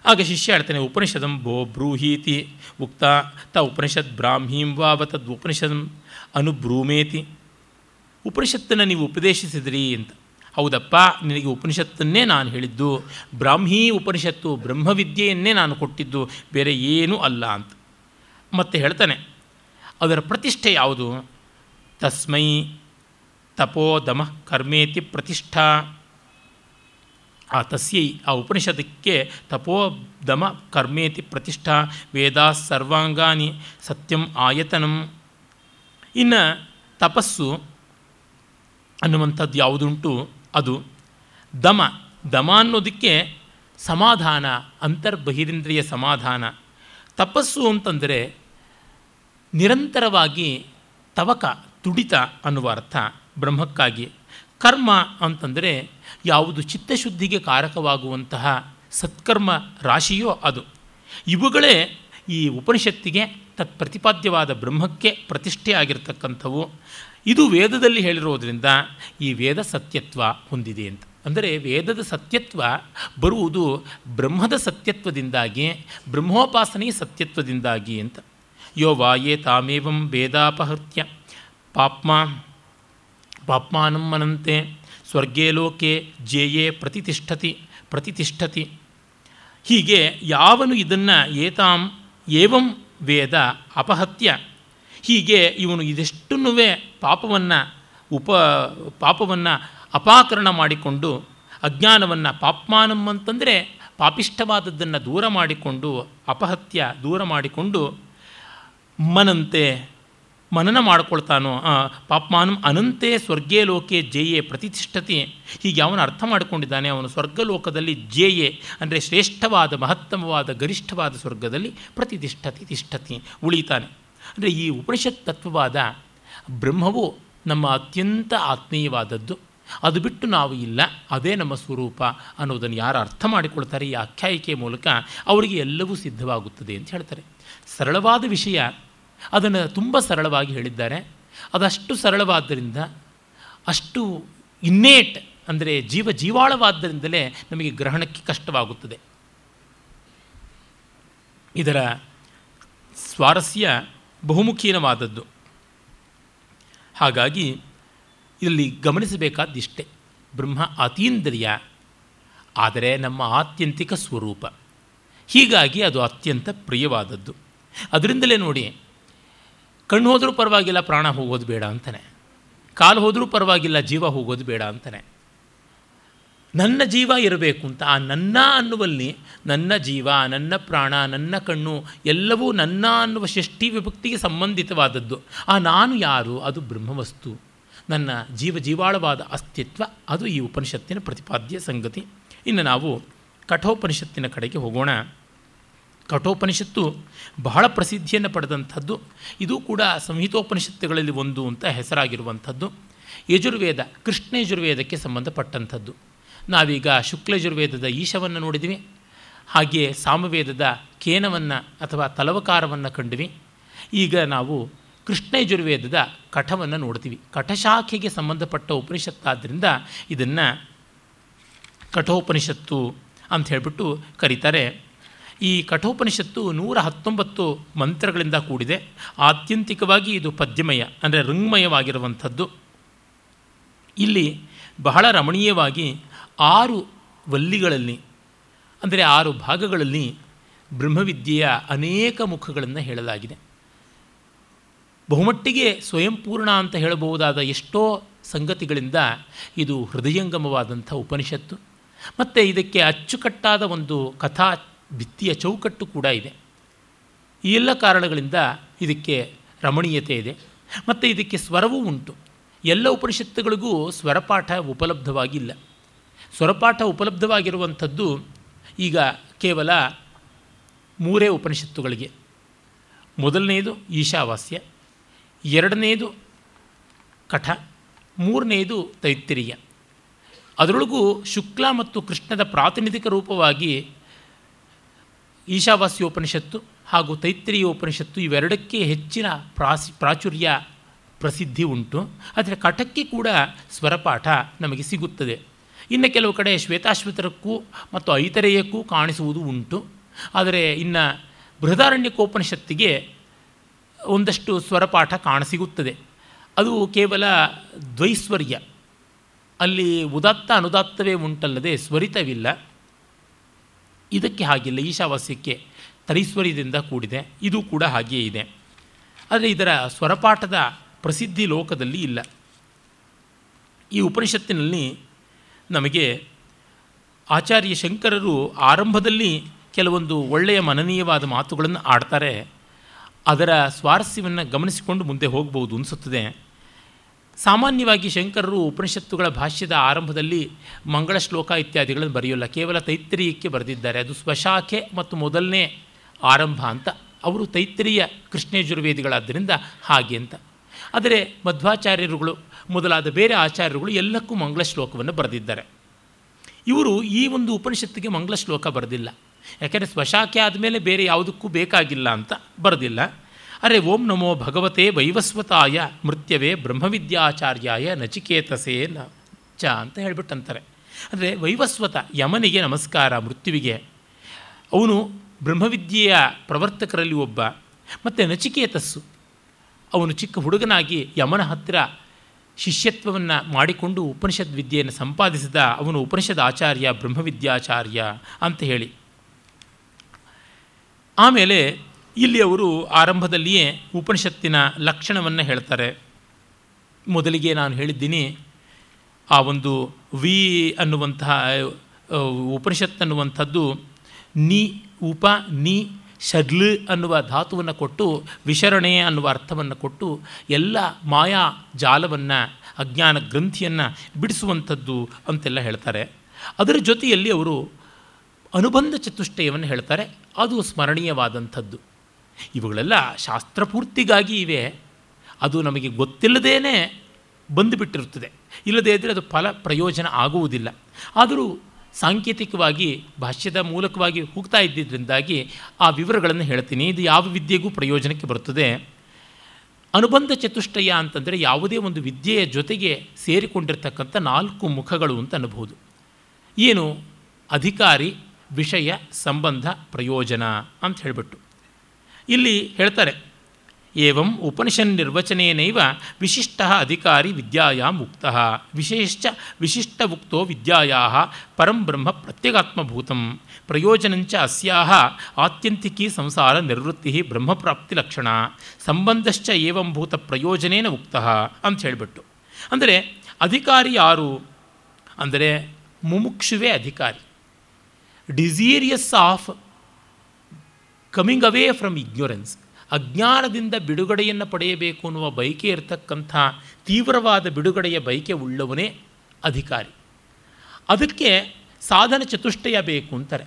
ಆಗ ಶಿಷ್ಯ ಹೇಳ್ತಾನೆ, ಉಪನಿಷದಂ ಭೋ ಬ್ರೂಹೀತಿ ಉಕ್ತ ತ ಉಪನಿಷತ್ ಬ್ರಾಹ್ಮೀಂ ವಾವ ತದ್ ಉಪನಿಷದಂ ಅನುಬ್ರೂಮೇತಿ. ಉಪನಿಷತ್ತನ್ನು ನೀವು ಉಪದೇಶಿಸಿದ್ರಿ ಅಂತ. ಹೌದಪ್ಪ, ನಿನಗೆ ಉಪನಿಷತ್ತನ್ನೇ ನಾನು ಹೇಳಿದ್ದು. ಬ್ರಾಹ್ಮೀ ಉಪನಿಷತ್ತು ಬ್ರಹ್ಮವಿದ್ಯೆಯನ್ನೇ ನಾನು ಕೊಟ್ಟಿದ್ದು. ಬೇರೆ ಏನೂ ಅಲ್ಲ ಅಂತ. ಮತ್ತೆ ಹೇಳ್ತಾನೆ, ಅದರ ಪ್ರತಿಷ್ಠೆ ಯಾವುದು? ತಸ್ಮೈ ತಪೋ ದಮ ಕರ್ಮೇತಿ ಪ್ರತಿಷ್ಠಾ. ಆ ತಸ್ಯೈ, ಆ ಉಪನಿಷತ್ಕ್ಕೆ ತಪೋ ದಮ ಕರ್ಮೇತಿ ಪ್ರತಿಷ್ಠಾ, ವೇದಾ ಸರ್ವಾಂಗಾನಿ ಸತ್ಯಂ ಆಯತನಂ. ಇನ್ನು ತಪಸ್ಸು ಅನ್ನುವಂಥದ್ದು ಯಾವುದುಂಟು? ಅದು ದಮ ದಮ ಅನ್ನೋದಕ್ಕೆ ಸಮಾಧಾನ, ಅಂತರ್ಬಹಿರಿಂದ್ರಿಯ ಸಮಾಧಾನ. ತಪಸ್ಸು ಅಂತಂದರೆ ನಿರಂತರವಾಗಿ ತವಕ, ತುಡಿತ ಅನ್ನುವ ಅರ್ಥ ಬ್ರಹ್ಮಕ್ಕಾಗಿ. ಕರ್ಮ ಅಂತಂದರೆ ಯಾವುದು ಚಿತ್ತಶುದ್ಧಿಗೆ ಕಾರಕವಾಗುವಂತಹ ಸತ್ಕರ್ಮ ರಾಶಿಯೋ ಅದು. ಇವುಗಳೇ ಈ ಉಪನಿಷತ್ತಿಗೆ ತತ್ ಪ್ರತಿಪಾದ್ಯವಾದ ಬ್ರಹ್ಮಕ್ಕೆ ಪ್ರತಿಷ್ಠೆ ಆಗಿರತಕ್ಕಂಥವು ಇದು ವೇದದಲ್ಲಿ ಹೇಳಿರೋದ್ರಿಂದ ಈ ವೇದ ಸತ್ಯತ್ವ ಹೊಂದಿದೆ ಅಂತ. ಅಂದರೆ ವೇದದ ಸತ್ಯತ್ವ ಬರುವುದು ಬ್ರಹ್ಮದ ಸತ್ಯತ್ವದಿಂದಾಗಿ, ಬ್ರಹ್ಮೋಪಾಸನೆಯ ಸತ್ಯತ್ವದಿಂದಾಗಿ ಅಂತ. ಯೋ ವಾಯೇ ತಾಮೇವಂ ವೇದಾಪಹೃತ್ಯ ಪಾಪ್ಮ, ಪಾಪ್ಮಾನಂ ಮನಂತೆ, ಸ್ವರ್ಗೇ ಲೋಕೆ ಜೇಯೇ ಪ್ರತಿಷ್ಠತಿ ಪ್ರತಿಷ್ಠತಿ. ಹೀಗೆ ಯಾವನು ಇದನ್ನು ಏತಾಂ ಏವಂ ವೇದ ಅಪಹತ್ಯ ಹೀಗೆ ಇವನು ಇದೆಷ್ಟನ್ನೂ ಪಾಪವನ್ನು ಉಪ ಪಾಪವನ್ನು ಅಪಾಕರಣ ಮಾಡಿಕೊಂಡು ಅಜ್ಞಾನವನ್ನು ಪಾಪ್ಮಾನಂ ಅಂತಂದರೆ ಪಾಪಿಷ್ಠವಾದದ್ದನ್ನು ದೂರ ಮಾಡಿಕೊಂಡು ಅಪಹತ್ಯ ದೂರ ಮಾಡಿಕೊಂಡು ಮನಂತೆ ಮನನ ಮಾಡಿಕೊಳ್ತಾನೋ ಪಾಪ್ಮಾನಂ ಅನಂತೆ ಸ್ವರ್ಗೇ ಲೋಕೆ ಜೇಯೆ ಪ್ರತಿಷ್ಠತಿ. ಹೀಗೆ ಅವನು ಅರ್ಥ ಮಾಡಿಕೊಂಡಿದ್ದಾನೆ, ಅವನು ಸ್ವರ್ಗಲೋಕದಲ್ಲಿ ಜೇಯೆ ಅಂದರೆ ಶ್ರೇಷ್ಠವಾದ ಮಹತ್ತಮವಾದ ಗರಿಷ್ಠವಾದ ಸ್ವರ್ಗದಲ್ಲಿ ಪ್ರತಿಷ್ಠತಿ, ತಿಷ್ಠತಿ, ಉಳಿತಾನೆ. ಅಂದರೆ ಈ ಉಪನಿಷತ್ ತತ್ವವಾದ ಬ್ರಹ್ಮವು ನಮ್ಮ ಅತ್ಯಂತ ಆತ್ಮೀಯವಾದದ್ದು. ಅದು ಬಿಟ್ಟು ನಾವು ಇಲ್ಲ. ಅದೇ ನಮ್ಮ ಸ್ವರೂಪ ಅನ್ನೋದನ್ನು ಯಾರು ಅರ್ಥ ಮಾಡಿಕೊಳ್ತಾರೆ ಈ ಆಖ್ಯಾಯಿಕೆಯ ಮೂಲಕ ಅವರಿಗೆ ಎಲ್ಲವೂ ಸಿದ್ಧವಾಗುತ್ತದೆ ಅಂತ ಹೇಳ್ತಾರೆ. ಸರಳವಾದ ವಿಷಯ. ಅದನ್ನು ತುಂಬ ಸರಳವಾಗಿ ಹೇಳಿದ್ದಾರೆ. ಅದಷ್ಟು ಸರಳವಾದ್ದರಿಂದ, ಅಷ್ಟು ಇನ್ನೇಟ್ ಅಂದರೆ ಜೀವ ಜೀವಾಳವಾದ್ದರಿಂದಲೇ ನಮಗೆ ಗ್ರಹಣಕ್ಕೆ ಕಷ್ಟವಾಗುತ್ತದೆ. ಇದರ ಸ್ವಾರಸ್ಯ ಬಹುಮುಖೀನವಾದದ್ದು. ಹಾಗಾಗಿ ಇಲ್ಲಿ ಗಮನಿಸಬೇಕಾದಿಷ್ಟೇ. ಬ್ರಹ್ಮ ಅತೀಂದ್ರಿಯ, ಆದರೆ ನಮ್ಮ ಆತ್ಯಂತಿಕ ಸ್ವರೂಪ. ಹೀಗಾಗಿ ಅದು ಅತ್ಯಂತ ಪ್ರಿಯವಾದದ್ದು. ಅದರಿಂದಲೇ ನೋಡಿ, ಕಣ್ಣು ಹೋದರೂ ಪರವಾಗಿಲ್ಲ, ಪ್ರಾಣ ಹೋಗೋದು ಬೇಡ ಅಂತಾನೆ. ಕಾಲು ಹೋದರೂ ಪರವಾಗಿಲ್ಲ, ಜೀವ ಹೋಗೋದು ಬೇಡ ಅಂತಾನೆ. ನನ್ನ ಜೀವ ಇರಬೇಕು ಅಂತ, ಆ ನನ್ನ ಅನ್ನುವಲ್ಲಿ ನನ್ನ ಜೀವ, ನನ್ನ ಪ್ರಾಣ, ನನ್ನ ಕಣ್ಣು ಎಲ್ಲವೂ ನನ್ನ ಅನ್ನುವ ಷಷ್ಠಿ ವಿಭಕ್ತಿಗೆ ಸಂಬಂಧಿತವಾದದ್ದು. ಆ ನಾನು ಯಾರು? ಅದು ಬ್ರಹ್ಮವಸ್ತು. ನನ್ನ ಜೀವ ಜೀವಾಳವಾದ ಅಸ್ತಿತ್ವ, ಅದು ಈ ಉಪನಿಷತ್ತಿನ ಪ್ರತಿಪಾದ್ಯ ಸಂಗತಿ. ಇನ್ನು ನಾವು ಕಠೋಪನಿಷತ್ತಿನ ಕಡೆಗೆ ಹೋಗೋಣ. ಕಠೋಪನಿಷತ್ತು ಬಹಳ ಪ್ರಸಿದ್ಧಿಯನ್ನು ಪಡೆದಂಥದ್ದು. ಇದು ಕೂಡ ಸಂಹಿತೋಪನಿಷತ್ತುಗಳಲ್ಲಿ ಒಂದು ಅಂತ ಹೆಸರಾಗಿರುವಂಥದ್ದು. ಯಜುರ್ವೇದ ಕೃಷ್ಣ ಯಜುರ್ವೇದಕ್ಕೆ ಸಂಬಂಧಪಟ್ಟಂಥದ್ದು. ನಾವೀಗ ಶುಕ್ಲಜುರ್ವೇದದ ಈಶವನ್ನು ನೋಡಿದ್ವಿ. ಹಾಗೆಯೇ ಸಾಮವೇದದ ಕೇನವನ್ನು ಅಥವಾ ತಲವಕಾರವನ್ನು ಕಂಡ್ವಿ. ಈಗ ನಾವು ಕೃಷ್ಣಯಜುರ್ವೇದದ ಕಠವನ್ನು ನೋಡ್ತೀವಿ. ಕಠಶಾಖೆಗೆ ಸಂಬಂಧಪಟ್ಟ ಉಪನಿಷತ್ತಾದ್ದರಿಂದ ಇದನ್ನು ಕಠೋಪನಿಷತ್ತು ಅಂತ ಹೇಳಿಬಿಟ್ಟು ಕರೀತಾರೆ. ಈ ಕಠೋಪನಿಷತ್ತು ನೂರ ಹತ್ತೊಂಬತ್ತು ಮಂತ್ರಗಳಿಂದ ಕೂಡಿದೆ. ಆತ್ಯಂತಿಕವಾಗಿ ಇದು ಪದ್ಯಮಯ, ಅಂದರೆ ಋಂಗ್ಮಯವಾಗಿರುವಂಥದ್ದು. ಇಲ್ಲಿ ಬಹಳ ರಮಣೀಯವಾಗಿ ಆರು ವಲ್ಲಿಗಳಲ್ಲಿ, ಅಂದರೆ ಆರು ಭಾಗಗಳಲ್ಲಿ ಬ್ರಹ್ಮವಿದ್ಯೆಯ ಅನೇಕ ಮುಖಗಳನ್ನು ಹೇಳಲಾಗಿದೆ. ಬಹುಮಟ್ಟಿಗೆ ಸ್ವಯಂಪೂರ್ಣ ಅಂತ ಹೇಳಬಹುದಾದ ಎಷ್ಟೋ ಸಂಗತಿಗಳಿಂದ ಇದು ಹೃದಯಂಗಮವಾದಂಥ ಉಪನಿಷತ್ತು. ಮತ್ತು ಇದಕ್ಕೆ ಅಚ್ಚುಕಟ್ಟಾದ ಒಂದು ಕಥಾ ಭಿತ್ತಿಯ ಚೌಕಟ್ಟು ಕೂಡ ಇದೆ. ಈ ಎಲ್ಲ ಕಾರಣಗಳಿಂದ ಇದಕ್ಕೆ ರಮಣೀಯತೆ ಇದೆ. ಮತ್ತು ಇದಕ್ಕೆ ಸ್ವರವೂ ಉಂಟು. ಎಲ್ಲ ಉಪನಿಷತ್ತುಗಳಿಗೂ ಸ್ವರಪಾಠ ಉಪಲಬ್ಧವಾಗಿಲ್ಲ. ಸ್ವರಪಾಠ ಉಪಲಬ್ಧವಾಗಿರುವಂಥದ್ದು ಈಗ ಕೇವಲ ಮೂರೇ ಉಪನಿಷತ್ತುಗಳಿಗೆ. ಮೊದಲನೆಯದು ಈಶಾವಾಸ್ಯ ಎರಡನೆಯದು ಕಠ ಮೂರನೆಯದು ತೈತ್ತಿರಿಯ. ಅದರೊಳಗೂ ಶುಕ್ಲ ಮತ್ತು ಕೃಷ್ಣದ ಪ್ರಾತಿನಿಧಿಕ ರೂಪವಾಗಿ ಈಶಾವಾಸ್ಯೋಪನಿಷತ್ತು ಹಾಗೂ ತೈತ್ರಿಯ ಉಪನಿಷತ್ತು ಇವೆರಡಕ್ಕೆ ಹೆಚ್ಚಿನ ಪ್ರಾಸಿ, ಪ್ರಾಚುರ್ಯ ಪ್ರಸಿದ್ಧಿ ಉಂಟು. ಆದರೆ ಕಠಕ್ಕೆ ಕೂಡ ಸ್ವರಪಾಠ ನಮಗೆ ಸಿಗುತ್ತದೆ. ಇನ್ನು ಕೆಲವು ಕಡೆ ಶ್ವೇತಾಶ್ವತರಕ್ಕೂ ಮತ್ತು ಐತರೇಯಕ್ಕೂ ಕಾಣಿಸುವುದು ಉಂಟು. ಆದರೆ ಇನ್ನು ಬೃಹದಾರಣ್ಯಕೋಪನಿಷತ್ತಿಗೆ ಒಂದಷ್ಟು ಸ್ವರಪಾಠ ಕಾಣಸಿಗುತ್ತದೆ. ಅದು ಕೇವಲ ದ್ವೈಸ್ವರ್ಯ. ಅಲ್ಲಿ ಉದಾತ್ತ ಅನುದಾತ್ತವೇ ಉಂಟಲ್ಲದೆ ಸ್ವರಿತವಿಲ್ಲ. ಇದಕ್ಕೆ ಹಾಗಿಲ್ಲ, ಈಶಾವಾಸ್ಯಕ್ಕೆ ತರೀಶ್ವರ್ಯದಿಂದ ಕೂಡಿದೆ. ಇದು ಕೂಡ ಹಾಗೆಯೇ ಇದೆ. ಆದರೆ ಇದರ ಸ್ವರಪಾಠದ ಪ್ರಸಿದ್ಧಿ ಲೋಕದಲ್ಲಿ ಇಲ್ಲ. ಈ ಉಪನಿಷತ್ತಿನಲ್ಲಿ ನಮಗೆ ಆಚಾರ್ಯ ಶಂಕರರು ಆರಂಭದಲ್ಲಿ ಕೆಲವೊಂದು ಒಳ್ಳೆಯ ಮನನೀಯವಾದ ಮಾತುಗಳನ್ನು ಆಡ್ತಾರೆ. ಅದರ ಸ್ವಾರಸ್ಯವನ್ನು ಗಮನಿಸಿಕೊಂಡು ಮುಂದೆ ಹೋಗ್ಬೋದು ಅನಿಸುತ್ತದೆ. ಸಾಮಾನ್ಯವಾಗಿ ಶಂಕರರು ಉಪನಿಷತ್ತುಗಳ ಭಾಷ್ಯದ ಆರಂಭದಲ್ಲಿ ಮಂಗಳ ಶ್ಲೋಕ ಇತ್ಯಾದಿಗಳನ್ನು ಬರೆಯೋಲ್ಲ. ಕೇವಲ ತೈತ್ರಿಯಕ್ಕೆ ಬರೆದಿದ್ದಾರೆ. ಅದು ಸ್ವಶಾಖೆ ಮತ್ತು ಮೊದಲನೇ ಆರಂಭ ಅಂತ. ಅವರು ತೈತ್ರಿಯ ಕೃಷ್ಣೇಜುರ್ವೇದಿಗಳಾದ್ದರಿಂದ ಹಾಗೆ ಅಂತ. ಆದರೆ ಮಧ್ವಾಚಾರ್ಯರುಗಳು ಮೊದಲಾದ ಬೇರೆ ಆಚಾರ್ಯರುಗಳು ಎಲ್ಲಕ್ಕೂ ಮಂಗಳ ಶ್ಲೋಕವನ್ನು ಬರೆದಿದ್ದಾರೆ. ಇವರು ಈ ಒಂದು ಉಪನಿಷತ್ತಿಗೆ ಮಂಗಳ ಶ್ಲೋಕ ಬರೆದಿಲ್ಲ. ಯಾಕೆಂದರೆ ಸ್ವಶಾಖೆ ಆದಮೇಲೆ ಬೇರೆ ಯಾವುದಕ್ಕೂ ಬೇಕಾಗಿಲ್ಲ ಅಂತ ಬರೆದಿಲ್ಲ. ಅರೆ ಓಂ ನಮೋ ಭಗವತೆ ವೈವಸ್ವತಾಯ ಮೃತ್ಯವೇ ಬ್ರಹ್ಮವಿದ್ಯಾಚಾರ್ಯಾಯ ನಚಿಕೇತಸೇ ನ ಚ ಅಂತ ಹೇಳ್ಬಿಟ್ಟಂತಾರೆ. ಅಂದರೆ ವೈವಸ್ವತ ಯಮನಿಗೆ ನಮಸ್ಕಾರ ಮೃತ್ಯುವಿಗೆ. ಅವನು ಬ್ರಹ್ಮವಿದ್ಯೆಯ ಪ್ರವರ್ತಕರಲ್ಲಿ ಒಬ್ಬ, ಮತ್ತು ನಚಿಕೇತಸ್ಸು. ಅವನು ಚಿಕ್ಕ ಹುಡುಗನಾಗಿ ಯಮನ ಹತ್ತಿರ ಶಿಷ್ಯತ್ವವನ್ನು ಮಾಡಿಕೊಂಡು ಉಪನಿಷತ್ ವಿದ್ಯೆಯನ್ನು ಸಂಪಾದಿಸಿದ ಅವನು ಉಪನಿಷತ್ ಆಚಾರ್ಯ, ಬ್ರಹ್ಮವಿದ್ಯಾಚಾರ್ಯ ಅಂತ ಹೇಳಿ. ಆಮೇಲೆ ಇಲ್ಲಿ ಅವರು ಆರಂಭದಲ್ಲಿಯೇ ಉಪನಿಷತ್ತಿನ ಲಕ್ಷಣವನ್ನು ಹೇಳ್ತಾರೆ. ಮೊದಲಿಗೆ ನಾನು ಹೇಳಿದ್ದೀನಿ, ಆ ಒಂದು ವಿ ಅನ್ನುವಂತಹ, ಉಪನಿಷತ್ ಅನ್ನುವಂಥದ್ದು, ನಿ ಉಪ, ನಿ ಶಡ್ಲ್ ಅನ್ನುವ ಧಾತುವನ್ನು ಕೊಟ್ಟು, ವಿಶರಣೆ ಅನ್ನುವ ಅರ್ಥವನ್ನು ಕೊಟ್ಟು, ಎಲ್ಲ ಮಾಯಾ ಜಾಲವನ್ನು, ಅಜ್ಞಾನ ಗ್ರಂಥಿಯನ್ನು ಬಿಡಿಸುವಂಥದ್ದು ಅಂತೆಲ್ಲ ಹೇಳ್ತಾರೆ. ಅದರ ಜೊತೆಯಲ್ಲಿ ಅವರು ಅನುಬಂಧ ಚತುಷ್ಟಯವನ್ನು ಹೇಳ್ತಾರೆ. ಅದು ಸ್ಮರಣೀಯವಾದಂಥದ್ದು. ಇವುಗಳೆಲ್ಲ ಶಾಸ್ತ್ರಪೂರ್ತಿಗಾಗಿ ಇವೆ. ಅದು ನಮಗೆ ಗೊತ್ತಿಲ್ಲದೇ ಬಂದುಬಿಟ್ಟಿರುತ್ತದೆ. ಇಲ್ಲದೇ ಇದ್ದರೆ ಅದು ಫಲ ಪ್ರಯೋಜನ ಆಗುವುದಿಲ್ಲ. ಆದರೂ ಸಾಂಕೇತಿಕವಾಗಿ ಭಾಷ್ಯದ ಮೂಲಕವಾಗಿ ಹೋಗ್ತಾ ಇದ್ದಿದ್ದರಿಂದಾಗಿ ಆ ವಿವರಗಳನ್ನು ಹೇಳ್ತೀನಿ. ಇದು ಯಾವ ವಿದ್ಯೆಗೂ ಪ್ರಯೋಜನಕ್ಕೆ ಬರುತ್ತದೆ? ಅನುಬಂಧ ಚತುಷ್ಟಯ ಅಂತಂದರೆ ಯಾವುದೇ ಒಂದು ವಿದ್ಯೆಯ ಜೊತೆಗೆ ಸೇರಿಕೊಂಡಿರ್ತಕ್ಕಂಥ ನಾಲ್ಕು ಮುಖಗಳು ಅಂತ ಅನ್ಬೋದು ಏನು? ಅಧಿಕಾರಿ, ವಿಷಯ, ಸಂಬಂಧ, ಪ್ರಯೋಜನ ಅಂತ ಹೇಳಿಬಿಟ್ಟು. ಇಲ್ಲಿ ಹೇಳ್ತಾರೆ ಏವಂ ಉಪನಿಷನ್ ನಿರ್ವಚನೇನೈವ ವಿಶಿಷ್ಟ ಅಧಿಕಾರಿ ವಿದ್ಯಾಯಾಂ ಮುಕ್ತ ವಿಶೇಷ ವಿಶಿಷ್ಟ ಮುಕ್ತೋ ವಿದ್ಯಾಯಾ ಪರಂ ಬ್ರಹ್ಮ ಪ್ರತ್ಯಗಾತ್ಮಭೂತಂ ಪ್ರಯೋಜನಂಚ ಅಸ್ಯಾಹ ಆತ್ಯಂತಿಕೀ ಸಂಸಾರ ನಿರ್ವೃತ್ತಿ ಬ್ರಹ್ಮಪ್ರಾಪ್ತಿ ಲಕ್ಷಣ ಸಂಬಂಧಶ್ಚ ಏವಂ ಭೂತ ಪ್ರಯೋಜನೇನ ಉಕ್ತ ಅಂತ ಹೇಳಿಬಿಟ್ಟು। ಅಂದರೆ ಅಧಿಕಾರಿ ಯಾರು? ಅಂದರೆ ಮುಮುಕ್ಷುವೇ ಅಧಿಕಾರಿ। Desirous of coming away from ignorance ಅಜ್ಞಾನದಿಂದ ಬಿಡುಗಡೆಯನ್ನು ಪಡೆಯಬೇಕು ಅನ್ನುವ ಬಯಕೆ ಇರತಕ್ಕಂಥ ತೀವ್ರವಾದ ಬಿಡುಗಡೆಯ ಬಯಕೆ ಉಳ್ಳವನೇ ಅಧಿಕಾರಿ. ಅದಕ್ಕೆ ಸಾಧನ ಚತುಷ್ಟಯ ಬೇಕು ಅಂತಾರೆ.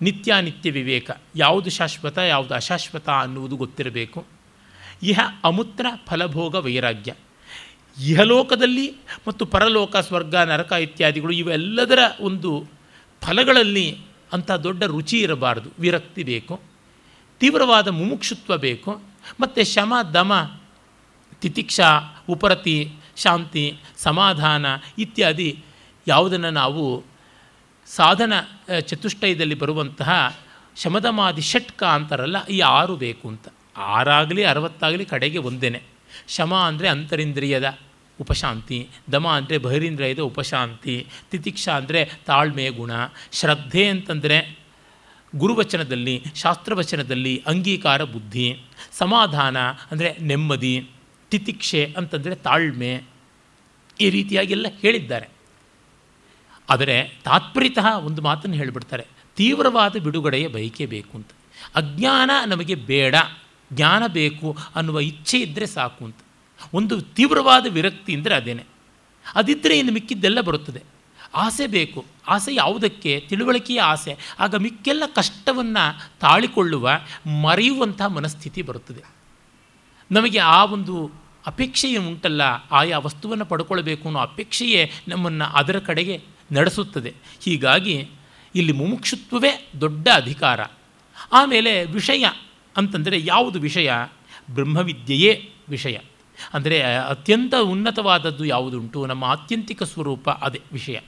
ನಿತ್ಯಾನಿತ್ಯ ವಿವೇಕ, ಯಾವುದು ಶಾಶ್ವತ, ಯಾವುದು ಅಶಾಶ್ವತ ಅನ್ನುವುದು ಗೊತ್ತಿರಬೇಕು. ಇಹ ಅಮೂತ್ರ ಫಲಭೋಗ ವೈರಾಗ್ಯ. ಇಹಲೋಕದಲ್ಲಿ ಮತ್ತು ಪರಲೋಕ ಸ್ವರ್ಗ, ನರಕ ಇತ್ಯಾದಿಗಳು ಇವೆಲ್ಲದರ ಒಂದು ಫಲಗಳಲ್ಲಿ ಅಂಥ ದೊಡ್ಡ ರುಚಿ ಇರಬಾರದು, ವಿರಕ್ತಿ ಬೇಕು. ತೀವ್ರವಾದ ಮುಮುಕ್ಷುತ್ವ ಬೇಕು. ಮತ್ತು ಶಮ, ದಮ, ತಿತಿಕ್ಷಾ, ಉಪರತಿ, ಶಾಂತಿ, ಸಮಾಧಾನ ಇತ್ಯಾದಿ ಯಾವುದನ್ನು ನಾವು ಸಾಧನ ಚತುಷ್ಟಯದಲ್ಲಿ ಬರುವಂತಹ ಶಮದಮಾದಿ ಷಟ್ಕ ಅಂತಾರಲ್ಲ, ಈ ಆರು ಬೇಕು ಅಂತ. ಆರಾಗಲಿ, ಅರವತ್ತಾಗಲಿ ಕಡೆಗೆ ಒಂದೇನೆ. ಶಮ ಅಂದರೆ ಅಂತರಿಂದ್ರಿಯದ ಉಪಶಾಂತಿ, ದಮ ಅಂದರೆ ಬಹಿರೀಂದ್ರಿಯದ ಉಪಶಾಂತಿ, ತಿತಿಕ್ಷ ಅಂದರೆ ತಾಳ್ಮೆ ಗುಣ, ಶ್ರದ್ಧೆ ಅಂತಂದರೆ ಗುರುವಚನದಲ್ಲಿ, ಶಾಸ್ತ್ರವಚನದಲ್ಲಿ ಅಂಗೀಕಾರ, ಬುದ್ಧಿ, ಸಮಾಧಾನ, ಅಂದರೆ ನೆಮ್ಮದಿ, ತಿತಿಕ್ಷೆ ಅಂತಂದರೆ ತಾಳ್ಮೆ ಈ ರೀತಿಯಾಗೆಲ್ಲ ಹೇಳಿದ್ದಾರೆ. ಆದರೆ ತಾತ್ಪರ್ಯತಃ ಒಂದು ಮಾತನ್ನು ಹೇಳಿಬಿಡ್ತಾರೆ, ತೀವ್ರವಾದ ಬಿಡುಗಡೆಯ ಬಯಕೆ ಬೇಕು ಅಂತ. ಅಜ್ಞಾನ ನಮಗೆ ಬೇಡ, ಜ್ಞಾನ ಬೇಕು ಅನ್ನುವ ಇಚ್ಛೆ ಇದ್ದರೆ ಸಾಕು ಅಂತ. ಒಂದು ತೀವ್ರವಾದ ವಿರಕ್ತಿ ಅಂದರೆ ಅದೇನೆ. ಅದಿದ್ದರೆ ಇನ್ನು ಮಿಕ್ಕಿದ್ದೆಲ್ಲ ಬರುತ್ತದೆ. ಆಸೆ ಬೇಕು. ಆಸೆ ಯಾವುದಕ್ಕೆ? ತಿಳುವಳಿಕೆಯ ಆಸೆ. ಆಗ ಮಿಕ್ಕೆಲ್ಲ ಕಷ್ಟವನ್ನು ತಾಳಿಕೊಳ್ಳುವ, ಮರೆಯುವಂಥ ಮನಸ್ಥಿತಿ ಬರುತ್ತದೆ. ನಮಗೆ ಆ ಒಂದು ಅಪೇಕ್ಷೆಯೇ ಉಂಟಲ್ಲ, ಆಯಾ ವಸ್ತುವನ್ನು ಪಡ್ಕೊಳ್ಬೇಕು ಅನ್ನೋ ಅಪೇಕ್ಷೆಯೇ ನಮ್ಮನ್ನು ಅದರ ಕಡೆಗೆ ನಡೆಸುತ್ತದೆ. ಹೀಗಾಗಿ ಇಲ್ಲಿ ಮುಮುಕ್ಷುತ್ವವೇ ದೊಡ್ಡ ಅಧಿಕಾರ. ಆಮೇಲೆ ವಿಷಯ ಅಂತಂದರೆ ಯಾವುದು ವಿಷಯ? ಬ್ರಹ್ಮವಿದ್ಯೆಯೇ ವಿಷಯ. ಅಂದರೆ ಅತ್ಯಂತ ಉನ್ನತವಾದದ್ದು ಯಾವುದುಂಟು? ನಮ್ಮ ಆತ್ಯಂತಿಕ ಸ್ವರೂಪ ಅದೇ ವಿಷಯ.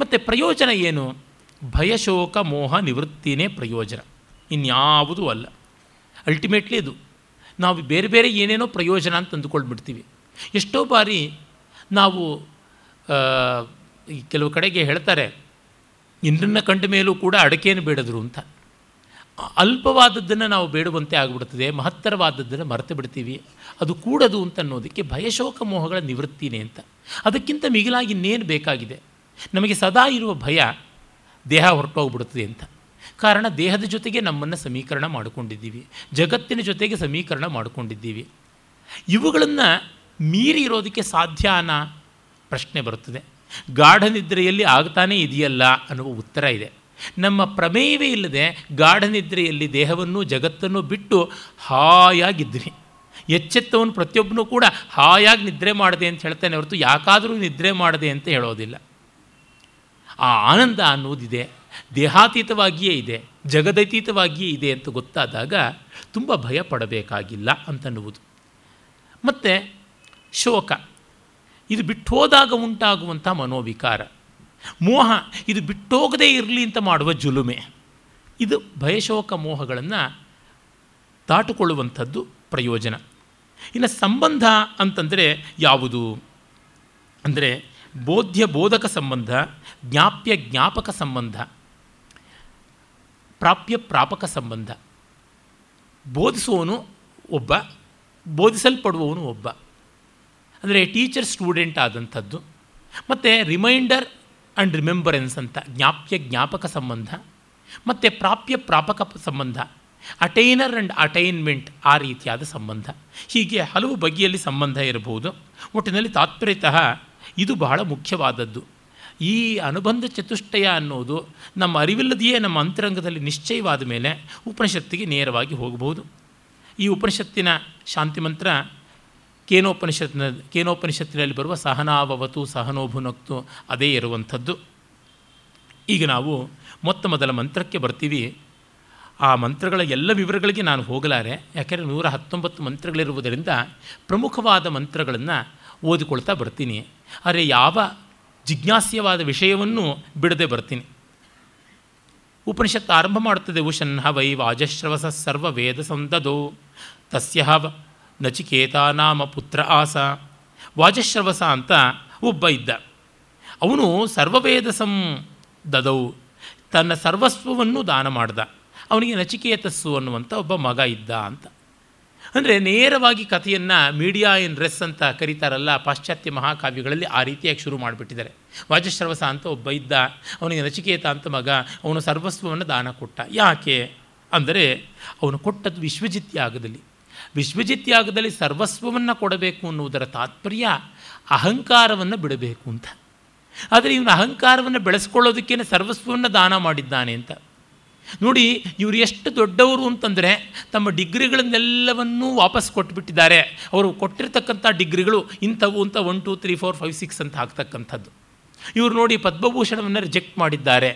ಮತ್ತು ಪ್ರಯೋಜನ ಏನು? ಭಯಶೋಕ ಮೋಹ, ನಿವೃತ್ತಿನೇ ಪ್ರಯೋಜನ. ಇನ್ಯಾವುದೂ ಅಲ್ಲ. ಅಲ್ಟಿಮೇಟ್ಲಿ ಇದು. ನಾವು ಬೇರೆ ಬೇರೆ ಏನೇನೋ ಪ್ರಯೋಜನ ಅಂತ ಅಂದುಕೊಳ್ಬಿಡ್ತೀವಿ. ಎಷ್ಟೋ ಬಾರಿ ನಾವು ಕೆಲವು ಕಡೆಗೆ ಹೇಳ್ತಾರೆ ಇಂದ್ರನ್ನ ಕಂಡ ಮೇಲೂ ಕೂಡ ಅಡಕೆಯನ್ನು ಬೇಡದ್ರು ಅಂತ. ಅಲ್ಪವಾದದ್ದನ್ನು ನಾವು ಬೇಡುವಂತೆ ಆಗಿಬಿಡ್ತದೆ, ಮಹತ್ತರವಾದದ್ದನ್ನು ಮರೆತು ಬಿಡ್ತೀವಿ. ಅದು ಕೂಡದು ಅಂತ ಅನ್ನೋದಕ್ಕೆ ಭಯಶೋಕ ಮೋಹಗಳ ನಿವೃತ್ತಿನೇ ಅಂತ. ಅದಕ್ಕಿಂತ ಮಿಗಿಲಾಗಿ ಇನ್ನೇನು ಬೇಕಾಗಿದೆ? ನಮಗೆ ಸದಾ ಇರುವ ಭಯ ದೇಹ ಹೊರಟೋಗ್ಬಿಡುತ್ತದೆ ಅಂತ. ಕಾರಣ ದೇಹದ ಜೊತೆಗೆ ನಮ್ಮನ್ನು ಸಮೀಕರಣ ಮಾಡಿಕೊಂಡಿದ್ದೀವಿ. ಜಗತ್ತಿನ ಜೊತೆಗೆ ಸಮೀಕರಣ ಮಾಡಿಕೊಂಡಿದ್ದೀವಿ. ಇವುಗಳನ್ನು ಮೀರಿ ಇರೋದಕ್ಕೆ ಸಾಧ್ಯ ಅನ್ನೋ ಪ್ರಶ್ನೆ ಬರುತ್ತದೆ. ಗಾಢ ನಿದ್ರೆಯಲ್ಲಿ ಆಗ್ತಾನೇ ಇದೆಯಲ್ಲ ಅನ್ನುವ ಉತ್ತರ ಇದೆ. ನಮ್ಮ ಪ್ರಮೇಯವೇ ಇಲ್ಲದೆ ಗಾಢ ನಿದ್ರೆಯಲ್ಲಿ ದೇಹವನ್ನು ಜಗತ್ತನ್ನು ಬಿಟ್ಟು ಹಾಯಾಗಿದ್ರಿ. ಎಚ್ಚೆತ್ತವನು ಪ್ರತಿಯೊಬ್ಬನೂ ಕೂಡ ಹಾಯಾಗಿ ನಿದ್ರೆ ಮಾಡಿದೆ ಅಂತ ಹೇಳ್ತಾನೆ ಹೊರತು ಯಾಕಾದರೂ ನಿದ್ರೆ ಮಾಡಿದೆ ಅಂತ ಹೇಳೋದಿಲ್ಲ. ಆ ಆನಂದ ಅನ್ನೋದಿದೆ, ದೇಹಾತೀತವಾಗಿಯೇ ಇದೆ, ಜಗದತೀತವಾಗಿಯೇ ಇದೆ ಅಂತ ಗೊತ್ತಾದಾಗ ತುಂಬ ಭಯ ಪಡಬೇಕಾಗಿಲ್ಲ ಅಂತನ್ನುವುದು ಮತ್ತು ಶೋಕ. ಇದು ಬಿಟ್ಟು ಹೋದಾಗ ಉಂಟಾಗುವಂಥ ಮನೋವಿಕಾರ. ಮೋಹ, ಇದು ಬಿಟ್ಟೋಗದೇ ಇರಲಿ ಅಂತ ಮಾಡುವ ಜುಲುಮೆ. ಇದು ಭಯಶೋಕ ಮೋಹಗಳನ್ನು ದಾಟುಕೊಳ್ಳುವಂಥದ್ದು ಪ್ರಯೋಜನ. ಇನ್ನು ಸಂಬಂಧ ಅಂತಂದರೆ ಯಾವುದು? ಅಂದರೆ ಬೋಧ್ಯ ಬೋಧಕ ಸಂಬಂಧ ಜ್ಞಾಪ್ಯ ಜ್ಞಾಪಕ ಸಂಬಂಧ, ಪ್ರಾಪ್ಯ ಪ್ರಾಪಕ ಸಂಬಂಧ. ಬೋಧಿಸುವವನು ಒಬ್ಬ, ಬೋಧಿಸಲ್ಪಡುವವನು ಒಬ್ಬ. ಅಂದರೆ ಟೀಚರ್ ಸ್ಟೂಡೆಂಟ್ ಆದಂಥದ್ದು. ಮತ್ತು ರಿಮೈಂಡರ್ ಆ್ಯಂಡ್ ರಿಮೆಂಬರೆನ್ಸ್ ಅಂತ, ಜ್ಞಾಪ್ಯ ಜ್ಞಾಪಕ ಸಂಬಂಧ. ಮತ್ತು ಪ್ರಾಪ್ಯ ಪ್ರಾಪಕ ಸಂಬಂಧ ಅಟೈನರ್ ಆ್ಯಂಡ್ ಅಟೈನ್ಮೆಂಟ್ ಆ ರೀತಿಯಾದ ಸಂಬಂಧ. ಹೀಗೆ ಹಲವು ಬಗೆಯಲ್ಲಿ ಸಂಬಂಧ ಇರಬಹುದು. ಒಟ್ಟಿನಲ್ಲಿ ತಾತ್ಪರ್ಯತಃ ಇದು ಬಹಳ ಮುಖ್ಯವಾದದ್ದು. ಈ ಅನುಬಂಧ ಚತುಷ್ಟಯ ಅನ್ನೋದು ನಮ್ಮ ಅರಿವಿಲ್ಲದೆಯೇ ನಮ್ಮ ಅಂತರಂಗದಲ್ಲಿ ನಿಶ್ಚಯವಾದ ಮೇಲೆ ಉಪನಿಷತ್ತಿಗೆ ನೇರವಾಗಿ ಹೋಗಬಹುದು. ಈ ಉಪನಿಷತ್ತಿನ ಶಾಂತಿ ಮಂತ್ರ ಕೇನೋಪನಿಷತ್ನ ಕೇನೋಪನಿಷತ್ತಿನಲ್ಲಿ ಬರುವ ಸಹನಾವವತು ಸಹನೋಭುನಕ್ತು ಅದೇ ಇರುವಂಥದ್ದು. ಈಗ ನಾವು ಮೊತ್ತ ಮೊದಲ ಮಂತ್ರಕ್ಕೆ ಬರ್ತೀವಿ. ಆ ಮಂತ್ರಗಳ ಎಲ್ಲ ವಿವರಗಳಿಗೆ ನಾನು ಹೋಗಲಾರೆ. ಯಾಕೆಂದರೆ ನೂರ ಹತ್ತೊಂಬತ್ತು ಮಂತ್ರಗಳಿರುವುದರಿಂದ ಪ್ರಮುಖವಾದ ಮಂತ್ರಗಳನ್ನು ಓದಿಕೊಳ್ತಾ ಬರ್ತೀನಿ. ಆದರೆ ಯಾವ ಜಿಜ್ಞಾಸ್ಯವಾದ ವಿಷಯವನ್ನು ಬಿಡದೆ ಬರ್ತೀನಿ. ಉಪನಿಷತ್ತು ಆರಂಭ ಮಾಡುತ್ತದೆ ಉಷನ್ಹ ವೈ ವಾಜಶ್ರವಸ ಸರ್ವ ವೇದ ಸಂದದೋ ತಸ್ಯ ನಚಿಕೇತ ನಾಮ ಪುತ್ರ ಆಸ. ವಾಜಶ್ರವಸ ಅಂತ ಒಬ್ಬ ಇದ್ದ. ಅವನು ಸರ್ವವೇದ ಸಂ ದದೌ, ತನ್ನ ಸರ್ವಸ್ವವನ್ನು ದಾನ ಮಾಡ್ದ. ಅವನಿಗೆ ನಚಿಕೇತಸ್ಸು ಅನ್ನುವಂಥ ಒಬ್ಬ ಮಗ ಇದ್ದ ಅಂತ. ಅಂದರೆ ನೇರವಾಗಿ ಕಥೆಯನ್ನು ಮೀಡಿಯಾ ಇನ್ ರೆಸ್ ಅಂತ ಕರೀತಾರಲ್ಲ, ಪಾಶ್ಚಾತ್ಯ ಮಹಾಕಾವ್ಯಗಳಲ್ಲಿ ಆ ರೀತಿಯಾಗಿ ಶುರು ಮಾಡಿಬಿಟ್ಟಿದ್ದಾರೆ. ವಾಜಶ್ರವಸ ಅಂತ ಒಬ್ಬ ಇದ್ದ, ಅವನಿಗೆ ನಚಿಕೇತ ಅಂತ ಮಗ, ಅವನು ಸರ್ವಸ್ವವನ್ನು ದಾನ ಕೊಟ್ಟ. ಯಾಕೆ? ಅಂದರೆ ಅವನು ಕೊಟ್ಟದ್ದು ವಿಶ್ವಜಿತ್ ಯಾಗದಲ್ಲಿ. ವಿಶ್ವಜಿತ್ ಯಾಗದಲ್ಲಿ ಸರ್ವಸ್ವವನ್ನು ಕೊಡಬೇಕು ಅನ್ನುವುದರ ತಾತ್ಪರ್ಯ ಅಹಂಕಾರವನ್ನು ಬಿಡಬೇಕು ಅಂತ. ಆದರೆ ಇವನು ಅಹಂಕಾರವನ್ನು ಬೆಳೆಸ್ಕೊಳ್ಳೋದಕ್ಕೇನೆ ಸರ್ವಸ್ವವನ್ನು ದಾನ ಮಾಡಿದ್ದಾನೆ ಅಂತ. ನೋಡಿ, ಇವರು ಎಷ್ಟು ದೊಡ್ಡವರು ಅಂತಂದರೆ ತಮ್ಮ ಡಿಗ್ರಿಗಳನ್ನೆಲ್ಲವನ್ನೂ ವಾಪಸ್ ಕೊಟ್ಟುಬಿಟ್ಟಿದ್ದಾರೆ ಅವರು ಕೊಟ್ಟಿರ್ತಕ್ಕಂಥ ಡಿಗ್ರಿಗಳು ಇಂಥವು ಅಂತ one two three four five six ಅಂತ ಹಾಕ್ತಕ್ಕಂಥದ್ದು ಇವರು ನೋಡಿ ಪದ್ಮಭೂಷಣವನ್ನು ರಿಜೆಕ್ಟ್ ಮಾಡಿದ್ದಾರೆ.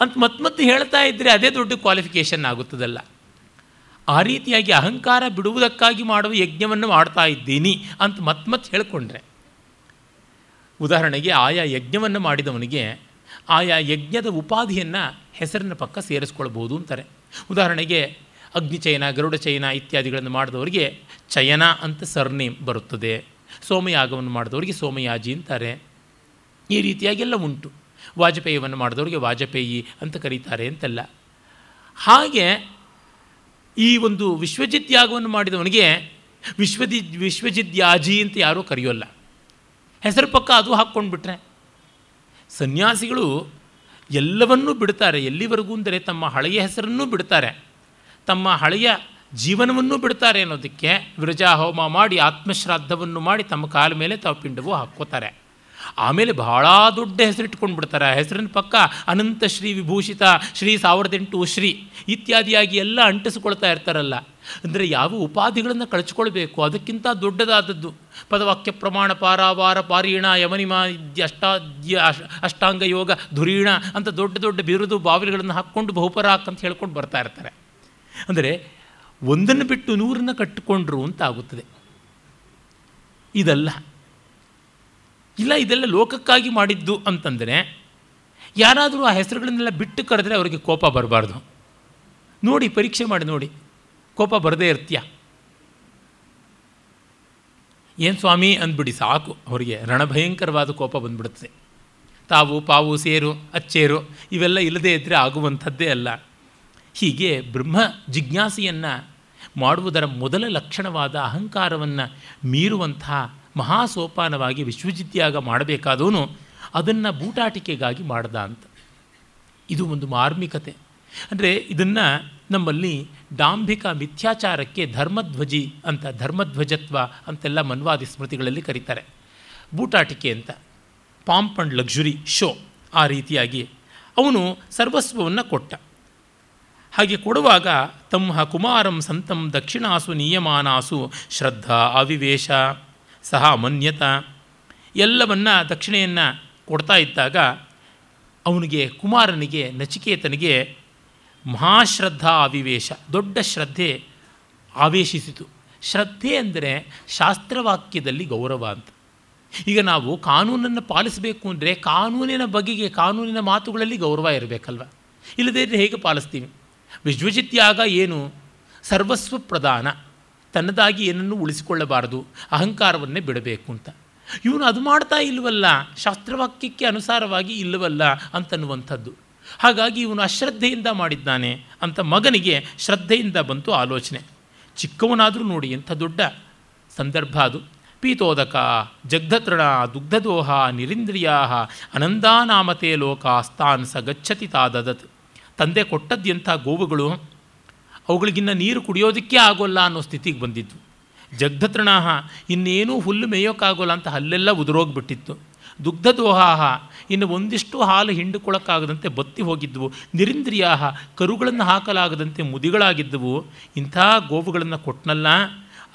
ಅಂತ ಮತ್ತೆ ಮತ್ತೆ ಹೇಳ್ತಾ ಇದ್ದರೆ ಅದೇ ದೊಡ್ಡ ಕ್ವಾಲಿಫಿಕೇಷನ್ ಆಗುತ್ತದಲ್ಲ. ಆ ರೀತಿಯಾಗಿ ಅಹಂಕಾರ ಬಿಡುವುದಕ್ಕಾಗಿ ಮಾಡುವ ಯಜ್ಞವನ್ನು ಮಾಡ್ತಾ ಇದ್ದೀನಿ ಅಂತ ಮತ್ತೆ ಮತ್ತೆ ಹೇಳಿಕೊಂಡ್ರೆ. ಉದಾಹರಣೆಗೆ ಆಯಾ ಯಜ್ಞವನ್ನು ಮಾಡಿದವನಿಗೆ ಆಯಾ ಯಜ್ಞದ ಉಪಾಧಿಯನ್ನು ಹೆಸರಿನ ಪಕ್ಕ ಸೇರಿಸ್ಕೊಳ್ಬೋದು ಅಂತಾರೆ. ಉದಾಹರಣೆಗೆ ಅಗ್ನಿಚಯನ ಗರುಡ ಚಯನ ಇತ್ಯಾದಿಗಳನ್ನು ಮಾಡಿದವರಿಗೆ ಚಯನ ಅಂತ ಸರ್ನೇಮ್ ಬರುತ್ತದೆ. ಸೋಮಯಾಗವನ್ನು ಮಾಡಿದವರಿಗೆ ಸೋಮಯಾಜಿ ಅಂತಾರೆ. ಈ ರೀತಿಯಾಗೆಲ್ಲ ಉಂಟು. ವಾಜಪೇಯವನ್ನು ಮಾಡಿದವರಿಗೆ ವಾಜಪೇಯಿ ಅಂತ ಕರೀತಾರೆ ಅಂತೆಲ್ಲ. ಹಾಗೆ ಈ ಒಂದು ವಿಶ್ವಜಿತ್ ಯಾಗವನ್ನು ಮಾಡಿದವನಿಗೆ ವಿಶ್ವದಿ, ವಿಶ್ವಜಿತ್ ಯಾಜಿ ಅಂತ ಯಾರೂ ಕರೆಯೋಲ್ಲ. ಹೆಸರು ಪಕ್ಕ ಅದು ಹಾಕ್ಕೊಂಡ್ಬಿಟ್ರೆ. ಸನ್ಯಾಸಿಗಳು ಎಲ್ಲವನ್ನೂ ಬಿಡ್ತಾರೆ. ಎಲ್ಲಿವರೆಗೂ ಅಂದರೆ ತಮ್ಮ ಹಳೆಯ ಹೆಸರನ್ನು ಬಿಡ್ತಾರೆ. ತಮ್ಮ ಹಳೆಯ ಜೀವನವನ್ನೂ ಬಿಡ್ತಾರೆ ಅನ್ನೋದಕ್ಕೆ ವಿರಜಾ ಹೋಮ ಮಾಡಿ ಆತ್ಮಶ್ರಾದ್ದವನ್ನು ಮಾಡಿ ತಮ್ಮ ಕಾಲ ಮೇಲೆ ತಾವು ಪಿಂಡವು ಹಾಕ್ಕೋತಾರೆ. ಆಮೇಲೆ ಬಹಳ ದೊಡ್ಡ ಹೆಸರಿಟ್ಕೊಂಡು ಬಿಡ್ತಾರೆ ಆ ಹೆಸರಿನ ಪಕ್ಕ ಅನಂತ ಶ್ರೀ ವಿಭೂಷಿತ, ಶ್ರೀ ಸಾವಿರದ ಎಂಟು ಶ್ರೀ ಇತ್ಯಾದಿಯಾಗಿ ಎಲ್ಲ ಅಂಟಿಸ್ಕೊಳ್ತಾ ಇರ್ತಾರಲ್ಲ. ಅಂದರೆ ಯಾವ ಉಪಾಧಿಗಳನ್ನು ಕಳಚ್ಕೊಳ್ಬೇಕು? ಅದಕ್ಕಿಂತ ದೊಡ್ಡದಾದದ್ದು. ಪದವಾಕ್ಯ ಪ್ರಮಾಣ ಪಾರಾವಾರ ಪಾರೀಣ ಯಮನಿಮ ಅಷ್ಟಾದ್ಯ ಅಷ್ಟಾಂಗ ಯೋಗ ಧುರೀಣ ಅಂತ ದೊಡ್ಡ ದೊಡ್ಡ ಬಿರುದು ಬಾವಿಗಳನ್ನು ಹಾಕ್ಕೊಂಡು ಬಹುಪರ ಅಂತ ಹೇಳ್ಕೊಂಡು ಬರ್ತಾ ಇರ್ತಾರೆ. ಅಂದರೆ ಒಂದನ್ನು ಬಿಟ್ಟು ನೂರನ್ನು ಕಟ್ಟಿಕೊಂಡ್ರು ಅಂತ ಆಗುತ್ತದೆ. ಇದಲ್ಲ. ಇಲ್ಲ, ಇದೆಲ್ಲ ಲೋಕಕ್ಕಾಗಿ ಮಾಡಿದ್ದು ಅಂತಂದರೆ ಯಾರಾದರೂ ಆ ಹೆಸರುಗಳನ್ನೆಲ್ಲ ಬಿಟ್ಟು ಕರೆದ್ರೆ ಅವರಿಗೆ ಕೋಪ ಬರಬಾರ್ದು. ನೋಡಿ, ಪರೀಕ್ಷೆ ಮಾಡಿ ನೋಡಿ. ಕೋಪ ಬರದೇ ಇರ್ತೀಯ? ಏನು ಸ್ವಾಮಿ ಅಂದ್ಬಿಡಿ ಸಾಕು, ಅವರಿಗೆ ರಣಭಯಂಕರವಾದ ಕೋಪ ಬಂದುಬಿಡುತ್ತೆ. ತಾವು, ಪಾವು, ಸೇರು, ಅಚ್ಚೇರು, ಇವೆಲ್ಲ ಇಲ್ಲದೇ ಇದ್ದರೆ ಆಗುವಂಥದ್ದೇ ಅಲ್ಲ. ಹೀಗೆ ಬ್ರಹ್ಮ ಜಿಜ್ಞಾಸೆಯನ್ನು ಮಾಡುವುದರ ಮೊದಲ ಲಕ್ಷಣವಾದ ಅಹಂಕಾರವನ್ನು ಮೀರುವಂತಹ ಮಹಾಸೋಪಾನವಾಗಿ ವಿಶ್ವಜಿತ್ಯಾಗ ಮಾಡಬೇಕಾದವನು ಅದನ್ನು ಬೂಟಾಟಿಕೆಗಾಗಿ ಮಾಡ್ದ ಅಂತ. ಇದು ಒಂದು ಮಾರ್ಮಿಕತೆ. ಅಂದರೆ ಇದನ್ನು ನಮ್ಮಲ್ಲಿ ಡಾಂಭಿಕ ಮಿಥ್ಯಾಚಾರಕ್ಕೆ ಧರ್ಮಧ್ವಜಿ ಅಂತ, ಧರ್ಮಧ್ವಜತ್ವ ಅಂತೆಲ್ಲ ಮನ್ವಾದಿ ಸ್ಮೃತಿಗಳಲ್ಲಿ ಕರೀತಾರೆ. ಬೂಟಾಟಿಕೆ ಅಂತ. ಪಾಂಪ್ ಆ್ಯಂಡ್ ಲಕ್ಸುರಿ ಶೋ ಆ ರೀತಿಯಾಗಿ ಅವನು ಸರ್ವಸ್ವವನ್ನು ಕೊಟ್ಟ. ಹಾಗೆ ಕೊಡುವಾಗ ತಮ್ಮ ಕುಮಾರಂ ಸಂತಂ ದಕ್ಷಿಣಾಸು ನಿಯಮಾನಾಸು ಶ್ರದ್ಧಾ ಅವಿವೇಶ. ಸಹ ಅಮನ್ಯತ ಎಲ್ಲವನ್ನು ದಕ್ಷಿಣೆಯನ್ನು ಕೊಡ್ತಾ ಇದ್ದಾಗ ಅವನಿಗೆ ಕುಮಾರನಿಗೆ ನಚಿಕೇತನಿಗೆ ಮಹಾಶ್ರದ್ಧಾ ಅವಿವೇಶ, ದೊಡ್ಡ ಶ್ರದ್ಧೆ ಆವೇಶಿಸಿತು. ಶ್ರದ್ಧೆ ಅಂದರೆ ಶಾಸ್ತ್ರವಾಕ್ಯದಲ್ಲಿ ಗೌರವ ಅಂತ. ಈಗ ನಾವು ಕಾನೂನನ್ನು ಪಾಲಿಸಬೇಕು ಅಂದರೆ ಕಾನೂನಿನ ಬಗೆಗೆ, ಕಾನೂನಿನ ಮಾತುಗಳಲ್ಲಿ ಗೌರವ ಇರಬೇಕಲ್ವ? ಇಲ್ಲದೇ ಹೇಗೆ ಪಾಲಿಸ್ತೀವಿ? ವಿಶ್ವಜಿತ್ಯಾಗ ಏನು? ಸರ್ವಸ್ವ ಪ್ರಧಾನ. ತನ್ನದಾಗಿ ಏನನ್ನು ಉಳಿಸಿಕೊಳ್ಳಬಾರದು, ಅಹಂಕಾರವನ್ನೇ ಬಿಡಬೇಕು ಅಂತ. ಇವನು ಅದು ಮಾಡ್ತಾ ಇಲ್ಲವಲ್ಲ, ಶಾಸ್ತ್ರವಾಕ್ಯಕ್ಕೆ ಅನುಸಾರವಾಗಿ ಇಲ್ಲವಲ್ಲ ಅಂತನ್ನುವಂಥದ್ದು. ಹಾಗಾಗಿ ಇವನು ಅಶ್ರದ್ಧೆಯಿಂದ ಮಾಡಿದ್ದಾನೆ ಅಂತ ಮಗನಿಗೆ ಶ್ರದ್ಧೆಯಿಂದ ಬಂತು ಆಲೋಚನೆ. ಚಿಕ್ಕವನಾದರೂ ನೋಡಿ ಎಂಥ ದೊಡ್ಡ ಸಂದರ್ಭ ಅದು. ಪೀತೋದಕ, ಜಗ್ಧತೃಣ, ದುಗ್ಧದೋಹ ನಿರಿಂದ್ರಿಯಾ ಅನಂದಾನಾಮತೆ ಲೋಕಾಸ್ತಾನ್ ಸ ಗಚ್ಚತಿ ತಾದದತ್. ತಂದೆ ಕೊಟ್ಟದ್ದೆಂಥ ಗೋವುಗಳು ಅವುಗಳಿಗಿನ್ನ ನೀರು ಕುಡಿಯೋದಕ್ಕೆ ಆಗೋಲ್ಲ ಅನ್ನೋ ಸ್ಥಿತಿಗೆ ಬಂದಿದ್ವು. ಜಗ್ಧತೃಣಾಹ, ಇನ್ನೇನೂ ಹುಲ್ಲು ಮೇಯೋಕ್ಕಾಗೋಲ್ಲ ಅಂತ ಹಲ್ಲೆಲ್ಲ ಉದುರೋಗ್ಬಿಟ್ಟಿತ್ತು. ದುಗ್ಧ ದೋಹಾಹ ಇನ್ನು ಒಂದಿಷ್ಟು ಹಾಲು ಹಿಂಡುಕೊಳ್ಳೋಕ್ಕಾಗದಂತೆ ಬತ್ತಿ ಹೋಗಿದ್ವು. ನಿರಿಂದ್ರಿಯಾಹ, ಕರುಗಳನ್ನು ಹಾಕಲಾಗದಂತೆ ಮುದಿಗಳಾಗಿದ್ದವು ಇಂಥ ಗೋವುಗಳನ್ನು ಕೊಟ್ಟನಲ್ಲ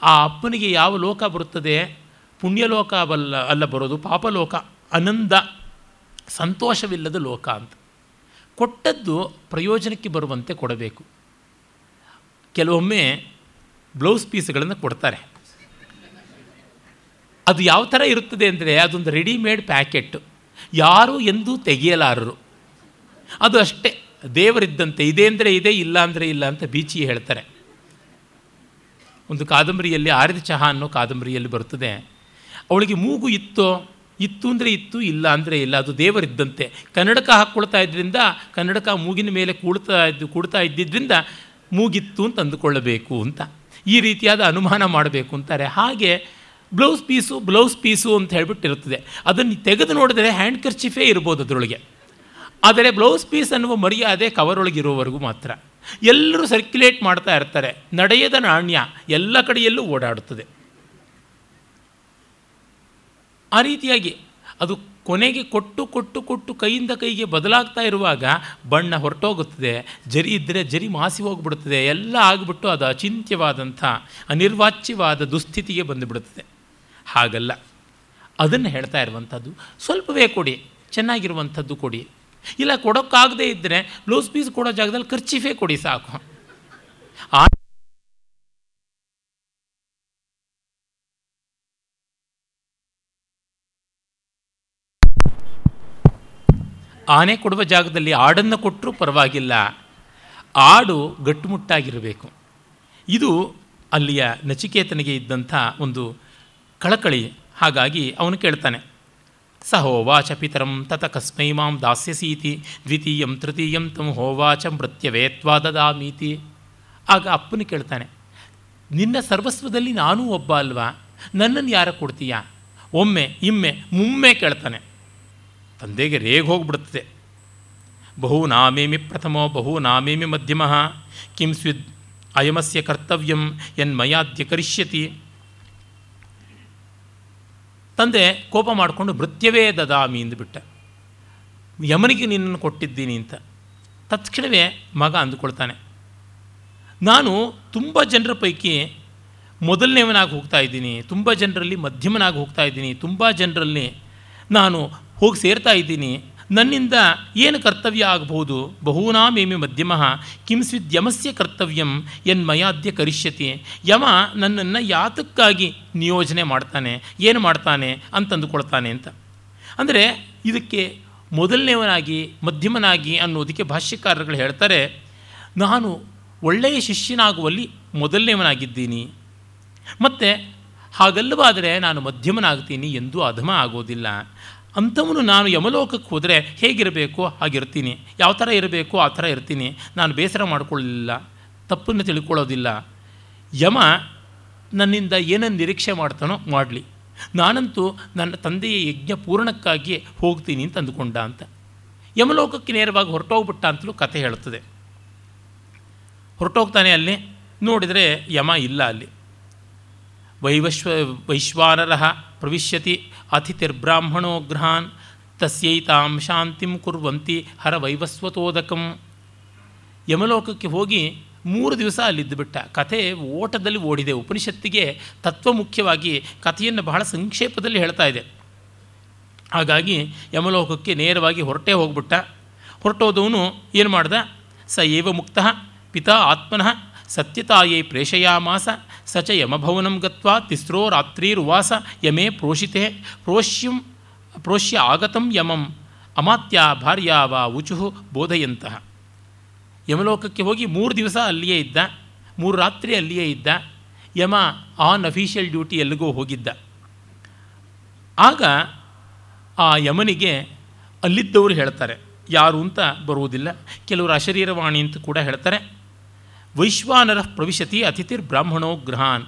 ಆ ಅಪ್ಪನಿಗೆ ಯಾವ ಲೋಕ ಬರುತ್ತದೆ? ಪುಣ್ಯಲೋಕ ಬಲ್ಲ, ಅಲ್ಲ ಬರೋದು ಪಾಪಲೋಕ, ಆನಂದ, ಸಂತೋಷವಿಲ್ಲದ ಲೋಕ ಅಂತ. ಕೊಟ್ಟದ್ದು ಪ್ರಯೋಜನಕ್ಕೆ ಬರುವಂತೆ ಕೊಡಬೇಕು. ಕೆಲವೊಮ್ಮೆ ಬ್ಲೌಸ್ ಪೀಸ್ಗಳನ್ನು ಕೊಡ್ತಾರೆ. ಅದು ಯಾವ ಥರ ಇರುತ್ತದೆ ಅಂದರೆ ಅದೊಂದು ರೆಡಿಮೇಡ್ ಪ್ಯಾಕೆಟ್ ಯಾರೂ ಎಂದೂ ತೆಗೆಯಲಾರರು. ಅದು ಅಷ್ಟೇ. ದೇವರಿದ್ದಂತೆ ಇದೆ ಅಂದರೆ ಇದೆ, ಇಲ್ಲ ಅಂದರೆ ಇಲ್ಲ ಅಂತ ಬೀಚಿ ಹೇಳ್ತಾರೆ. ಒಂದು ಕಾದಂಬರಿಯಲ್ಲಿ ಆರಿದ ಚಹಾ ಅನ್ನೋ ಕಾದಂಬರಿಯಲ್ಲಿ ಬರುತ್ತದೆ. ಅವಳಿಗೆ ಮೂಗು ಇತ್ತೋ, ಇತ್ತು ಅಂದರೆ ಇತ್ತು, ಇಲ್ಲ ಅಂದರೆ ಇಲ್ಲ. ಅದು ದೇವರಿದ್ದಂತೆ. ಕನ್ನಡಕ ಹಾಕ್ಕೊಳ್ತಾ ಇದ್ದರಿಂದ ಕನ್ನಡಕ ಮೂಗಿನ ಮೇಲೆ ಕೂಡ್ತಾ ಇದ್ದು, ಕೂಡ್ತಾ ಇದ್ದಿದ್ದರಿಂದ ಮೂಗಿತ್ತು ಅಂತ ಅಂದುಕೊಳ್ಳಬೇಕು ಅಂತ. ಈ ರೀತಿಯಾದ ಅನುಮಾನ ಮಾಡಬೇಕು ಅಂತಾರೆ. ಹಾಗೆ ಬ್ಲೌಸ್ ಪೀಸು ಬ್ಲೌಸ್ ಪೀಸು ಅಂತ ಹೇಳ್ಬಿಟ್ಟಿರುತ್ತದೆ. ಅದನ್ನು ತೆಗೆದು ನೋಡಿದರೆ ಹ್ಯಾಂಡ್ ಕರ್ಚಿಫೇ ಇರ್ಬೋದು ಅದರೊಳಗೆ. ಆದರೆ ಬ್ಲೌಸ್ ಪೀಸ್ ಅನ್ನುವ ಮರ್ಯಾದೆ ಕವರೊಳಗಿರುವವರೆಗೂ ಮಾತ್ರ. ಎಲ್ಲರೂ ಸರ್ಕ್ಯುಲೇಟ್ ಮಾಡ್ತಾ ಇರ್ತಾರೆ. ನಡೆಯದ ನಾಣ್ಯ ಎಲ್ಲ ಕಡೆಯಲ್ಲೂ ಓಡಾಡುತ್ತದೆ. ಆ ರೀತಿಯಾಗಿ ಅದು ಕೊನೆಗೆ ಕೊಟ್ಟು ಕೊಟ್ಟು ಕೊಟ್ಟು ಕೈಯಿಂದ ಕೈಗೆ ಬದಲಾಗ್ತಾ ಇರುವಾಗ ಬಣ್ಣ ಹೊರಟೋಗುತ್ತದೆ. ಜರಿ ಇದ್ದರೆ ಜರಿ ಮಾಸಿ ಹೋಗ್ಬಿಡುತ್ತದೆ. ಎಲ್ಲ ಆಗಿಬಿಟ್ಟು ಅದು ಅಚಿಂತ್ಯವಾದಂಥ, ಅನಿರ್ವಾಚ್ಯವಾದ ದುಸ್ಥಿತಿಗೆ ಬಂದುಬಿಡುತ್ತದೆ. ಹಾಗಲ್ಲ. ಅದನ್ನು ಹೇಳ್ತಾ ಇರುವಂಥದ್ದು ಸ್ವಲ್ಪವೇ ಕೊಡಿ. ಚೆನ್ನಾಗಿರುವಂಥದ್ದು ಕೊಡಿ. ಇಲ್ಲ, ಕೊಡೋಕ್ಕಾಗದೇ ಇದ್ದರೆ ಬ್ಲೌಸ್ ಪೀಸ್ ಕೊಡೋ ಜಾಗದಲ್ಲಿ ಖರ್ಚಿಫೇ ಕೊಡಿ ಸಾಕು. ಆ ಆನೆ ಕೊಡುವ ಜಾಗದಲ್ಲಿ ಆಡನ್ನು ಕೊಟ್ಟರೂ ಪರವಾಗಿಲ್ಲ. ಆಡು ಗಟ್ಟುಮುಟ್ಟಾಗಿರಬೇಕು. ಇದು ಅಲ್ಲಿಯ ನಚಿಕೇತನಿಗೆ ಇದ್ದಂಥ ಒಂದು ಕಳಕಳಿ. ಹಾಗಾಗಿ ಅವನು ಕೇಳ್ತಾನೆ, ಸಹೋವಾಚ ಪಿತರಂ ತತ ಕಸ್ಮೈ ಮಾಂ ದಾಸ್ಯಸೀತಿ, ದ್ವಿತೀಯಂ ತೃತೀಯಂ ತಮ್ಮ ಹೋವಾಚ ಮೃತ್ಯವೇತ್ವಾ ದದಾಮೀತಿ. ಆಗ ಅಪ್ಪನು ಕೇಳ್ತಾನೆ, ನಿನ್ನ ಸರ್ವಸ್ವದಲ್ಲಿ ನಾನೂ ಒಬ್ಬ ಅಲ್ವಾ? ನನ್ನನ್ನು ಯಾರ ಕೊಡ್ತೀಯಾ? ಒಮ್ಮೆ, ಇಮ್ಮೆ, ಮುಮ್ಮೆ ಕೇಳ್ತಾನೆ. ತಂದೆಗೆ ರೇಗ್ ಹೋಗ್ಬಿಡುತ್ತದೆ. ಬಹು ನಾಮೇಮಿ ಪ್ರಥಮೋ ಬಹು ನಾಮೇಮಿ ಮಧ್ಯಮ. ಕಿಂ ಸ್ವಿದ್ ಅಯಮಸ್ಯ ಕರ್ತವ್ಯಂ ಎನ್ಮಯಾದ್ಯ ಕರಿಷ್ಯತಿ. ತಂದೆ ಕೋಪ ಮಾಡಿಕೊಂಡು ಮೃತ್ಯವೇ ದದಾಮಿ ಅಂದುಬಿಟ್ಟ ಯಮನಿಗೆ ನಿನ್ನನ್ನು ಕೊಟ್ಟಿದ್ದೀನಿ ಅಂತ. ತತ್ಕ್ಷಣವೇ ಮಗ ಅಂದುಕೊಳ್ತಾನೆ. ನಾನು ತುಂಬ ಜನರ ಪೈಕಿ ಮೊದಲನೇವನಾಗಿ ಹೋಗ್ತಾ ಇದ್ದೀನಿ. ತುಂಬ ಜನರಲ್ಲಿ ಮಧ್ಯಮನಾಗಿ ಹೋಗ್ತಾ ಇದ್ದೀನಿ. ತುಂಬ ಜನರಲ್ಲಿ ನಾನು ಹೋಗಿ ಸೇರ್ತಾ ಇದ್ದೀನಿ. ನನ್ನಿಂದ ಏನು ಕರ್ತವ್ಯ ಆಗಬಹುದು ಬಹೂನಾಮೇಮಿ ಮಧ್ಯಮ ಕಿಂಸ್ವಿದ್ ಯಮಸ್ಯ ಕರ್ತವ್ಯಂ ಎನ್ಮಯಾದ್ಯ ಕರಿಷ್ಯತಿ. ಯಮ ನನ್ನನ್ನು ಯಾತಕ್ಕಾಗಿ ನಿಯೋಜನೆ ಮಾಡ್ತಾನೆ, ಏನು ಮಾಡ್ತಾನೆ ಅಂತಂದುಕೊಳ್ತಾನೆ ಅಂತ. ಅಂದರೆ ಇದಕ್ಕೆ ಮೊದಲನೇವನಾಗಿ, ಮಧ್ಯಮನಾಗಿ ಅನ್ನೋದಕ್ಕೆ ಭಾಷ್ಯಕಾರರುಗಳು ಹೇಳ್ತಾರೆ, ನಾನು ಒಳ್ಳೆಯ ಶಿಷ್ಯನಾಗುವಲ್ಲಿ ಮೊದಲನೇವನಾಗಿದ್ದೀನಿ. ಮತ್ತು ಹಾಗಲ್ಲವಾದರೆ ನಾನು ಮಧ್ಯಮನಾಗ್ತೀನಿ ಎಂದೂ ಅಧಮ ಆಗೋದಿಲ್ಲ. ಅಂಥವನು ನಾನು ಯಮಲೋಕಕ್ಕೆ ಹೋದರೆ ಹೇಗಿರಬೇಕು? ಹಾಗಿರ್ತೀನಿ. ಯಾವ ಥರ ಇರಬೇಕು? ಆ ಥರ ಇರ್ತೀನಿ. ನಾನು ಬೇಸರ ಮಾಡಿಕೊಳ್ಳಲಿಲ್ಲ ತಪ್ಪನ್ನು ತಿಳ್ಕೊಳ್ಳೋದಿಲ್ಲ. ಯಮ ನನ್ನಿಂದ ಏನನ್ನು ನಿರೀಕ್ಷೆ ಮಾಡ್ತಾನೋ ಮಾಡಲಿ. ನಾನಂತೂ ನನ್ನ ತಂದೆಯ ಯಜ್ಞ ಪೂರ್ಣಕ್ಕಾಗಿ ಹೋಗ್ತೀನಿ ಅಂತ ಅಂದುಕೊಂಡ ಅಂತ. ಯಮಲೋಕಕ್ಕೆ ನೇರವಾಗಿ ಹೊರಟೋಗ್ಬಿಟ್ಟ ಅಂತಲೂ ಕಥೆ ಹೇಳುತ್ತದೆ. ಹೊರಟೋಗ್ತಾನೆ ಅಲ್ಲಿ. ನೋಡಿದರೆ ಯಮ ಇಲ್ಲ ಅಲ್ಲಿ. ವೈವಶ್ವ ವೈಶ್ವಾನರಹ ಪ್ರವಿಶ್ಯತಿ. ಅತಿಥಿರ್ಬ್ರಾಹ್ಮಣೋ ಗೃಹಾನ್ ತಸ್ಯೈತಾಂ ಶಾಂತಿಂ ಕುರ್ವಂತಿ ಹರ ವೈವಸ್ವತೋದಕಂ ಯಮಲೋಕಕ್ಕೆ ಹೋಗಿ ಮೂರು ದಿವಸ ಅಲ್ಲಿದ್ದು ಬಿಟ್ಟ. ಕಥೆ ಓಟದಲ್ಲಿ ಓಡಿದೆ. ಉಪನಿಷತ್ತಿಗೆ ತತ್ವ ಮುಖ್ಯವಾಗಿ ಕಥೆಯನ್ನು ಬಹಳ ಸಂಕ್ಷೇಪದಲ್ಲಿ ಹೇಳ್ತಾ ಇದೆ. ಹಾಗಾಗಿ ಯಮಲೋಕಕ್ಕೆ ನೇರವಾಗಿ ಹೊರಟೇ ಹೋಗ್ಬಿಟ್ಟ. ಹೊರಟೋದವನು ಏನು ಮಾಡ್ದ? ಸ ಏವ ಮುಕ್ತ ಪಿತಾ ಆತ್ಮನಃ ಸತ್ಯತಾಯೇ ಪ್ರೇಷಯಾಮಾಸ ಸ ಚ ಯಮಭವನಂ ಗತ್ವಾ ತಿಸ್ರೋ ರಾತ್ರಿರ್ವಾಸ ಯಮೇ ಪ್ರೋಷಿತೆ ಪ್ರೋಷ್ಯಂ ಪ್ರೋಷ್ಯ ಆಗತಂ ಯಮಂ ಅಮಾತ್ಯ ಭಾರ್ಯ ವಾ ಉಚುಹು ಬೋಧಯಂತಹ ಯಮಲೋಕಕ್ಕೆ ಹೋಗಿ ಮೂರು ದಿವಸ ಅಲ್ಲಿಯೇ ಇದ್ದ, ಮೂರು ರಾತ್ರಿ ಅಲ್ಲಿಯೇ ಇದ್ದ, ಯಮ ಆನ್ ಅಫಿಷಿಯಲ್ ಡ್ಯೂಟಿ ಎಲ್ಲಿಗೋ ಹೋಗಿದ್ದ. ಆಗ ಆ ಯಮನಿಗೆ ಅಲ್ಲಿದ್ದವರು ಹೇಳ್ತಾರೆ, ಯಾರು ಅಂತ ಬರುವುದಿಲ್ಲ, ಕೆಲವರು ಅಶರೀರವಾಣಿ ಅಂತ ಕೂಡ ಹೇಳ್ತಾರೆ ವೈಶ್ವಾನರ ಪ್ರವಿಶತಿ ಅತಿಥಿರ್ ಬ್ರಾಹ್ಮಣೋ ಗೃಹಾನ್.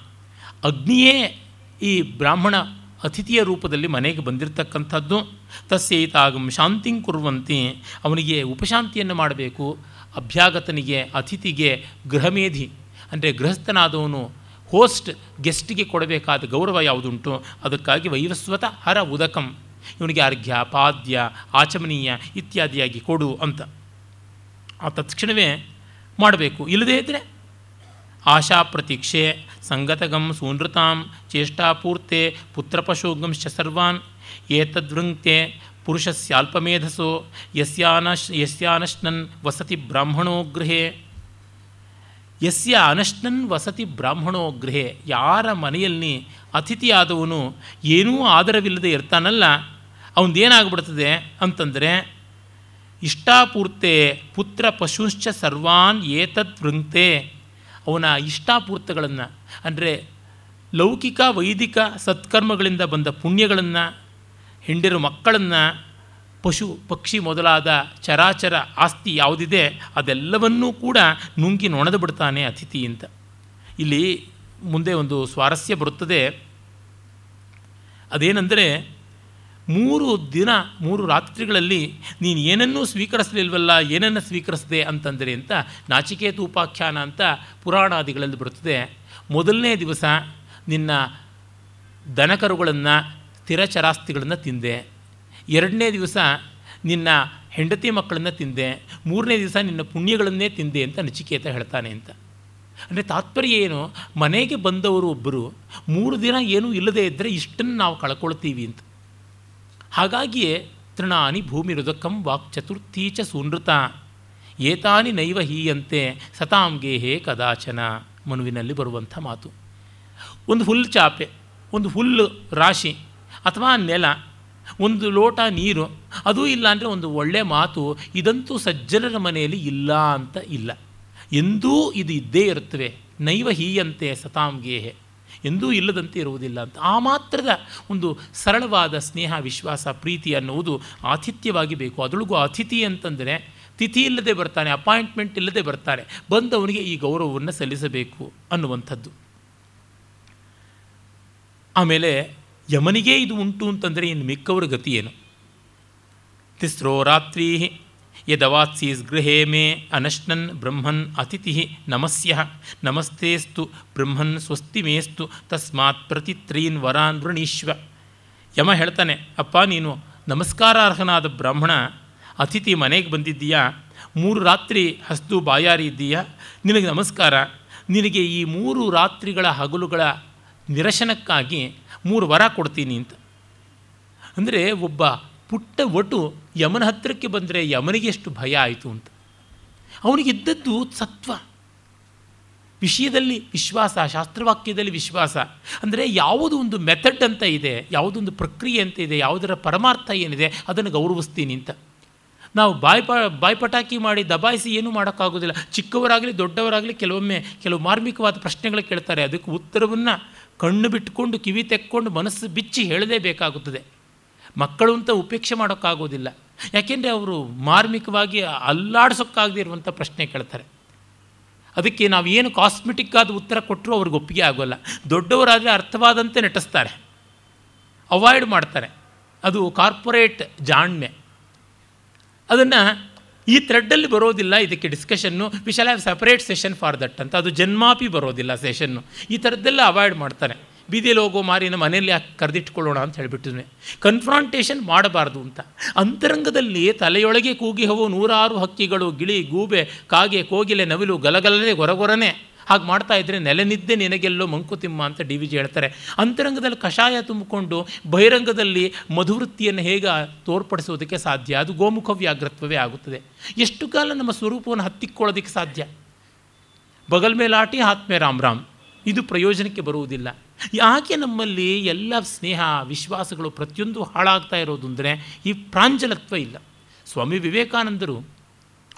ಅಗ್ನಿಯೇ ಈ ಬ್ರಾಹ್ಮಣ ಅತಿಥಿಯ ರೂಪದಲ್ಲಿ ಮನೆಗೆ ಬಂದಿರತಕ್ಕಂಥದ್ದು. ತಸ್ಯೈತಾಗಂ ಶಾಂತಿಂ ಕುರುವಂತಿ, ಅವನಿಗೆ ಉಪಶಾಂತಿಯನ್ನು ಮಾಡಬೇಕು. ಅಭ್ಯಾಗತನಿಗೆ, ಅತಿಥಿಗೆ ಗೃಹಮೇಧಿ, ಅಂದರೆ ಗೃಹಸ್ಥನಾದವನು ಹೋಸ್ಟ್, ಗೆಸ್ಟಿಗೆ ಕೊಡಬೇಕಾದ ಗೌರವ ಯಾವುದುಂಟು? ಅದಕ್ಕಾಗಿ ವೈವಸ್ವತ ಹರ ಉದಕಂ. ಇವನಿಗೆ ಅರ್ಘ್ಯ ಪಾದ್ಯ, ಆಚಮನೀಯ ಇತ್ಯಾದಿಯಾಗಿ ಕೊಡು ಅಂತ. ಆ ತತ್ಕ್ಷಣವೇ ಮಾಡಬೇಕು. ಇಲ್ಲದೇ ಇದ್ದರೆ ಆಶಾ ಪ್ರತೀಕ್ಷೆ ಸಂಗತಗಂ ಸೂನೃತಾಂ ಚೇಷ್ಟಾಪೂರ್ತೆ ಪುತ್ರಪಶೋಗಂಶ ಸರ್ವಾನ್ ಏತದ್ವೃಂಕ್ತೆ ಪುರುಷಸ್ಯಾಲ್ಪಮೇಧಸೋ ಯಸ್ಯಾನಶ್ ಯಸ್ಯಾನಶ್ನನ್ ವಸತಿ ಬ್ರಾಹ್ಮಣೋ ಗೃಹೆ. ಯಸ್ಯ ಅನಶ್ನನ್ ವಸತಿ ಬ್ರಾಹ್ಮಣೋ ಗೃಹೆ. ಯಾರ ಮನೆಯಲ್ಲಿ ಅತಿಥಿಯಾದವನು ಏನೂ ಆಧಾರವಿಲ್ಲದೆ ಇರ್ತಾನಲ್ಲ, ಅವನದೇನಾಗ್ಬಿಡ್ತದೆ ಅಂತಂದರೆ ಇಷ್ಟಾಪೂರ್ತೆ ಪುತ್ರ ಪಶುಶ್ಚ ಸರ್ವಾನ್ ಏತತ್ ವೃಂಕ್ತೆ ಅವನ ಇಷ್ಟಾಪೂರ್ತಗಳನ್ನು, ಅಂದರೆ ಲೌಕಿಕ, ವೈದಿಕ ಸತ್ಕರ್ಮಗಳಿಂದ ಬಂದ ಪುಣ್ಯಗಳನ್ನು, ಹೆಂಡಿರು ಮಕ್ಕಳನ್ನು, ಪಶು, ಪಕ್ಷಿ ಮೊದಲಾದ ಚರಾಚರ ಆಸ್ತಿ ಯಾವುದಿದೆ, ಅದೆಲ್ಲವನ್ನೂ ಕೂಡ ನುಂಗಿ ನೊಣದು ಬಿಡ್ತಾನೆ ಅತಿಥಿ ಅಂತ. ಇಲ್ಲಿ ಮುಂದೆ ಒಂದು ಸ್ವಾರಸ್ಯ ಬರುತ್ತದೆ. ಅದೇನೆಂದರೆ ಮೂರು ದಿನ, ಮೂರು ರಾತ್ರಿಗಳಲ್ಲಿ ನೀನು ಏನನ್ನೂ ಸ್ವೀಕರಿಸಲಿಲ್ವಲ್ಲ, ಏನನ್ನು ಸ್ವೀಕರಿಸಿದೆ ಅಂತಂದರೆ ಅಂತ ನಾಚಿಕೇತು ಉಪಾಖ್ಯಾನ ಅಂತ ಪುರಾಣಾದಿಗಳಲ್ಲಿ ಬರುತ್ತದೆ. ಮೊದಲನೇ ದಿವಸ ನಿನ್ನ ದನಕರುಗಳನ್ನು ಸ್ಥಿರಚರಾಸ್ತಿಗಳನ್ನು ತಿಂದೆ. ಎರಡನೇ ದಿವಸ ನಿನ್ನ ಹೆಂಡತಿ ಮಕ್ಕಳನ್ನು ತಿಂದೆ. ಮೂರನೇ ದಿವಸ ನಿನ್ನ ಪುಣ್ಯಗಳನ್ನೇ ತಿಂದೆ ಅಂತ ನಚಿಕೇತ ಹೇಳ್ತಾನೆ ಅಂತ. ಅಂದರೆ ತಾತ್ಪರ್ಯ ಏನು? ಮನೆಗೆ ಬಂದವರು ಒಬ್ಬರು ಮೂರು ದಿನ ಏನೂ ಇಲ್ಲದೇ ಇದ್ದರೆ ಇಷ್ಟನ್ನು ನಾವು ಕಳ್ಕೊಳ್ತೀವಿ ಅಂತ. ಹಾಗಾಗಿಯೇ ತೃಣಾನಿ ಭೂಮಿರುದಕಂ ವಾಕ್ ಚತುರ್ಥೀ ಚ ಸುನೃತ. ಏತಾನಿ ನೈವ ಹೀಯಂತೆ ಸತಾಂಗೇಹೇ ಕದಾಚನ ಮನುವಿನಲ್ಲಿ ಬರುವಂಥ ಮಾತು. ಒಂದು ಹುಲ್ಲು ಚಾಪೆ, ಒಂದು ಹುಲ್ಲು ರಾಶಿ ಅಥವಾ ನೆಲ, ಒಂದು ಲೋಟ ನೀರು, ಅದೂ ಇಲ್ಲ ಅಂದರೆ ಒಂದು ಒಳ್ಳೆಯ ಮಾತು, ಇದಂತೂ ಸಜ್ಜನರ ಮನೆಯಲ್ಲಿ ಇಲ್ಲ ಅಂತ ಇಲ್ಲ. ಎಂದೂ ಇದು ಇದ್ದೇ ಇರುತ್ತವೆ. ನೈವ ಹೀಯಂತೆ ಸತಾಂಗೇಹೆ ಎಂದೂ ಇಲ್ಲದಂತೆ ಇರುವುದಿಲ್ಲ ಅಂತ. ಆ ಮಾತ್ರದ ಒಂದು ಸರಳವಾದ ಸ್ನೇಹ, ವಿಶ್ವಾಸ, ಪ್ರೀತಿ ಅನ್ನುವುದು ಆತಿಥ್ಯವಾಗಿ ಬೇಕು. ಅದರೊಳಗೂ ಅತಿಥಿ ಅಂತಂದರೆ ತಿಥಿ ಇಲ್ಲದೆ ಬರ್ತಾನೆ, ಅಪಾಯಿಂಟ್ಮೆಂಟ್ ಇಲ್ಲದೆ ಬರ್ತಾನೆ, ಬಂದವನಿಗೆ ಈ ಗೌರವವನ್ನು ಸಲ್ಲಿಸಬೇಕು ಅನ್ನುವಂಥದ್ದು. ಆಮೇಲೆ ಯಮನಿಗೆ ಇದು ಉಂಟು ಅಂತಂದರೆ ಇನ್ನು ಮಿಕ್ಕವರ ಗತಿ ಏನು? ತಿಸ್ರೋ ರಾತ್ರಿ ಯದವಾತ್ಸೀಸ್ ಗೃಹೇ ಮೇ ಅನಶ್ನನ್ ಬ್ರಹ್ಮನ್ ಅತಿಥಿ ನಮಸ್ಯ. ನಮಸ್ತೆಸ್ತು ಬ್ರಹ್ಮನ್ ಸ್ವಸ್ತಿ ಮೇಸ್ತು ತಸ್ಮಾತ್ ಪ್ರತಿತ್ರೀನ್ ವರಾನ್ ವೃಣೀಶ್ವ. ಯಮ ಹೇಳ್ತಾನೆ, ಅಪ್ಪ ನೀನು ನಮಸ್ಕಾರಾರ್ಹನಾದ ಬ್ರಾಹ್ಮಣ, ಅತಿಥಿ ಮನೆಗೆ ಬಂದಿದ್ದೀಯಾ? ಮೂರು ರಾತ್ರಿ ಹಸ್ತು ಬಾಯಾರಿ ಇದ್ದೀಯಾ? ನಿನಗೆ ನಮಸ್ಕಾರ. ನಿನಗೆ ಈ ಮೂರು ರಾತ್ರಿಗಳ ಹಗಲುಗಳ ನಿರಶನಕ್ಕಾಗಿ ಮೂರು ವರ ಕೊಡ್ತೀನಿ ಅಂತ. ಅಂದರೆ ಒಬ್ಬ ಪುಟ್ಟ ಒಟು ಯಮನ ಹತ್ತಿರಕ್ಕೆ ಬಂದರೆ ಯಮನಿಗೆ ಎಷ್ಟು ಭಯ ಆಯಿತು ಅಂತ. ಅವನಿಗಿದ್ದದ್ದು ಸತ್ವ. ವಿಷಯದಲ್ಲಿ ವಿಶ್ವಾಸ, ಶಾಸ್ತ್ರವಾಕ್ಯದಲ್ಲಿ ವಿಶ್ವಾಸ. ಅಂದರೆ ಯಾವುದೋ ಒಂದು ಮೆಥಡ್ ಅಂತ ಇದೆ ಯಾವುದೊಂದು ಪ್ರಕ್ರಿಯೆ ಅಂತ ಇದೆ, ಯಾವುದರ ಪರಮಾರ್ಥ ಏನಿದೆ, ಅದನ್ನು ಗೌರವಿಸ್ತೀನಿ ಅಂತ. ನಾವು ಬಾಯ್ಪ ಬಾಯ್ಪಟಾಕಿ ಮಾಡಿ ದಬಾಯಿಸಿ ಏನೂ ಮಾಡೋಕ್ಕಾಗೋದಿಲ್ಲ. ಚಿಕ್ಕವರಾಗಲಿ, ದೊಡ್ಡವರಾಗಲಿ ಕೆಲವೊಮ್ಮೆ ಕೆಲವು ಮಾರ್ಮಿಕವಾದ ಪ್ರಶ್ನೆಗಳು ಕೇಳ್ತಾರೆ. ಅದಕ್ಕೆ ಉತ್ತರವನ್ನು ಕಣ್ಣು ಬಿಟ್ಟುಕೊಂಡು ಕಿವಿ ತೆಕ್ಕೊಂಡು, ಮನಸ್ಸು ಬಿಚ್ಚಿ ಹೇಳಲೇಬೇಕಾಗುತ್ತದೆ. ಮಕ್ಕಳು ಅಂತ ಉಪೇಕ್ಷೆ ಮಾಡೋಕ್ಕಾಗೋದಿಲ್ಲ. ಯಾಕೆಂದರೆ ಅವರು ಮಾರ್ಮಿಕವಾಗಿ ಅಲ್ಲಾಡ್ಸೋಕ್ಕಾಗದೇ ಇರುವಂಥ ಪ್ರಶ್ನೆ ಕೇಳ್ತಾರೆ. ಅದಕ್ಕೆ ನಾವು ಏನು ಕಾಸ್ಮೆಟಿಕ್ ಆದ ಉತ್ತರ ಕೊಟ್ಟರೂ ಅವ್ರಿಗೆ ಒಪ್ಪಿಗೆ ಆಗೋಲ್ಲ. ದೊಡ್ಡವರಾದರೆ ಅರ್ಥವಾದಂತೆ ನಟಿಸ್ತಾರೆ ಅವಾಯ್ಡ್ ಮಾಡ್ತಾರೆ. ಅದು ಕಾರ್ಪೊರೇಟ್ ಜಾಣ್ಮೆ. ಅದನ್ನು ಈ ಥ್ರೆಡ್ಡಲ್ಲಿ ಬರೋದಿಲ್ಲ, ಇದಕ್ಕೆ discussion we shall have separate session for that ಅಂತ. ಅದು ಜನ್ಮಾಪಿ ಬರೋದಿಲ್ಲ ಸೆಷನ್ನು ಈ ಥರದ್ದೆಲ್ಲ ಅವಾಯ್ಡ್ ಮಾಡ್ತಾರೆ. ಬೀದಿಯಲ್ಲಿ ಹೋಗೋ ಮಾರಿನ ಮನೆಯಲ್ಲಿ ಯಾಕೆ ಕರೆದಿಟ್ಕೊಳ್ಳೋಣ ಅಂತ ಹೇಳಿಬಿಟ್ಟಿದ್ವಿ ಕನ್ಫ್ರಾಂಟೇಷನ್ ಮಾಡಬಾರ್ದು ಅಂತ. ಅಂತರಂಗದಲ್ಲಿ ತಲೆಯೊಳಗೆ ಕೂಗಿ ಹೋಗೋ ನೂರಾರು ಹಕ್ಕಿಗಳು, ಗಿಳಿ, ಗೂಬೆ, ಕಾಗೆ, ಕೋಗಿಲೆ, ನವಿಲು, ಗಲಗಲನೆ, ಗೊರಗೊರನೆ ಹಾಗೆ ಮಾಡ್ತಾ ಇದ್ದರೆ ನೆಲೆನಿದ್ದೆ ನಿನಗೆಲ್ಲೋ ಮಂಕುತಿಮ್ಮ ಅಂತ ಡಿ ವಿ ಜಿ ಹೇಳ್ತಾರೆ. ಅಂತರಂಗದಲ್ಲಿ ಕಷಾಯ ತುಂಬಿಕೊಂಡು ಬಹಿರಂಗದಲ್ಲಿ ಮಧುವೃತ್ತಿಯನ್ನು ಹೇಗೆ ತೋರ್ಪಡಿಸೋದಕ್ಕೆ ಸಾಧ್ಯ? ಅದು ಗೋಮುಖ ವ್ಯಾಘ್ರತ್ವವೇ ಆಗುತ್ತದೆ. ಎಷ್ಟು ಕಾಲ ನಮ್ಮ ಸ್ವರೂಪವನ್ನು ಹತ್ತಿಕ್ಕೊಳ್ಳೋದಕ್ಕೆ ಸಾಧ್ಯ? ಬಗಲ್ ಮೇಲಾಟಿ, ಆತ್ಮೆ ರಾಮ್ ರಾಮ್. ಇದು ಪ್ರಯೋಜನಕ್ಕೆ ಬರುವುದಿಲ್ಲ. ಯಾಕೆ ನಮ್ಮಲ್ಲಿ ಎಲ್ಲ ಸ್ನೇಹ, ವಿಶ್ವಾಸಗಳು ಪ್ರತಿಯೊಂದು ಹಾಳಾಗ್ತಾ ಇರೋದು ಅಂದರೆ ಈ ಪ್ರಾಂಜಲತ್ವ ಇಲ್ಲ. ಸ್ವಾಮಿ ವಿವೇಕಾನಂದರು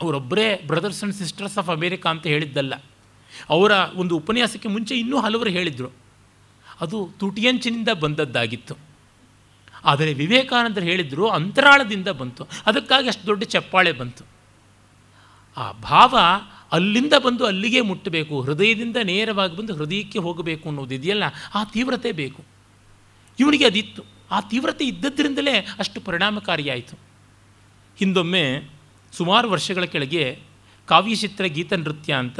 ಅವರೊಬ್ಬರೇ brothers and sisters of America ಅಂತ ಹೇಳಿದ್ದಲ್ಲ. ಅವರ ಒಂದು ಉಪನ್ಯಾಸಕ್ಕೆ ಮುಂಚೆ ಇನ್ನೂ ಹಲವರು ಹೇಳಿದರು. ಅದು ತುಟಿಯಂಚಿನಿಂದ ಬಂದದ್ದಾಗಿತ್ತು. ಆದರೆ ವಿವೇಕಾನಂದರು ಹೇಳಿದರು ಅಂತರಾಳದಿಂದ ಬಂತು. ಅದಕ್ಕಾಗಿ ಅಷ್ಟು ದೊಡ್ಡ ಚಪ್ಪಾಳೆ ಬಂತು. ಆ ಭಾವ ಅಲ್ಲಿಂದ ಬಂದು ಅಲ್ಲಿಗೆ ಮುಟ್ಟಬೇಕು, ಹೃದಯದಿಂದ ನೇರವಾಗಿ ಬಂದು ಹೃದಯಕ್ಕೆ ಹೋಗಬೇಕು ಅನ್ನೋದಿದೆಯಲ್ಲ ಆ ತೀವ್ರತೆ ಬೇಕು. ಇವನಿಗೆ ಅದಿತ್ತು. ಆ ತೀವ್ರತೆ ಇದ್ದದ್ರಿಂದಲೇ ಅಷ್ಟು ಪರಿಣಾಮಕಾರಿಯಾಯಿತು. ಹಿಂದೊಮ್ಮೆ ಸುಮಾರು ವರ್ಷಗಳ ಕೆಳಗೆ ಕಾವ್ಯಚಿತ್ರ ಗೀತ ನೃತ್ಯ ಅಂತ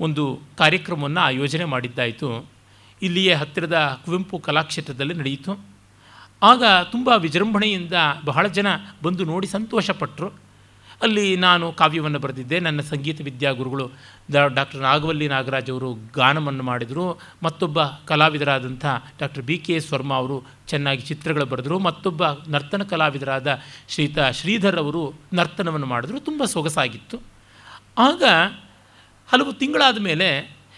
ಒಂದು ಕಾರ್ಯಕ್ರಮವನ್ನು ಆಯೋಜನೆ ಮಾಡಿದ್ದಾಯಿತು. ಇಲ್ಲಿಯೇ ಹತ್ತಿರದ ಕುವೆಂಪು ಕಲಾಕ್ಷೇತ್ರದಲ್ಲಿ ನಡೆಯಿತು. ಆಗ ತುಂಬ ವಿಜೃಂಭಣೆಯಿಂದ ಬಹಳ ಜನ ಬಂದು ನೋಡಿ ಸಂತೋಷಪಟ್ಟರು ಅಲ್ಲಿ ನಾನು ಕಾವ್ಯವನ್ನು ಬರೆದಿದ್ದೆ. ನನ್ನ ಸಂಗೀತ ವಿದ್ಯಾಗುರುಗಳು ಡಾಕ್ಟರ್ ನಾಗವಲ್ಲಿ ನಾಗರಾಜ್ ಅವರು ಗಾನವನ್ನು ಮಾಡಿದರು. ಮತ್ತೊಬ್ಬ ಕಲಾವಿದರಾದಂಥ ಡಾಕ್ಟರ್ ಬಿ ಕೆ ವರ್ಮಾ ಅವರು ಚೆನ್ನಾಗಿ ಚಿತ್ರಗಳು ಬರೆದರು. ಮತ್ತೊಬ್ಬ ನರ್ತನ ಕಲಾವಿದರಾದ ಶ್ರೀತ ಶ್ರೀಧರ್ ಅವರು ನರ್ತನವನ್ನು ಮಾಡಿದ್ರು. ತುಂಬ ಸೊಗಸಾಗಿತ್ತು. ಆಗ ಹಲವು ತಿಂಗಳಾದ ಮೇಲೆ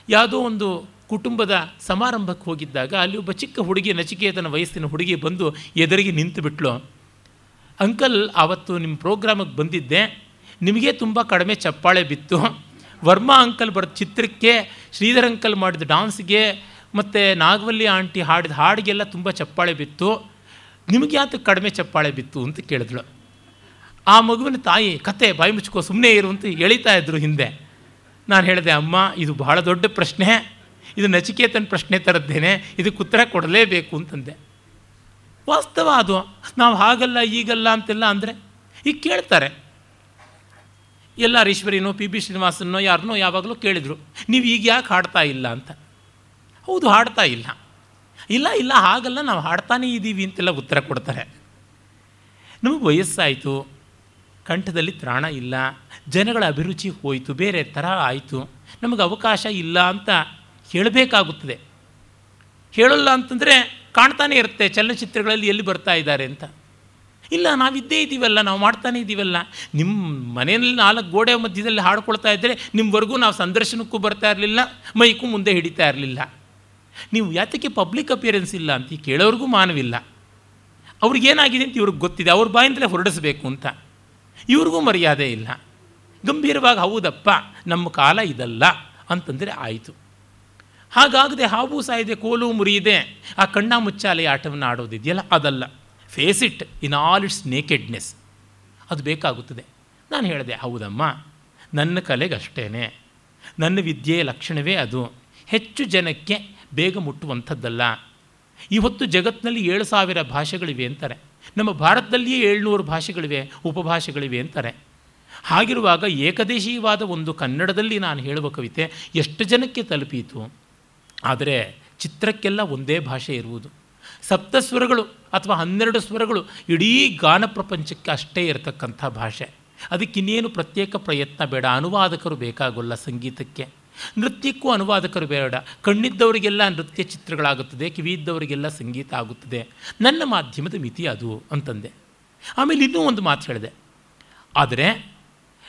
ಯಾವುದೋ ಒಂದು ಕುಟುಂಬದ ಸಮಾರಂಭಕ್ಕೆ ಹೋಗಿದ್ದಾಗ ಅಲ್ಲಿ ಒಬ್ಬ ಚಿಕ್ಕ ಹುಡುಗಿ ನಚಿಕೇತನ ವಯಸ್ಸಿನ ಹುಡುಗಿ ಬಂದು ಎದುರಿಗೆ ನಿಂತು ಬಿಟ್ಲು ಅಂಕಲ್ ಆವತ್ತು ನಿಮ್ಮ ಪ್ರೋಗ್ರಾಮಿಗೆ ಬಂದಿದ್ದೆ. ನಿಮಗೆ ತುಂಬ ಕಡಿಮೆ ಚಪ್ಪಾಳೆ ಬಿತ್ತು. ವರ್ಮಾ ಅಂಕಲ್ ಬರೆದ ಚಿತ್ರಕ್ಕೆ, ಶ್ರೀಧರ್ ಅಂಕಲ್ ಮಾಡಿದ ಡಾನ್ಸ್ಗೆ, ಮತ್ತು ನಾಗವಲ್ಲಿ ಆಂಟಿ ಹಾಡಿದ ಹಾಡಿಗೆಲ್ಲ ತುಂಬ ಚಪ್ಪಾಳೆ ಬಿತ್ತು. ನಿಮಗೆ ಯಾತಕ್ಕೆ ಕಡಿಮೆ ಚಪ್ಪಾಳೆ ಬಿತ್ತು ಅಂತ ಕೇಳಿದ್ಳು. ಆ ಮಗುವಿನ ತಾಯಿ, ಕತೆ, ಬಾಯಿ ಮುಚ್ಕೋ ಸುಮ್ಮನೆ ಇರು ಅಂತ ಎಳಿತಾ ಇದ್ರು ಹಿಂದೆ. ನಾನು ಹೇಳಿದೆ, ಅಮ್ಮ, ಇದು ಬಹಳ ದೊಡ್ಡ ಪ್ರಶ್ನೆ. ಇದು ನಚಿಕೇತನ ಪ್ರಶ್ನೆ ಥರದ್ದೇನೆ ಇದಕ್ಕೆ ಉತ್ತರ ಕೊಡಲೇಬೇಕು ಅಂತಂದೆ. ವಾಸ್ತವ ಅದು. ನಾವು ಹಾಗಲ್ಲ, ಈಗಲ್ಲ ಅಂತೆಲ್ಲ ಅಂದರೆ ಈಗ ಕೇಳ್ತಾರೆ. ಎಲ್ಲ ಈಶ್ವರಿನೋ, ಪಿ ಬಿ ಶ್ರೀನಿವಾಸನೋ, ಯಾರನ್ನೋ ಯಾವಾಗಲೂ ಕೇಳಿದರು, ನೀವು ಈಗ ಯಾಕೆ ಹಾಡ್ತಾ ಇಲ್ಲ? ಅಂತ. ಹೌದು, ಹಾಡ್ತಾ ಇಲ್ಲ. ಇಲ್ಲ ಇಲ್ಲ, ಹಾಗಲ್ಲ, ನಾವು ಹಾಡ್ತಾನೇ ಇದ್ದೀವಿ ಅಂತೆಲ್ಲ ಉತ್ತರ ಕೊಡ್ತಾರೆ. ನಮಗೆ ವಯಸ್ಸಾಯಿತು, ಕಂಠದಲ್ಲಿ ತ್ರಾಣ ಇಲ್ಲ, ಜನಗಳ ಅಭಿರುಚಿ ಹೋಯಿತು, ಬೇರೆ ಥರ ಆಯಿತು, ನಮಗೆ ಅವಕಾಶ ಇಲ್ಲ ಅಂತ ಹೇಳಬೇಕಾಗುತ್ತದೆ. ಹೇಳಲ್ಲ ಅಂತಂದರೆ ಕಾಣ್ತಾನೆ ಇರುತ್ತೆ, ಚಲನಚಿತ್ರಗಳಲ್ಲಿ ಎಲ್ಲಿ ಬರ್ತಾ ಇದ್ದಾರೆ ಅಂತ. ಇಲ್ಲ, ನಾವಿದ್ದೇ ಇದ್ದೀವಲ್ಲ ನಾವು ಮಾಡ್ತಾನೆ ಇದ್ದೀವಲ್ಲ ನಿಮ್ಮ ಮನೆಯಲ್ಲಿ ನಾಲ್ಕು ಗೋಡೆ ಮಧ್ಯದಲ್ಲಿ ಹಾಡ್ಕೊಳ್ತಾ ಇದ್ದರೆ ನಿಮ್ಮವರೆಗೂ ನಾವು ಸಂದರ್ಶನಕ್ಕೂ ಬರ್ತಾ ಇರಲಿಲ್ಲ, ಮೈಗೂ ಮುಂದೆ ಹಿಡಿತಾ ಇರಲಿಲ್ಲ. ನೀವು ಯಾತಕ್ಕೆ ಪಬ್ಲಿಕ್ ಅಪಿಯರೆನ್ಸ್ ಇಲ್ಲ ಅಂತ ಕೇಳೋರಿಗೂ ಮಾನವಿಲ್ಲ. ಅವ್ರಿಗೇನಾಗಿದೆ ಅಂತ ಇವ್ರಿಗೆ ಗೊತ್ತಿದೆ, ಅವ್ರ ಬಾಯಿಂದಲೇ ಹೊರಡಿಸ್ಬೇಕು ಅಂತ. ಇವ್ರಿಗೂ ಮರ್ಯಾದೆ ಇಲ್ಲ. ಗಂಭೀರವಾಗಿ, ಹೌದಪ್ಪ, ನಮ್ಮ ಕಾಲ ಇದಲ್ಲ ಅಂತಂದರೆ ಆಯಿತು. ಹಾಗಾಗದೆ ಹಾವು ಸಾಯಿದೆ ಕೋಲು ಮುರಿಯಿದೆ ಆ ಕಣ್ಣ ಮುಚ್ಚಾಲೆ ಆಟವನ್ನು ಆಡೋದಿದೆಯಲ್ಲ, ಅದಲ್ಲ. Face it in all its nakedness ಅದು ಬೇಕಾಗುತ್ತದೆ. ನಾನು ಹೇಳಿದೆ, ಹೌದಮ್ಮ, ನನ್ನ ಕಲೆಗಷ್ಟೇ ನನ್ನ ವಿದ್ಯೆಯ ಲಕ್ಷಣವೇ ಅದು. ಹೆಚ್ಚು ಜನಕ್ಕೆ ಬೇಗ ಮುಟ್ಟುವಂಥದ್ದಲ್ಲ. ಇವತ್ತು ಜಗತ್ತಿನಲ್ಲಿ ಏಳು ಸಾವಿರ ಭಾಷೆಗಳಿವೆ ಅಂತಾರೆ. ನಮ್ಮ ಭಾರತದಲ್ಲಿಯೇ ಏಳ್ನೂರು ಭಾಷೆಗಳಿವೆ, ಉಪಭಾಷೆಗಳಿವೆ ಅಂತಾರೆ. ಹಾಗಿರುವಾಗ ಏಕದೇಶೀಯವಾದ ಒಂದು ಕನ್ನಡದಲ್ಲಿ ನಾನು ಹೇಳುವ ಕವಿತೆ, ಎಷ್ಟು ಜನಕ್ಕೆ ತಲುಪೀತು? ಆದರೆ ಚಿತ್ರಕ್ಕೆಲ್ಲ ಒಂದೇ ಭಾಷೆ ಇರುವುದು. ಸಪ್ತಸ್ವರಗಳು ಅಥವಾ ಹನ್ನೆರಡು ಸ್ವರಗಳು ಇಡೀ ಗಾನ ಪ್ರಪಂಚಕ್ಕೆ ಅಷ್ಟೇ ಇರತಕ್ಕಂಥ ಭಾಷೆ. ಅದಕ್ಕಿನ್ನೇನು ಪ್ರತ್ಯೇಕ ಪ್ರಯತ್ನ ಬೇಡ, ಅನುವಾದಕರು ಬೇಕಾಗೋಲ್ಲ ಸಂಗೀತಕ್ಕೆ. ನೃತ್ಯಕ್ಕೂ ಅನುವಾದಕರು ಬೇಡ. ಕಣ್ಣಿದ್ದವರಿಗೆಲ್ಲ ನೃತ್ಯ ಚಿತ್ರಗಳಾಗುತ್ತದೆ, ಕಿವಿಯಿದ್ದವರಿಗೆಲ್ಲ ಸಂಗೀತ ಆಗುತ್ತದೆ. ನನ್ನ ಮಾಧ್ಯಮದ ಮಿತಿ ಅದು ಅಂತಂದೆ. ಆಮೇಲೆ ಇನ್ನೂ ಒಂದು ಮಾತು ಹೇಳಿದೆ. ಆದರೆ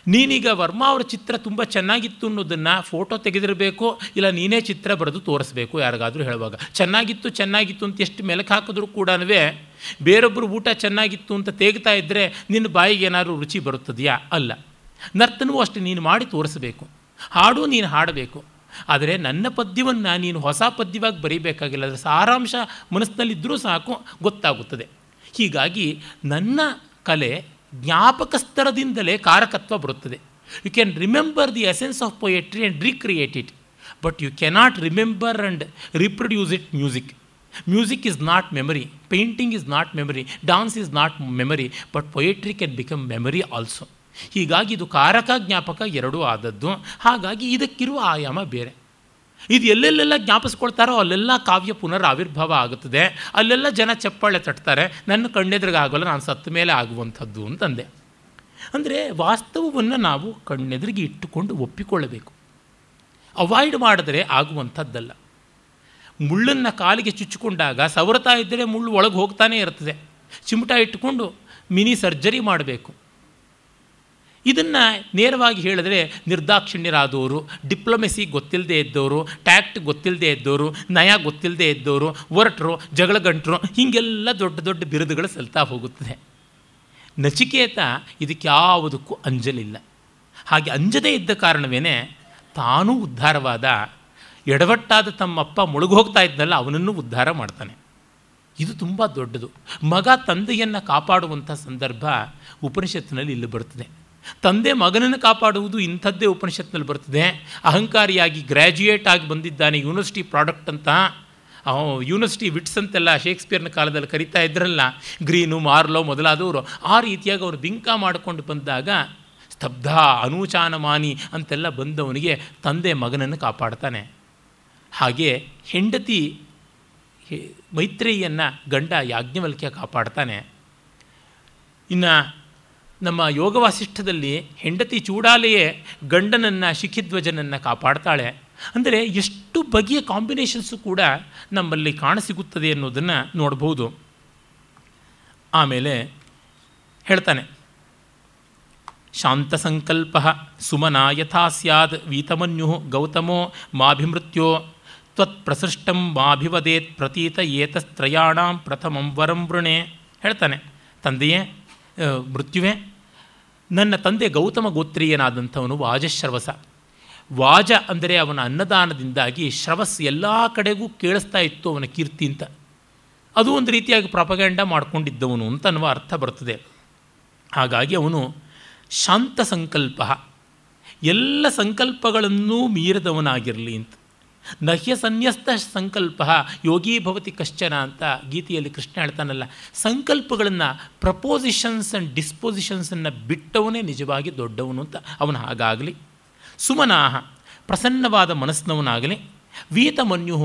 ನೀನೀಗ ವರ್ಮಾ ಅವರ ಚಿತ್ರ ತುಂಬ ಚೆನ್ನಾಗಿತ್ತು ಅನ್ನೋದನ್ನು ಫೋಟೋ ತೆಗೆದಿರಬೇಕು ಇಲ್ಲ ನೀನೇ ಚಿತ್ರ ಬರೆದು ತೋರಿಸ್ಬೇಕು ಯಾರಿಗಾದರೂ ಹೇಳುವಾಗ? ಚೆನ್ನಾಗಿತ್ತು ಚೆನ್ನಾಗಿತ್ತು ಅಂತ ಎಷ್ಟು ಮೆಲಕ್ಕೆ ಹಾಕಿದ್ರೂ ಕೂಡ ಬೇರೊಬ್ಬರು ಊಟ ಚೆನ್ನಾಗಿತ್ತು ಅಂತ ತೆಗ್ತಾ ಇದ್ದರೆ ನಿನ್ನ ಬಾಯಿಗೆ ಏನಾದರೂ ರುಚಿ ಬರುತ್ತದೆಯಾ? ಅಲ್ಲ. ನರ್ತನವೂ ಅಷ್ಟು, ನೀನು ಮಾಡಿ ತೋರಿಸಬೇಕು. ಹಾಡು ನೀನು ಹಾಡಬೇಕು. ಆದರೆ ನನ್ನ ಪದ್ಯವನ್ನು ನೀನು ಹೊಸ ಪದ್ಯವಾಗಿ ಬರೀಬೇಕಾಗಿಲ್ಲ. ಅದರ ಸಾರಾಂಶ ಮನಸ್ಸಿನಲ್ಲಿದ್ದರೂ ಸಾಕು, ಗೊತ್ತಾಗುತ್ತದೆ. ಹೀಗಾಗಿ ನನ್ನ ಕಲೆ ಜ್ಞಾಪಕ ಸ್ತರದಿಂದಲೇ ಕಾರಕತ್ವ ಬರುತ್ತದೆ. You can remember the essence of poetry and recreate it but you cannot remember and reproduce it music music is not memory painting is not memory dance is not memory but poetry can become memory also ಹೀಗಾಗಿ ಇದು ಕಾರಕ ಜ್ಞಾಪಕ ಎರಡೂ ಆದದ್ದು, ಹಾಗಾಗಿ ಇದಕ್ಕಿರುವ ಆಯಾಮ ಬೇರೆ. ಇದು ಎಲ್ಲೆಲ್ಲೆಲ್ಲ ಜ್ಞಾಪಿಸ್ಕೊಳ್ತಾರೋ ಅಲ್ಲೆಲ್ಲ ಕಾವ್ಯ ಪುನರ್ ಆವಿರ್ಭಾವ ಆಗುತ್ತದೆ. ಅಲ್ಲೆಲ್ಲ ಜನ ಚಪ್ಪಾಳೆ ತಟ್ತಾರೆ. ನನ್ನ ಕಣ್ಣೆದುರಿಗಾಗಲ್ಲ ನಾನು ಸತ್ತ ಮೇಲೆ ಆಗುವಂಥದ್ದು ಅಂತಂದೆ. ಅಂದರೆ ವಾಸ್ತವವನ್ನು ನಾವು ಕಣ್ಣೆದುರಿಗೆ ಇಟ್ಟುಕೊಂಡು ಒಪ್ಪಿಕೊಳ್ಳಬೇಕು. ಅವಾಯ್ಡ್ ಮಾಡಿದ್ರೆ ಆಗುವಂಥದ್ದಲ್ಲ. ಮುಳ್ಳನ್ನು ಕಾಲಿಗೆ ಚುಚ್ಚಿಕೊಂಡಾಗ ಸವರ್ತಾ ಇದ್ದರೆ ಮುಳ್ಳು ಒಳಗೆ ಹೋಗ್ತಾನೇ ಇರ್ತದೆ. ಚಿಮಟ ಇಟ್ಟುಕೊಂಡು ಮಿನಿ ಸರ್ಜರಿ ಮಾಡಬೇಕು. ಇದನ್ನು ನೇರವಾಗಿ ಹೇಳಿದ್ರೆ ನಿರ್ದಾಕ್ಷಿಣ್ಯರಾದವರು, ಡಿಪ್ಲೊಮೆಸಿ ಗೊತ್ತಿಲ್ಲದೆ ಇದ್ದವರು, ಟ್ಯಾಕ್ಟ್ ಗೊತ್ತಿಲ್ಲದೆ ಇದ್ದವರು, ನಯ ಗೊತ್ತಿಲ್ಲದೆ ಇದ್ದವರು, ಒರಟರು, ಜಗಳಗಂಟರು, ಹೀಗೆಲ್ಲ ದೊಡ್ಡ ದೊಡ್ಡ ಬಿರುದುಗಳು ಸಲ್ತಾ ಹೋಗುತ್ತದೆ. ನಚಿಕೇತ ಇದಕ್ಕೆ ಯಾವುದಕ್ಕೂ ಅಂಜಲಿಲ್ಲ. ಹಾಗೆ ಅಂಜದೇ ಇದ್ದ ಕಾರಣವೇ ತಾನೂ ಉದ್ಧಾರವಾದ, ಎಡವಟ್ಟಾದ ತಮ್ಮಪ್ಪ ಮುಳುಗೋಗ್ತಾ ಇದ್ದಲ್ಲ ಅವನನ್ನು ಉದ್ಧಾರ ಮಾಡ್ತಾನೆ. ಇದು ತುಂಬ ದೊಡ್ಡದು. ಮಗ ತಂದೆಯನ್ನು ಕಾಪಾಡುವಂಥ ಸಂದರ್ಭ ಉಪನಿಷತ್ತಿನಲ್ಲಿ ಇಲ್ಲಿ ಬರ್ತದೆ ತಂದೆ ಮಗನನ್ನು ಕಾಪಾಡುವುದು ಇಂಥದ್ದೇ ಉಪನಿಷತ್ನಲ್ಲಿ ಬರ್ತದೆ. ಅಹಂಕಾರಿಯಾಗಿ ಗ್ರ್ಯಾಜುಯೇಟ್ ಆಗಿ ಬಂದಿದ್ದಾನೆ ಯೂನಿವರ್ಸಿಟಿ ಪ್ರಾಡಕ್ಟ್ ಅಂತ. ಯೂನಿವರ್ಸಿಟಿ ವಿಟ್ಸ್ ಅಂತೆಲ್ಲ ಶೇಕ್ಸ್ಪಿಯರ್ನ ಕಾಲದಲ್ಲಿ ಕರಿತಾ ಇದ್ರಲ್ಲ, ಗ್ರೀನು, ಮಾರ್ಲೋ ಮೊದಲಾದವರು. ಆ ರೀತಿಯಾಗಿ ಅವರು ಬಿಂಕ ಮಾಡಿಕೊಂಡು ಬಂದಾಗ ಸ್ತಬ್ಧ, ಅನೂಚಾನಮಾನಿ ಅಂತೆಲ್ಲ ಬಂದವನಿಗೆ ತಂದೆ ಮಗನನ್ನು ಕಾಪಾಡ್ತಾನೆ. ಹಾಗೆ ಹೆಂಡತಿ ಮೈತ್ರೇಯಿಯನ್ನು ಗಂಡ ಯಾಜ್ಞವಲ್ಕ್ಯ ಕಾಪಾಡ್ತಾನೆ. ಇನ್ನು ನಮ್ಮ ಯೋಗ ವಾಸಿಷ್ಠದಲ್ಲಿ ಹೆಂಡತಿ ಚೂಡಾಲೆಯೇ ಗಂಡನನ್ನು, ಶಿಖಿಧ್ವಜನನ್ನು ಕಾಪಾಡ್ತಾಳೆ. ಅಂದರೆ ಎಷ್ಟು ಬಗೆಯ ಕಾಂಬಿನೇಷನ್ಸು ಕೂಡ ನಮ್ಮಲ್ಲಿ ಕಾಣಸಿಗುತ್ತದೆ ಅನ್ನೋದನ್ನು ನೋಡ್ಬೋದು. ಆಮೇಲೆ ಹೇಳ್ತಾನೆ. ಶಾಂತ ಶಾಂತಸಂಕಲ್ಪ ಸುಮನ ಯಥಾ ಸ್ಯಾದ್ ವೀತಮನ್ಯು ಗೌತಮೋ ಮಾಭಿಮೃತ್ಯೋ ತ್ವತ್ಪ್ರಸೃಷ್ಟಂ ಮಾಭಿವದೇತ್ ಪ್ರತೀತ ಏತಸ್ತ್ರಯಾಣಾಂ ಪ್ರಥಮಂ ವರಂ ವೃಣೆ ಹೇಳ್ತಾನೆ. ತಂದೆಯೇ ಮೃತ್ಯುವೆ. ನನ್ನ ತಂದೆ ಗೌತಮ ಗೋತ್ರೀಯನಾದಂಥವನು ವಾಜಶ್ರವಸ. ವಾಜ ಅಂದರೆ ಅವನ ಅನ್ನದಾನದಿಂದಾಗಿ ಶ್ರವಸ್ ಎಲ್ಲ ಕಡೆಗೂ ಕೇಳಿಸ್ತಾ ಇತ್ತು ಅವನ ಕೀರ್ತಿ ಅಂತ. ಅದು ಒಂದು ರೀತಿಯಾಗಿ ಪ್ರಾಪಗಂಡ ಮಾಡಿಕೊಂಡಿದ್ದವನು ಅಂತ ಅನ್ನುವ ಅರ್ಥ ಬರ್ತದೆ. ಹಾಗಾಗಿ ಅವನು ಶಾಂತ ಸಂಕಲ್ಪ. ಎಲ್ಲ ಸಂಕಲ್ಪಗಳನ್ನೂ ಮೀರಿದವನಾಗಿರಲಿ ಅಂತ. ನಹ್ಯ ಸನ್ಯಸ್ತ ಸಂಕಲ್ಪ, ಯೋಗೀ ಭವತಿ ಕಶ್ಚನ ಅಂತ ಗೀತೆಯಲ್ಲಿ ಕೃಷ್ಣ ಹೇಳ್ತಾನಲ್ಲ. ಸಂಕಲ್ಪಗಳನ್ನು ಪ್ರಪೋಸಿಷನ್ಸ್ ಆ್ಯಂಡ್ ಡಿಸ್ಪೊಸಿಷನ್ಸನ್ನು ಬಿಟ್ಟವನೇ ನಿಜವಾಗಿ ದೊಡ್ಡವನು ಅಂತ ಅವನು ಹಾಗಾಗಲಿ. ಸುಮನಾಹ, ಪ್ರಸನ್ನವಾದ ಮನಸ್ಸಿನವನಾಗಲಿ. ವೀತಮನ್ಯು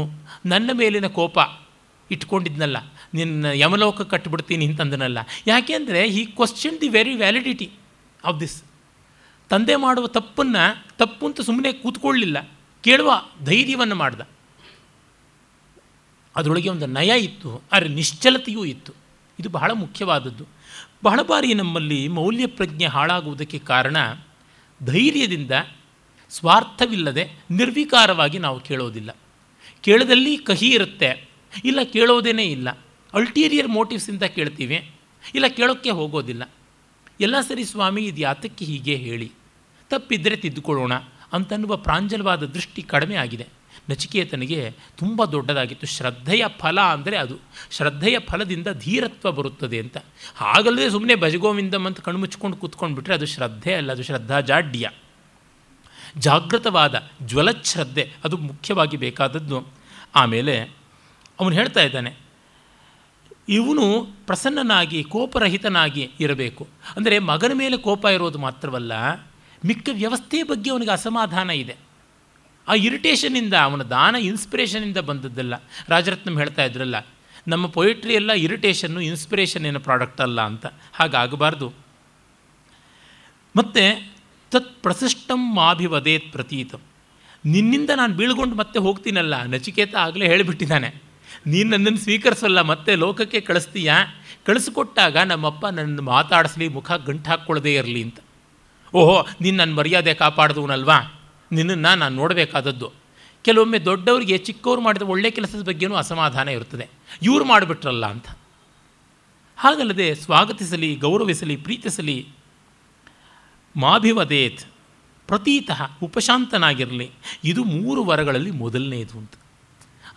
ನನ್ನ ಮೇಲಿನ ಕೋಪ ಇಟ್ಕೊಂಡಿದ್ನಲ್ಲ, ನಿನ್ನ ಯಮಲೋಕ ಕಟ್ಟಿಬಿಡ್ತೀನಿ ಅಂತಂದನಲ್ಲ. ಯಾಕೆಂದರೆ ಈ question the very validity of this ತಂದೆ ಮಾಡುವ ತಪ್ಪನ್ನು ತಪ್ಪು ಅಂತ ಸುಮ್ಮನೆ ಕೂತ್ಕೊಳ್ಳಲಿಲ್ಲ ಕೇಳುವ ಧೈರ್ಯವನ್ನು ಮಾಡ್ದ. ಅದರೊಳಗೆ ಒಂದು ನಯ ಇತ್ತು, ಆದರೆ ನಿಶ್ಚಲತೆಯೂ ಇತ್ತು. ಇದು ಬಹಳ ಮುಖ್ಯವಾದದ್ದು. ಬಹಳ ಬಾರಿ ನಮ್ಮಲ್ಲಿ ಮೌಲ್ಯ ಪ್ರಜ್ಞೆ ಹಾಳಾಗುವುದಕ್ಕೆ ಕಾರಣ ಧೈರ್ಯದಿಂದ ಸ್ವಾರ್ಥವಿಲ್ಲದೆ ನಿರ್ವಿಕಾರವಾಗಿ ನಾವು ಕೇಳೋದಿಲ್ಲ. ಕೇಳದಲ್ಲಿ ಕಹಿ ಇರುತ್ತೆ, ಇಲ್ಲ ಕೇಳೋದೇನೇ ಇಲ್ಲ. ಅಲ್ಟೀರಿಯರ್ ಮೋಟಿವ್ಸಿಂದ ಕೇಳ್ತೀವಿ, ಇಲ್ಲ ಕೇಳೋಕ್ಕೆ ಹೋಗೋದಿಲ್ಲ. ಎಲ್ಲ ಸರಿ ಸ್ವಾಮಿ ಇದು ಯಾತಕ್ಕೆ ಹೀಗೆ ಹೇಳಿ. ತಪ್ಪಿದ್ದರೆ ತಿದ್ದುಕೊಳ್ಳೋಣ ಅಂತನ್ನುವ ಪ್ರಾಂಜಲವಾದ ದೃಷ್ಟಿ ಕಡಿಮೆ ಆಗಿದೆ. ನಚಿಕೇತನಿಗೆ ತುಂಬ ದೊಡ್ಡದಾಗಿತ್ತು. ಶ್ರದ್ಧೆಯ ಫಲ ಅಂದರೆ ಅದು. ಶ್ರದ್ಧೆಯ ಫಲದಿಂದ ಧೀರತ್ವ ಬರುತ್ತದೆ ಅಂತ. ಹಾಗಲ್ಲದೆ ಸುಮ್ಮನೆ ಭಜಗೋವಿಂದಂ ಅಂತ ಕಣ್ಮುಚ್ಕೊಂಡು ಕೂತ್ಕೊಂಡ್ಬಿಟ್ರೆ ಅದು ಶ್ರದ್ಧೆ ಅಲ್ಲ, ಅದು ಶ್ರದ್ಧಾ ಜಾಡ್ಯ ಜಾಗೃತವಾದ ಜ್ವಲಚ್ಛ್ರದ್ಧೆ, ಅದು ಮುಖ್ಯವಾಗಿ ಬೇಕಾದದ್ದು. ಆಮೇಲೆ ಅವನು ಹೇಳ್ತಾ ಇದ್ದಾನೆ, ಇವನು ಪ್ರಸನ್ನನಾಗಿ, ಕೋಪರಹಿತನಾಗಿ ಇರಬೇಕು. ಅಂದರೆ ಮಗನ ಮೇಲೆ ಕೋಪ ಇರೋದು ಮಾತ್ರವಲ್ಲ ಮಿಕ್ಕ ವ್ಯವಸ್ಥೆ ಬಗ್ಗೆ ಅವನಿಗೆ ಅಸಮಾಧಾನ ಇದೆ. ಆ ಇರಿಟೇಷನಿಂದ ಅವನ ದಾನ ಇನ್ಸ್ಪಿರೇಷನಿಂದ ಬಂದದ್ದಲ್ಲ. ರಾಜರತ್ನಂ ಹೇಳ್ತಾ ಇದ್ರಲ್ಲ, ನಮ್ಮ ಪೊಯಿಟ್ರಿ ಎಲ್ಲ ಇರಿಟೇಷನ್ನು ಇನ್ಸ್ಪಿರೇಷನ್ ಏನೋ ಪ್ರಾಡಕ್ಟ್ ಅಲ್ಲ ಅಂತ. ಹಾಗಾಗಬಾರ್ದು. ಮತ್ತು, ತತ್ ಪ್ರಸಿಷ್ಟಂ ಮಾಭಿವದೇತ್ ಪ್ರತೀತಂ. ನಿನ್ನಿಂದ ನಾನು ಬೀಳ್ಕೊಂಡು ಮತ್ತೆ ಹೋಗ್ತೀನಲ್ಲ, ನಚಿಕೇತ ಆಗಲೇ ಹೇಳಿಬಿಟ್ಟಿದ್ದಾನೆ. ನೀನು ನನ್ನನ್ನು ಸ್ವೀಕರಿಸಲ್ಲ, ಮತ್ತೆ ಲೋಕಕ್ಕೆ ಕಳಿಸ್ತೀಯಾ? ಕಳಿಸ್ಕೊಟ್ಟಾಗ ನಮ್ಮಪ್ಪ ನನ್ನ ಮಾತಾಡಿಸ್ಲಿ, ಮುಖ ಗಂಟು ಹಾಕ್ಕೊಳ್ಳದೇ ಇರಲಿ ಅಂತ. ಓಹೋ ನೀನು ನನ್ನ ಮರ್ಯಾದೆ ಕಾಪಾಡಿದವನಲ್ವಾ? ನಿನ್ನನ್ನು ನಾನು ನೋಡಬೇಕಾದದ್ದು. ಕೆಲವೊಮ್ಮೆ ದೊಡ್ಡವರಿಗೆ ಚಿಕ್ಕವ್ರು ಮಾಡಿದ ಒಳ್ಳೆ ಕೆಲಸದ ಬಗ್ಗೆನೂ ಅಸಮಾಧಾನ ಇರುತ್ತದೆ. ಇವ್ರು ಮಾಡಿಬಿಟ್ರಲ್ಲ ಅಂತ. ಹಾಗಲ್ಲದೆ ಸ್ವಾಗತಿಸಲಿ, ಗೌರವಿಸಲಿ, ಪ್ರೀತಿಸಲಿ, ಮಾಭಿವದೇತ್, ಪ್ರತೀತಃ ಉಪಶಾಂತನಾಗಿರಲಿ. ಇದು ಮೂರು ವರಗಳಲ್ಲಿ ಮೊದಲನೇದು ಅಂತ.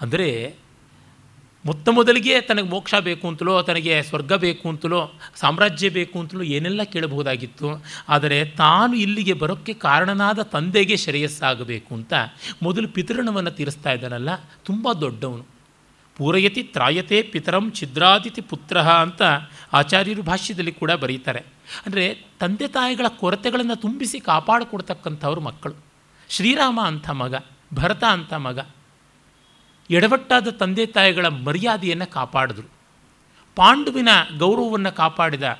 ಅಂದರೆ ಮೊತ್ತ ಮೊದಲಿಗೆ ತನಗೆ ಮೋಕ್ಷ ಬೇಕು ಅಂತಲೋ, ತನಗೆ ಸ್ವರ್ಗ ಬೇಕು ಅಂತಲೋ, ಸಾಮ್ರಾಜ್ಯ ಬೇಕು ಅಂತಲೋ ಏನೆಲ್ಲ ಕೇಳಬಹುದಾಗಿತ್ತು. ಆದರೆ ತಾನು ಇಲ್ಲಿಗೆ ಬರೋಕ್ಕೆ ಕಾರಣನಾದ ತಂದೆಗೆ ಶ್ರೇಯಸ್ಸಾಗಬೇಕು ಅಂತ ಮೊದಲು ಪಿತೃಣವನ್ನು ತೀರಿಸ್ತಾ ಇದ್ದಾನಲ್ಲ, ತುಂಬ ದೊಡ್ಡವನು. ಪೂರಯತಿ ತ್ರಾಯತೆ ಪಿತರಂ ಛಿದ್ರಾದಿತಿ ಪುತ್ರ ಅಂತ ಆಚಾರ್ಯರು ಭಾಷ್ಯದಲ್ಲಿ ಕೂಡ ಬರೀತಾರೆ. ಅಂದರೆ ತಂದೆ ತಾಯಿಗಳ ಕೊರತೆಗಳನ್ನು ತುಂಬಿಸಿ ಕಾಪಾಡಿಕೊಡ್ತಕ್ಕಂಥವ್ರು ಮಕ್ಕಳು. ಶ್ರೀರಾಮ ಅಂಥ ಮಗ, ಭರತ ಅಂಥ ಮಗ ಎಡವಟ್ಟಾದ ತಂದೆ ತಾಯಿಗಳ ಮರ್ಯಾದೆಯನ್ನು ಕಾಪಾಡಿದ್ರು. ಪಾಂಡುವಿನ ಗೌರವವನ್ನು ಕಾಪಾಡಿದ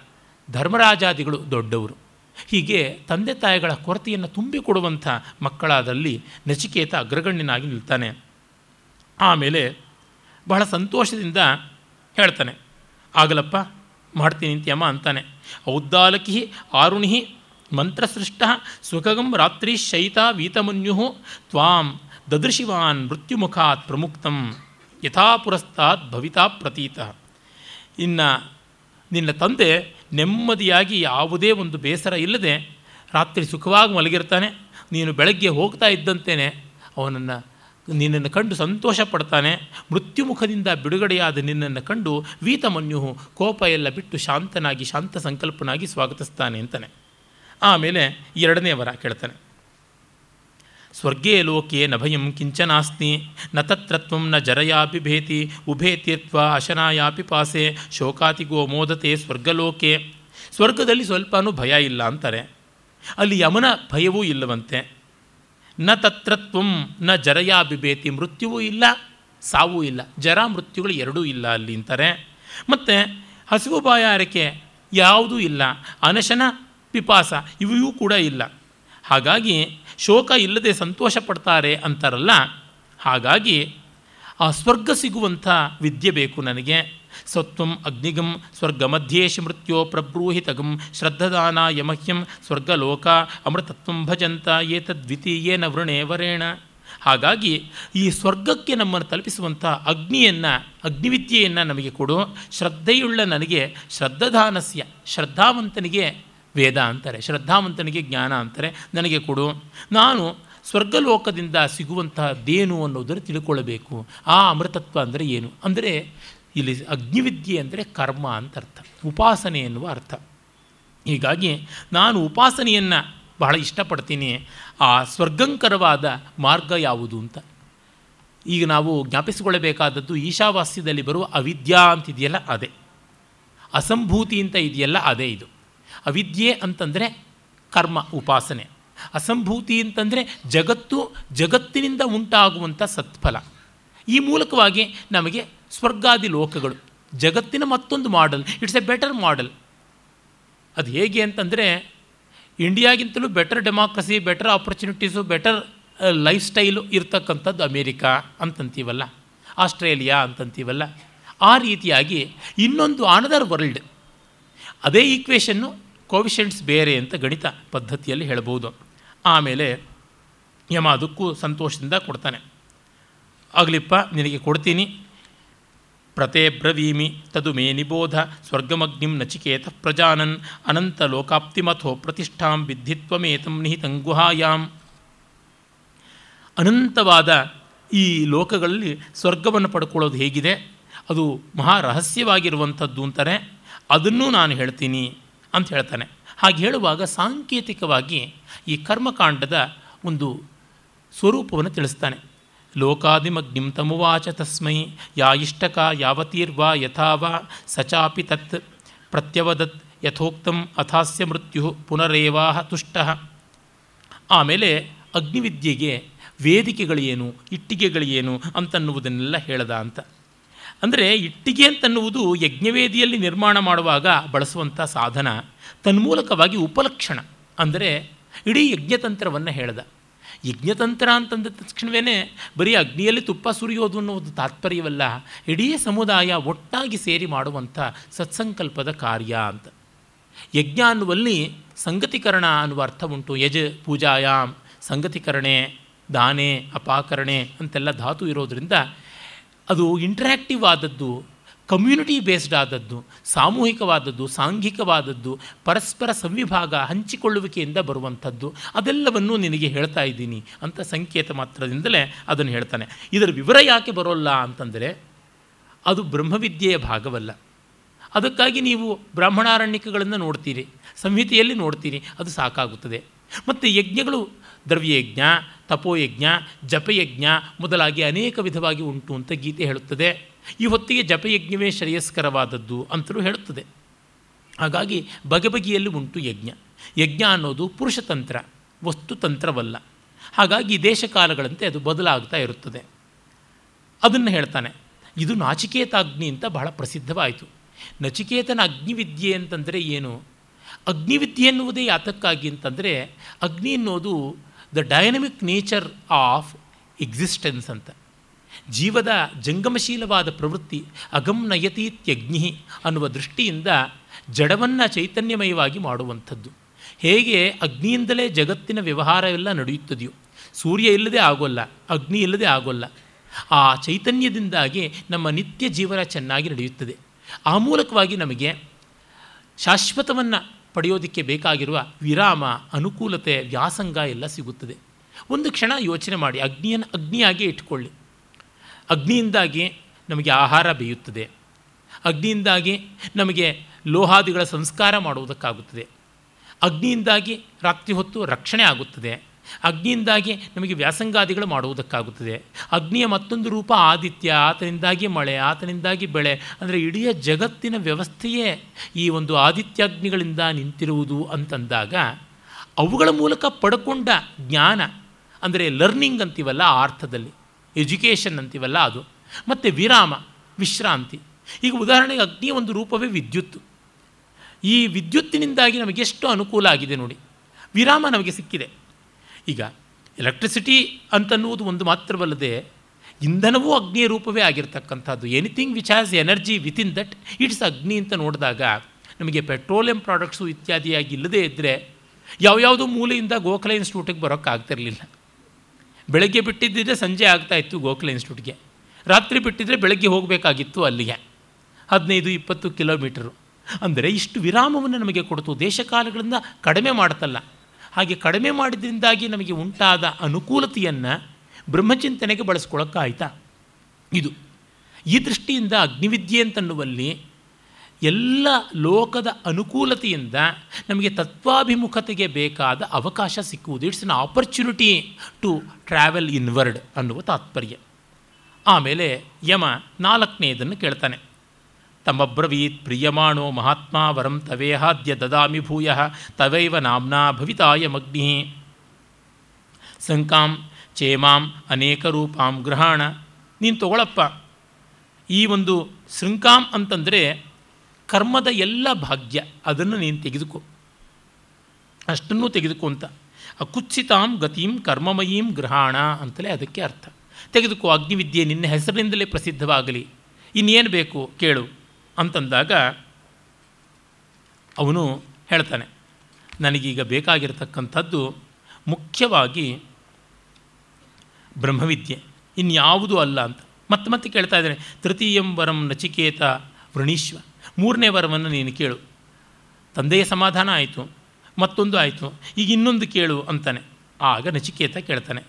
ಧರ್ಮರಾಜಾದಿಗಳು ದೊಡ್ಡವರು. ಹೀಗೆ ತಂದೆ ತಾಯಿಗಳ ಕೊರತೆಯನ್ನು ತುಂಬಿಕೊಡುವಂಥ ಮಕ್ಕಳಾದಲ್ಲಿ ನಚಿಕೇತ ಅಗ್ರಗಣ್ಯನಾಗಿ ನಿಲ್ತಾನೆ. ಆಮೇಲೆ ಬಹಳ ಸಂತೋಷದಿಂದ ಹೇಳ್ತಾನೆ, ಆಗಲಪ್ಪ, ಮಾಡ್ತೀನಿ ಅಂತ್ಯಮ್ಮ ಅಂತಾನೆ. ಔದ್ದಾಲಕಿ ಆರುಣಿ ಮಂತ್ರಸೃಷ್ಟ ಸುಖಗಂ ರಾತ್ರಿ ಶೈತ ವೀತಮನ್ಯು ತ್ವಾಂ ದದೃಶಿವಾನ್ ಮೃತ್ಯುಮುಖಾತ್ ಪ್ರಮುಕ್ತಂ ಯಥಾ ಪುರಸ್ತಾತ್ ಭವಿತಾ ಪ್ರತೀತ. ಇನ್ನು ನಿನ್ನ ತಂದೆ ನೆಮ್ಮದಿಯಾಗಿ ಯಾವುದೇ ಒಂದು ಬೇಸರ ಇಲ್ಲದೆ ರಾತ್ರಿ ಸುಖವಾಗಿ ಮಲಗಿರ್ತಾನೆ, ನೀನು ಬೆಳಗ್ಗೆ ಹೋಗ್ತಾ ಇದ್ದಂತೆಯೇ ಅವನನ್ನು ನಿನ್ನನ್ನು ಕಂಡು ಸಂತೋಷ ಪಡ್ತಾನೆ ಮೃತ್ಯುಮುಖದಿಂದ ಬಿಡುಗಡೆಯಾದ ನಿನ್ನನ್ನು ಕಂಡು ವೀತಮನ್ಯು ಕೋಪ ಎಲ್ಲ ಬಿಟ್ಟು ಶಾಂತನಾಗಿ, ಶಾಂತ ಸಂಕಲ್ಪನಾಗಿ ಸ್ವಾಗತಿಸ್ತಾನೆ ಅಂತಾನೆ. ಆಮೇಲೆ ಎರಡನೇ ವರ ಕೇಳ್ತಾನೆ. ಸ್ವರ್ಗೇ ಲೋಕೆ ನ ಭಯಂ ಕಿಂಚನಾಸ್ತಿ ನ ತತ್ರತ್ವ ನ ಜರಯಾಪಿ ಭೇತಿ, ಉಭೇ ತೀರ್ಥ ಅಶನಾಯಾಪಿ ಪಾಸೆ, ಶೋಕಾತಿಗೋ ಮೋದತೆ ಸ್ವರ್ಗಲೋಕೆ ಸ್ವರ್ಗದಲ್ಲಿ ಸ್ವಲ್ಪನೂ ಭಯ ಇಲ್ಲ ಅಂತಾರೆ. ಅಲ್ಲಿ ಯಮನ ಭಯವೂ ಇಲ್ಲವಂತೆ. ನ ತತ್ರತ್ವ ನ ಜರಯಾ ಬಿಬೇತಿ ಮೃತ್ಯುವೂ ಇಲ್ಲ, ಸಾವೂ ಇಲ್ಲ. ಜರ ಮೃತ್ಯುಗಳು ಎರಡೂ ಇಲ್ಲ ಅಲ್ಲಿ ಅಂತಾರೆ. ಮತ್ತು ಹಸಿವು ಬಾಯಾರಿಕೆ ಯಾವುದೂ ಇಲ್ಲ, ಅನಶನ, ಪಿಪಾಸ, ಇವೆಯೂ ಕೂಡ ಇಲ್ಲ. ಹಾಗಾಗಿ ಶೋಕ ಇಲ್ಲದೆ ಸಂತೋಷ ಪಡ್ತಾರೆ ಅಂತಾರಲ್ಲ? ಹಾಗಾಗಿ ಆ ಸ್ವರ್ಗ ಸಿಗುವಂಥ ವಿದ್ಯೆ ಬೇಕು ನನಗೆ. ಸತ್ವಂ ಅಗ್ನಿಗಂ ಸ್ವರ್ಗ ಮಧ್ಯೇಶ ಮೃತ್ಯೋ ಪ್ರಬ್ರೂಹಿತಗಂ ಶ್ರದ್ಧದಾನ ಯಮಹ್ಯಂ ಸ್ವರ್ಗಲೋಕ ಅಮೃತತ್ವಂ ಭಜಂತ ಏತದ್ವಿತೀಯೇನ ವೃಣೇ ವರೇಣ ಹಾಗಾಗಿ ಈ ಸ್ವರ್ಗಕ್ಕೆ ನಮ್ಮನ್ನು ತಲುಪಿಸುವಂಥ ಅಗ್ನಿಯನ್ನು, ಅಗ್ನಿವಿದ್ಯೆಯನ್ನು ನಮಗೆ ಕೊಡು. ಶ್ರದ್ಧೆಯುಳ್ಳ ನನಗೆ ಶ್ರದ್ಧದಾನಸ್ಯ, ಶ್ರದ್ಧಾವಂತನಿಗೆ ವೇದ ಅಂತಾರೆ. ಶ್ರದ್ಧಾವಂತನಿಗೆ ಜ್ಞಾನ ಅಂತಾರೆ. ನನಗೆ ಕೊಡು. ನಾನು ಸ್ವರ್ಗಲೋಕದಿಂದ ಸಿಗುವಂತಹದ್ದೇನು ಅನ್ನೋದನ್ನು ತಿಳ್ಕೊಳ್ಬೇಕು. ಆ ಅಮೃತತ್ವ ಅಂದರೆ ಏನು? ಅಂದರೆ ಇಲ್ಲಿ ಅಗ್ನಿವಿದ್ಯೆ ಅಂದರೆ ಕರ್ಮ ಅಂತ ಅರ್ಥ. ಉಪಾಸನೆ ಎನ್ನುವ ಅರ್ಥ. ಹೀಗಾಗಿ ನಾನು ಉಪಾಸನೆಯನ್ನು ಬಹಳ ಇಷ್ಟಪಡ್ತೀನಿ. ಆ ಸ್ವರ್ಗಂಕರವಾದ ಮಾರ್ಗ ಯಾವುದು ಅಂತ. ಈಗ ನಾವು ಜ್ಞಾಪಿಸಿಕೊಳ್ಳಬೇಕಾದದ್ದು ಈಶಾವಾಸ್ಯದಲ್ಲಿ ಬರುವ ಅವಿದ್ಯಾ ಅಂತಿದೆಯಲ್ಲ ಅದೇ. ಅಸಂಭೂತಿ ಅಂತ ಇದೆಯಲ್ಲ ಅದೇ ಇದು. ಅವಿದ್ಯೆ ಅಂತಂದರೆ ಕರ್ಮ, ಉಪಾಸನೆ. ಅಸಂಭೂತಿ ಅಂತಂದರೆ ಜಗತ್ತು, ಜಗತ್ತಿನಿಂದ ಉಂಟಾಗುವಂಥ ಸತ್ಫಲ. ಈ ಮೂಲಕವಾಗಿ ನಮಗೆ ಸ್ವರ್ಗಾದಿ ಲೋಕಗಳು, ಜಗತ್ತಿನ ಮತ್ತೊಂದು model it's a better model ಅದು ಹೇಗೆ ಅಂತಂದರೆ, ಇಂಡಿಯಾಗಿಂತಲೂ better democracy better opportunities better life style ಇರ್ತಕ್ಕಂಥದ್ದು ಅಮೇರಿಕಾ ಅಂತಂತೀವಲ್ಲ, ಆಸ್ಟ್ರೇಲಿಯಾ ಅಂತಂತೀವಲ್ಲ. ಆ ರೀತಿಯಾಗಿ ಇನ್ನೊಂದು ಆನದರ್ ವರ್ಲ್ಡ್ ಅದೇ ಈಕ್ವೇಷನ್ನು ಕೋವಿಷೆಂಟ್ಸ್ ಬೇರೆ ಅಂತ ಗಣಿತ ಪದ್ಧತಿಯಲ್ಲಿ ಹೇಳ್ಬೋದು. ಆಮೇಲೆ ಯಮ ಅದಕ್ಕೂ ಸಂತೋಷದಿಂದ ಕೊಡ್ತಾನೆ. ಆಗಲಿಪ್ಪ ನಿನಗೆ ಕೊಡ್ತೀನಿ. ಪ್ರತೇ ಬ್ರವೀಮಿ ತದು ಮೇ ನಿಬೋಧ ಸ್ವರ್ಗಮಗ್ನಿಂ ನಚಿಕೇತ ಪ್ರಜಾನನ್ ಅನಂತ ಲೋಕಾಪ್ತಿಮಥೋ ಪ್ರತಿಷ್ಠಾಂ ವಿದ್ಧಿತ್ವಮೇತಂ ನಿಹಿತಂ ಗುಹಾಯಾಂ. ಅನಂತವಾದ ಈ ಲೋಕಗಳಲ್ಲಿ ಸ್ವರ್ಗವನ್ನು ಪಡ್ಕೊಳ್ಳೋದು ಹೇಗಿದೆ? ಅದು ಮಹಾ ರಹಸ್ಯವಾಗಿರುವಂಥದ್ದು ಅದನ್ನೂ ನಾನು ಹೇಳ್ತೀನಿ. ಅಂತ ಹೇಳ್ತಾನೆ. ಹಾಗೆ ಹೇಳುವಾಗ ಸಾಂಕೇತಿಕವಾಗಿ ಈ ಕರ್ಮಕಾಂಡದ ಒಂದು ಸ್ವರೂಪವನ್ನು ತಿಳಿಸ್ತಾನೆ. ಲೋಕಾದಿಮಗ್ನಿಂ ತಮುವಾಚ ತಸ್ಮೈ, ಯಾ ಇಷ್ಟಕ ಯಾವತೀರ್ವಾ ಯಥಾವಾ, ಸಚಾಪಿ ತತ್ ಪ್ರತ್ಯವದತ್ ಯಥೋಕ್ತಂ ಅಥಾಸ್ಯ ಮೃತ್ಯು ಪುನರೇವಾಹ ತುಷ್ಟ. ಆಮೇಲೆ ಅಗ್ನಿವಿದ್ಯೆಗೆ ವೇದಿಕೆಗಳೇನು, ಇಟ್ಟಿಗೆಗಳೇನು ಅಂತನ್ನುವುದನ್ನೆಲ್ಲ ಹೇಳ್ದ ಅಂತ. ಅಂದರೆ ಇಟ್ಟಿಗೆ ಅಂತನ್ನುವುದು ಯಜ್ಞವೇದಿಯಲ್ಲಿ ನಿರ್ಮಾಣ ಮಾಡುವಾಗ ಬಳಸುವಂಥ ಸಾಧನ, ತನ್ಮೂಲಕವಾಗಿ ಉಪಲಕ್ಷಣ. ಅಂದರೆ ಇಡೀ ಯಜ್ಞತಂತ್ರವನ್ನು ಹೇಳ್ದ. ಯಜ್ಞತಂತ್ರ ಅಂತಂದ ತಕ್ಷಣವೇ ಬರೀ ಅಗ್ನಿಯಲ್ಲಿ ತುಪ್ಪ ಸುರಿಯೋದು ಅನ್ನೋದು ತಾತ್ಪರ್ಯವಲ್ಲ, ಇಡೀ ಸಮುದಾಯ ಒಟ್ಟಾಗಿ ಸೇರಿ ಮಾಡುವಂಥ ಸತ್ಸಂಕಲ್ಪದ ಕಾರ್ಯ ಅಂತ. ಯಜ್ಞ ಅನ್ನುವಲ್ಲಿ ಸಂಗತಿಕರಣ ಅನ್ನುವ ಅರ್ಥ ಉಂಟು. ಯಜ, ಪೂಜಾಯಾಮ್, ಸಂಗತಿಕರಣೆ, ದಾನೆ, ಅಪಾಕರಣೆ ಅಂತೆಲ್ಲ ಧಾತು ಇರೋದರಿಂದ ಅದು ಇಂಟ್ರ್ಯಾಕ್ಟಿವ್ ಆದದ್ದು ಕಮ್ಯುನಿಟಿ ಬೇಸ್ಡ್ ಆದದ್ದು, ಸಾಮೂಹಿಕವಾದದ್ದು, ಸಾಂಘಿಕವಾದದ್ದು, ಪರಸ್ಪರ ಸಂವಿಭಾಗ ಹಂಚಿಕೊಳ್ಳುವಿಕೆಯಿಂದ ಬರುವಂಥದ್ದು, ಅದೆಲ್ಲವನ್ನೂ ನಿನಗೆ ಹೇಳ್ತಾ ಇದ್ದೀನಿ ಅಂತ ಸಂಕೇತ ಮಾತ್ರದಿಂದಲೇ ಅದನ್ನು ಹೇಳ್ತಾನೆ. ಇದರ ವಿವರ ಯಾಕೆ ಬರೋಲ್ಲ ಅಂತಂದರೆ, ಅದು ಬ್ರಹ್ಮವಿದ್ಯೆಯ ಭಾಗವಲ್ಲ. ಅದಕ್ಕಾಗಿ ನೀವು ಬ್ರಾಹ್ಮಣಾರಣ್ಯಕಗಳನ್ನು ನೋಡ್ತೀರಿ, ಸಂಹಿತೆಯಲ್ಲಿ ನೋಡ್ತೀರಿ, ಅದು ಸಾಕಾಗುತ್ತದೆ. ಮತ್ತು ಯಜ್ಞಗಳು ದ್ರವ್ಯಯಜ್ಞ, ತಪೋಯಜ್ಞ, ಜಪಯಜ್ಞ ಮೊದಲಾಗಿ ಅನೇಕ ವಿಧವಾಗಿ ಉಂಟು ಅಂತ ಗೀತೆ ಹೇಳುತ್ತದೆ. ಈ ಹೊತ್ತಿಗೆ ಜಪಯಜ್ಞವೇ ಶ್ರೇಯಸ್ಕರವಾದದ್ದು ಅಂತಲೂ ಹೇಳುತ್ತದೆ. ಹಾಗಾಗಿ ಬಗೆ ಬಗೆಯಲ್ಲಿ ಉಂಟು ಯಜ್ಞ. ಯಜ್ಞ ಅನ್ನೋದು ಪುರುಷತಂತ್ರ ವಸ್ತುತಂತ್ರವಲ್ಲ ಹಾಗಾಗಿ ದೇಶಕಾಲಗಳಂತೆ ಅದು ಬದಲಾಗ್ತಾ ಇರುತ್ತದೆ. ಅದನ್ನು ಹೇಳ್ತಾನೆ, ಇದು ನಾಚಿಕೇತಾಗ್ನಿ ಅಂತ ಬಹಳ ಪ್ರಸಿದ್ಧವಾಯಿತು. ನಚಿಕೇತನ ಅಗ್ನಿವಿದ್ಯೆ ಅಂತಂದರೆ ಏನು? ಅಗ್ನಿವಿದ್ಯೆ ಎನ್ನುವುದೇ ಯಾತಕ್ಕಾಗಿ ಅಂತಂದರೆ, ಅಗ್ನಿ ಅನ್ನೋದು the dynamic nature of existence ಅಂತ. ಜೀವದ ಜಂಗಮಶೀಲವಾದ ಪ್ರವೃತ್ತಿ ಅಗಮ್ ನಯತೀತ್ಯಗ್ನಿ ಅನ್ನುವ ದೃಷ್ಟಿಯಿಂದ ಜಡವನ್ನು ಚೈತನ್ಯಮಯವಾಗಿ ಮಾಡುವಂಥದ್ದು. ಹೇಗೆ ಅಗ್ನಿಯಿಂದಲೇ ಜಗತ್ತಿನ ವ್ಯವಹಾರ ಎಲ್ಲ ನಡೆಯುತ್ತದೆಯೋ, ಸೂರ್ಯ ಇಲ್ಲದೆ ಆಗೋಲ್ಲ, ಅಗ್ನಿ ಇಲ್ಲದೆ ಆಗೋಲ್ಲ, ಆ ಚೈತನ್ಯದಿಂದಾಗಿ ನಮ್ಮ ನಿತ್ಯ ಜೀವನ ಚೆನ್ನಾಗಿ ನಡೆಯುತ್ತದೆ. ಆ ಮೂಲಕವಾಗಿ ನಮಗೆ ಶಾಶ್ವತವನ್ನು ಪಡೆಯೋದಕ್ಕೆ ಬೇಕಾಗಿರುವ ವಿರಾಮ, ಅನುಕೂಲತೆ, ವ್ಯಾಸಂಗ ಎಲ್ಲ ಸಿಗುತ್ತದೆ. ಒಂದು ಕ್ಷಣ ಯೋಚನೆ ಮಾಡಿ ಅಗ್ನಿಯನ್ನು ಅಗ್ನಿಯಾಗಿ ಇಟ್ಕೊಳ್ಳಿ ಅಗ್ನಿಯಿಂದಾಗಿ ನಮಗೆ ಆಹಾರ ಬೇಯುತ್ತದೆ. ಅಗ್ನಿಯಿಂದಾಗಿ ನಮಗೆ ಲೋಹಾದಿಗಳ ಸಂಸ್ಕಾರ ಮಾಡುವುದಕ್ಕಾಗುತ್ತದೆ. ಅಗ್ನಿಯಿಂದಾಗಿ ರಾತ್ರಿ ಹೊತ್ತು ರಕ್ಷಣೆ ಆಗುತ್ತದೆ. ಅಗ್ನಿಯಿಂದಾಗಿ ನಮಗೆ ವ್ಯಾಸಂಗಾದಿಗಳು ಮಾಡುವುದಕ್ಕಾಗುತ್ತದೆ. ಅಗ್ನಿಯ ಮತ್ತೊಂದು ರೂಪ ಆದಿತ್ಯ, ಆತನಿಂದಾಗಿ ಮಳೆ, ಆತನಿಂದಾಗಿ ಬೆಳೆ. ಅಂದರೆ ಇಡೀ ಜಗತ್ತಿನ ವ್ಯವಸ್ಥೆಯೇ ಈ ಒಂದು ಆದಿತ್ಯಾಗ್ನಿಗಳಿಂದ ನಿಂತಿರುವುದು ಅಂತಂದಾಗ ಅವುಗಳ ಮೂಲಕ ಪಡ್ಕೊಂಡ ಜ್ಞಾನ, ಅಂದರೆ ಲರ್ನಿಂಗ್ ಅಂತೀವಲ್ಲ ಆ ಅರ್ಥದಲ್ಲಿ. ಎಜುಕೇಷನ್ ಅಂತೀವಲ್ಲ ಅದು. ಮತ್ತು ವಿರಾಮ, ವಿಶ್ರಾಂತಿ. ಈಗ ಉದಾಹರಣೆಗೆ ಅಗ್ನಿಯ ಒಂದು ರೂಪವೇ ವಿದ್ಯುತ್ ಈ ವಿದ್ಯುತ್ತಿನಿಂದಾಗಿ ನಮಗೆ ಎಷ್ಟು ಅನುಕೂಲ ಆಗಿದೆ ನೋಡಿ. ವಿರಾಮ ನಮಗೆ ಸಿಕ್ಕಿದೆ. ಈಗ ಎಲೆಕ್ಟ್ರಿಸಿಟಿ ಅಂತನ್ನುವುದು ಒಂದು ಮಾತ್ರವಲ್ಲದೆ ಇಂಧನವೂ ಅಗ್ನಿಯ ರೂಪವೇ ಆಗಿರ್ತಕ್ಕಂಥದ್ದು. Anything which has energy within that it's ಅಗ್ನಿ ಅಂತ ನೋಡಿದಾಗ ನಮಗೆ ಪೆಟ್ರೋಲಿಯಂ ಪ್ರಾಡಕ್ಟ್ಸು ಇತ್ಯಾದಿಯಾಗಿ ಇಲ್ಲದೇ ಇದ್ದರೆ ಯಾವ್ಯಾವುದೋ ಮೂಲೆಯಿಂದ ಗೋಖಲೆ ಇನ್ಸ್ಟಿಟ್ಯೂಟಿಗೆ ಬರೋಕ್ಕಾಗ್ತಿರಲಿಲ್ಲ ಬೆಳಗ್ಗೆ ಬಿಟ್ಟಿದ್ದರೆ ಸಂಜೆ ಆಗ್ತಾಯಿತ್ತು ಗೋಖಲೆ ಇನ್ಸ್ಟಿಟ್ಯೂಟ್ಗೆ ರಾತ್ರಿ ಬಿಟ್ಟಿದ್ದರೆ ಬೆಳಗ್ಗೆ ಹೋಗಬೇಕಾಗಿತ್ತು ಅಲ್ಲಿಗೆ. ಹದಿನೈದು, ಇಪ್ಪತ್ತು ಕಿಲೋಮೀಟರು. ಅಂದರೆ ಇಷ್ಟು ವಿರಾಮವನ್ನು ನಮಗೆ ಕೊಡ್ತು. ದೇಶಕಾಲಗಳಿಂದ ಕಡಿಮೆ ಮಾಡ್ತಲ್ಲ. ಹಾಗೆ ಕಡಿಮೆ ಮಾಡಿದ್ರಿಂದಾಗಿ ನಮಗೆ ಉಂಟಾದ ಅನುಕೂಲತೆಯನ್ನು ಬ್ರಹ್ಮಚಿಂತನೆಗೆ ಬಳಸ್ಕೊಳ್ಳೋಕ್ಕಾಯ್ತಾ ಇದು. ಈ ದೃಷ್ಟಿಯಿಂದ ಅಗ್ನಿವಿದ್ಯೆ ಅಂತನ್ನುವಲ್ಲಿ ಎಲ್ಲ ಲೋಕದ ಅನುಕೂಲತೆಯಿಂದ ನಮಗೆ ತತ್ವಾಭಿಮುಖತೆಗೆ ಬೇಕಾದ ಅವಕಾಶ ಸಿಕ್ಕುವುದು. It's an opportunity to travel inward ಅನ್ನುವ ತಾತ್ಪರ್ಯ. ಆಮೇಲೆ ಯಮ ನಾಲ್ಕನೇದನ್ನು ಕೇಳ್ತಾನೆ. ತಮಬ್ರವೀತ್ ಪ್ರಿಯಮಾಣೋ ಮಹಾತ್ಮ ವರಂ ತವೇಹಾದ್ಯ ದದಾಮಿ ಭೂಯ ತವೈವ ನಾಮ್ನಾ ಭವಿತಾಯ ಮಗ್ನಿ ಸಂಕಾಂ ಚೇಮಾಂ ಅನೇಕ ರೂಪಾಂ ಗ್ರಹಣ ನೀನು ತಗೊಳಪ್ಪ. ಈ ಒಂದು ಶೃಂಕಾಂ ಅಂತಂದರೆ ಕರ್ಮದ ಎಲ್ಲ ಭಾಗ್ಯ, ಅದನ್ನು ನೀನು ತೆಗೆದುಕೋ. ಅಷ್ಟನ್ನು ತೆಗೆದುಕೋ ಅಂತ. ಅಕುತ್ಸಿತಾಂ ಗತಿಂ ಕರ್ಮಮಯೀಂ ಗ್ರಹಾಣ ಅಂತಲೇ ಅದಕ್ಕೆ ಅರ್ಥ. ತೆಗೆದುಕೋ, ಅಗ್ನಿವಿದ್ಯೆ ನಿನ್ನ ಹೆಸರಿನಿಂದಲೇ ಪ್ರಸಿದ್ಧವಾಗಲಿ. ಇನ್ನೇನು ಬೇಕು ಕೇಳು. ಅಂತಂದಾಗ ಅವನು ಹೇಳ್ತಾನೆ, ನನಗೀಗ ಬೇಕಾಗಿರತಕ್ಕಂಥದ್ದು ಮುಖ್ಯವಾಗಿ ಬ್ರಹ್ಮವಿದ್ಯೆ, ಇನ್ಯಾವುದೂ ಅಲ್ಲ ಅಂತ. ಮತ್ತೆ ಮತ್ತೆ ಕೇಳ್ತಾ ಇದ್ದಾನೆ, ತೃತೀಯಂ ವರಂ ನಚಿಕೇತ ವೃಣೀಶ್ವ, ಮೂರನೇ ವರವನ್ನು ನೀನು ಕೇಳು. ತಂದೆಯ ಸಮಾಧಾನ ಆಯಿತು, ಮತ್ತೊಂದು ಆಯಿತು, ಈಗ ಇನ್ನೊಂದು ಕೇಳು ಅಂತಾನೆ. ಆಗ ನಚಿಕೇತ ಕೇಳ್ತಾನೆ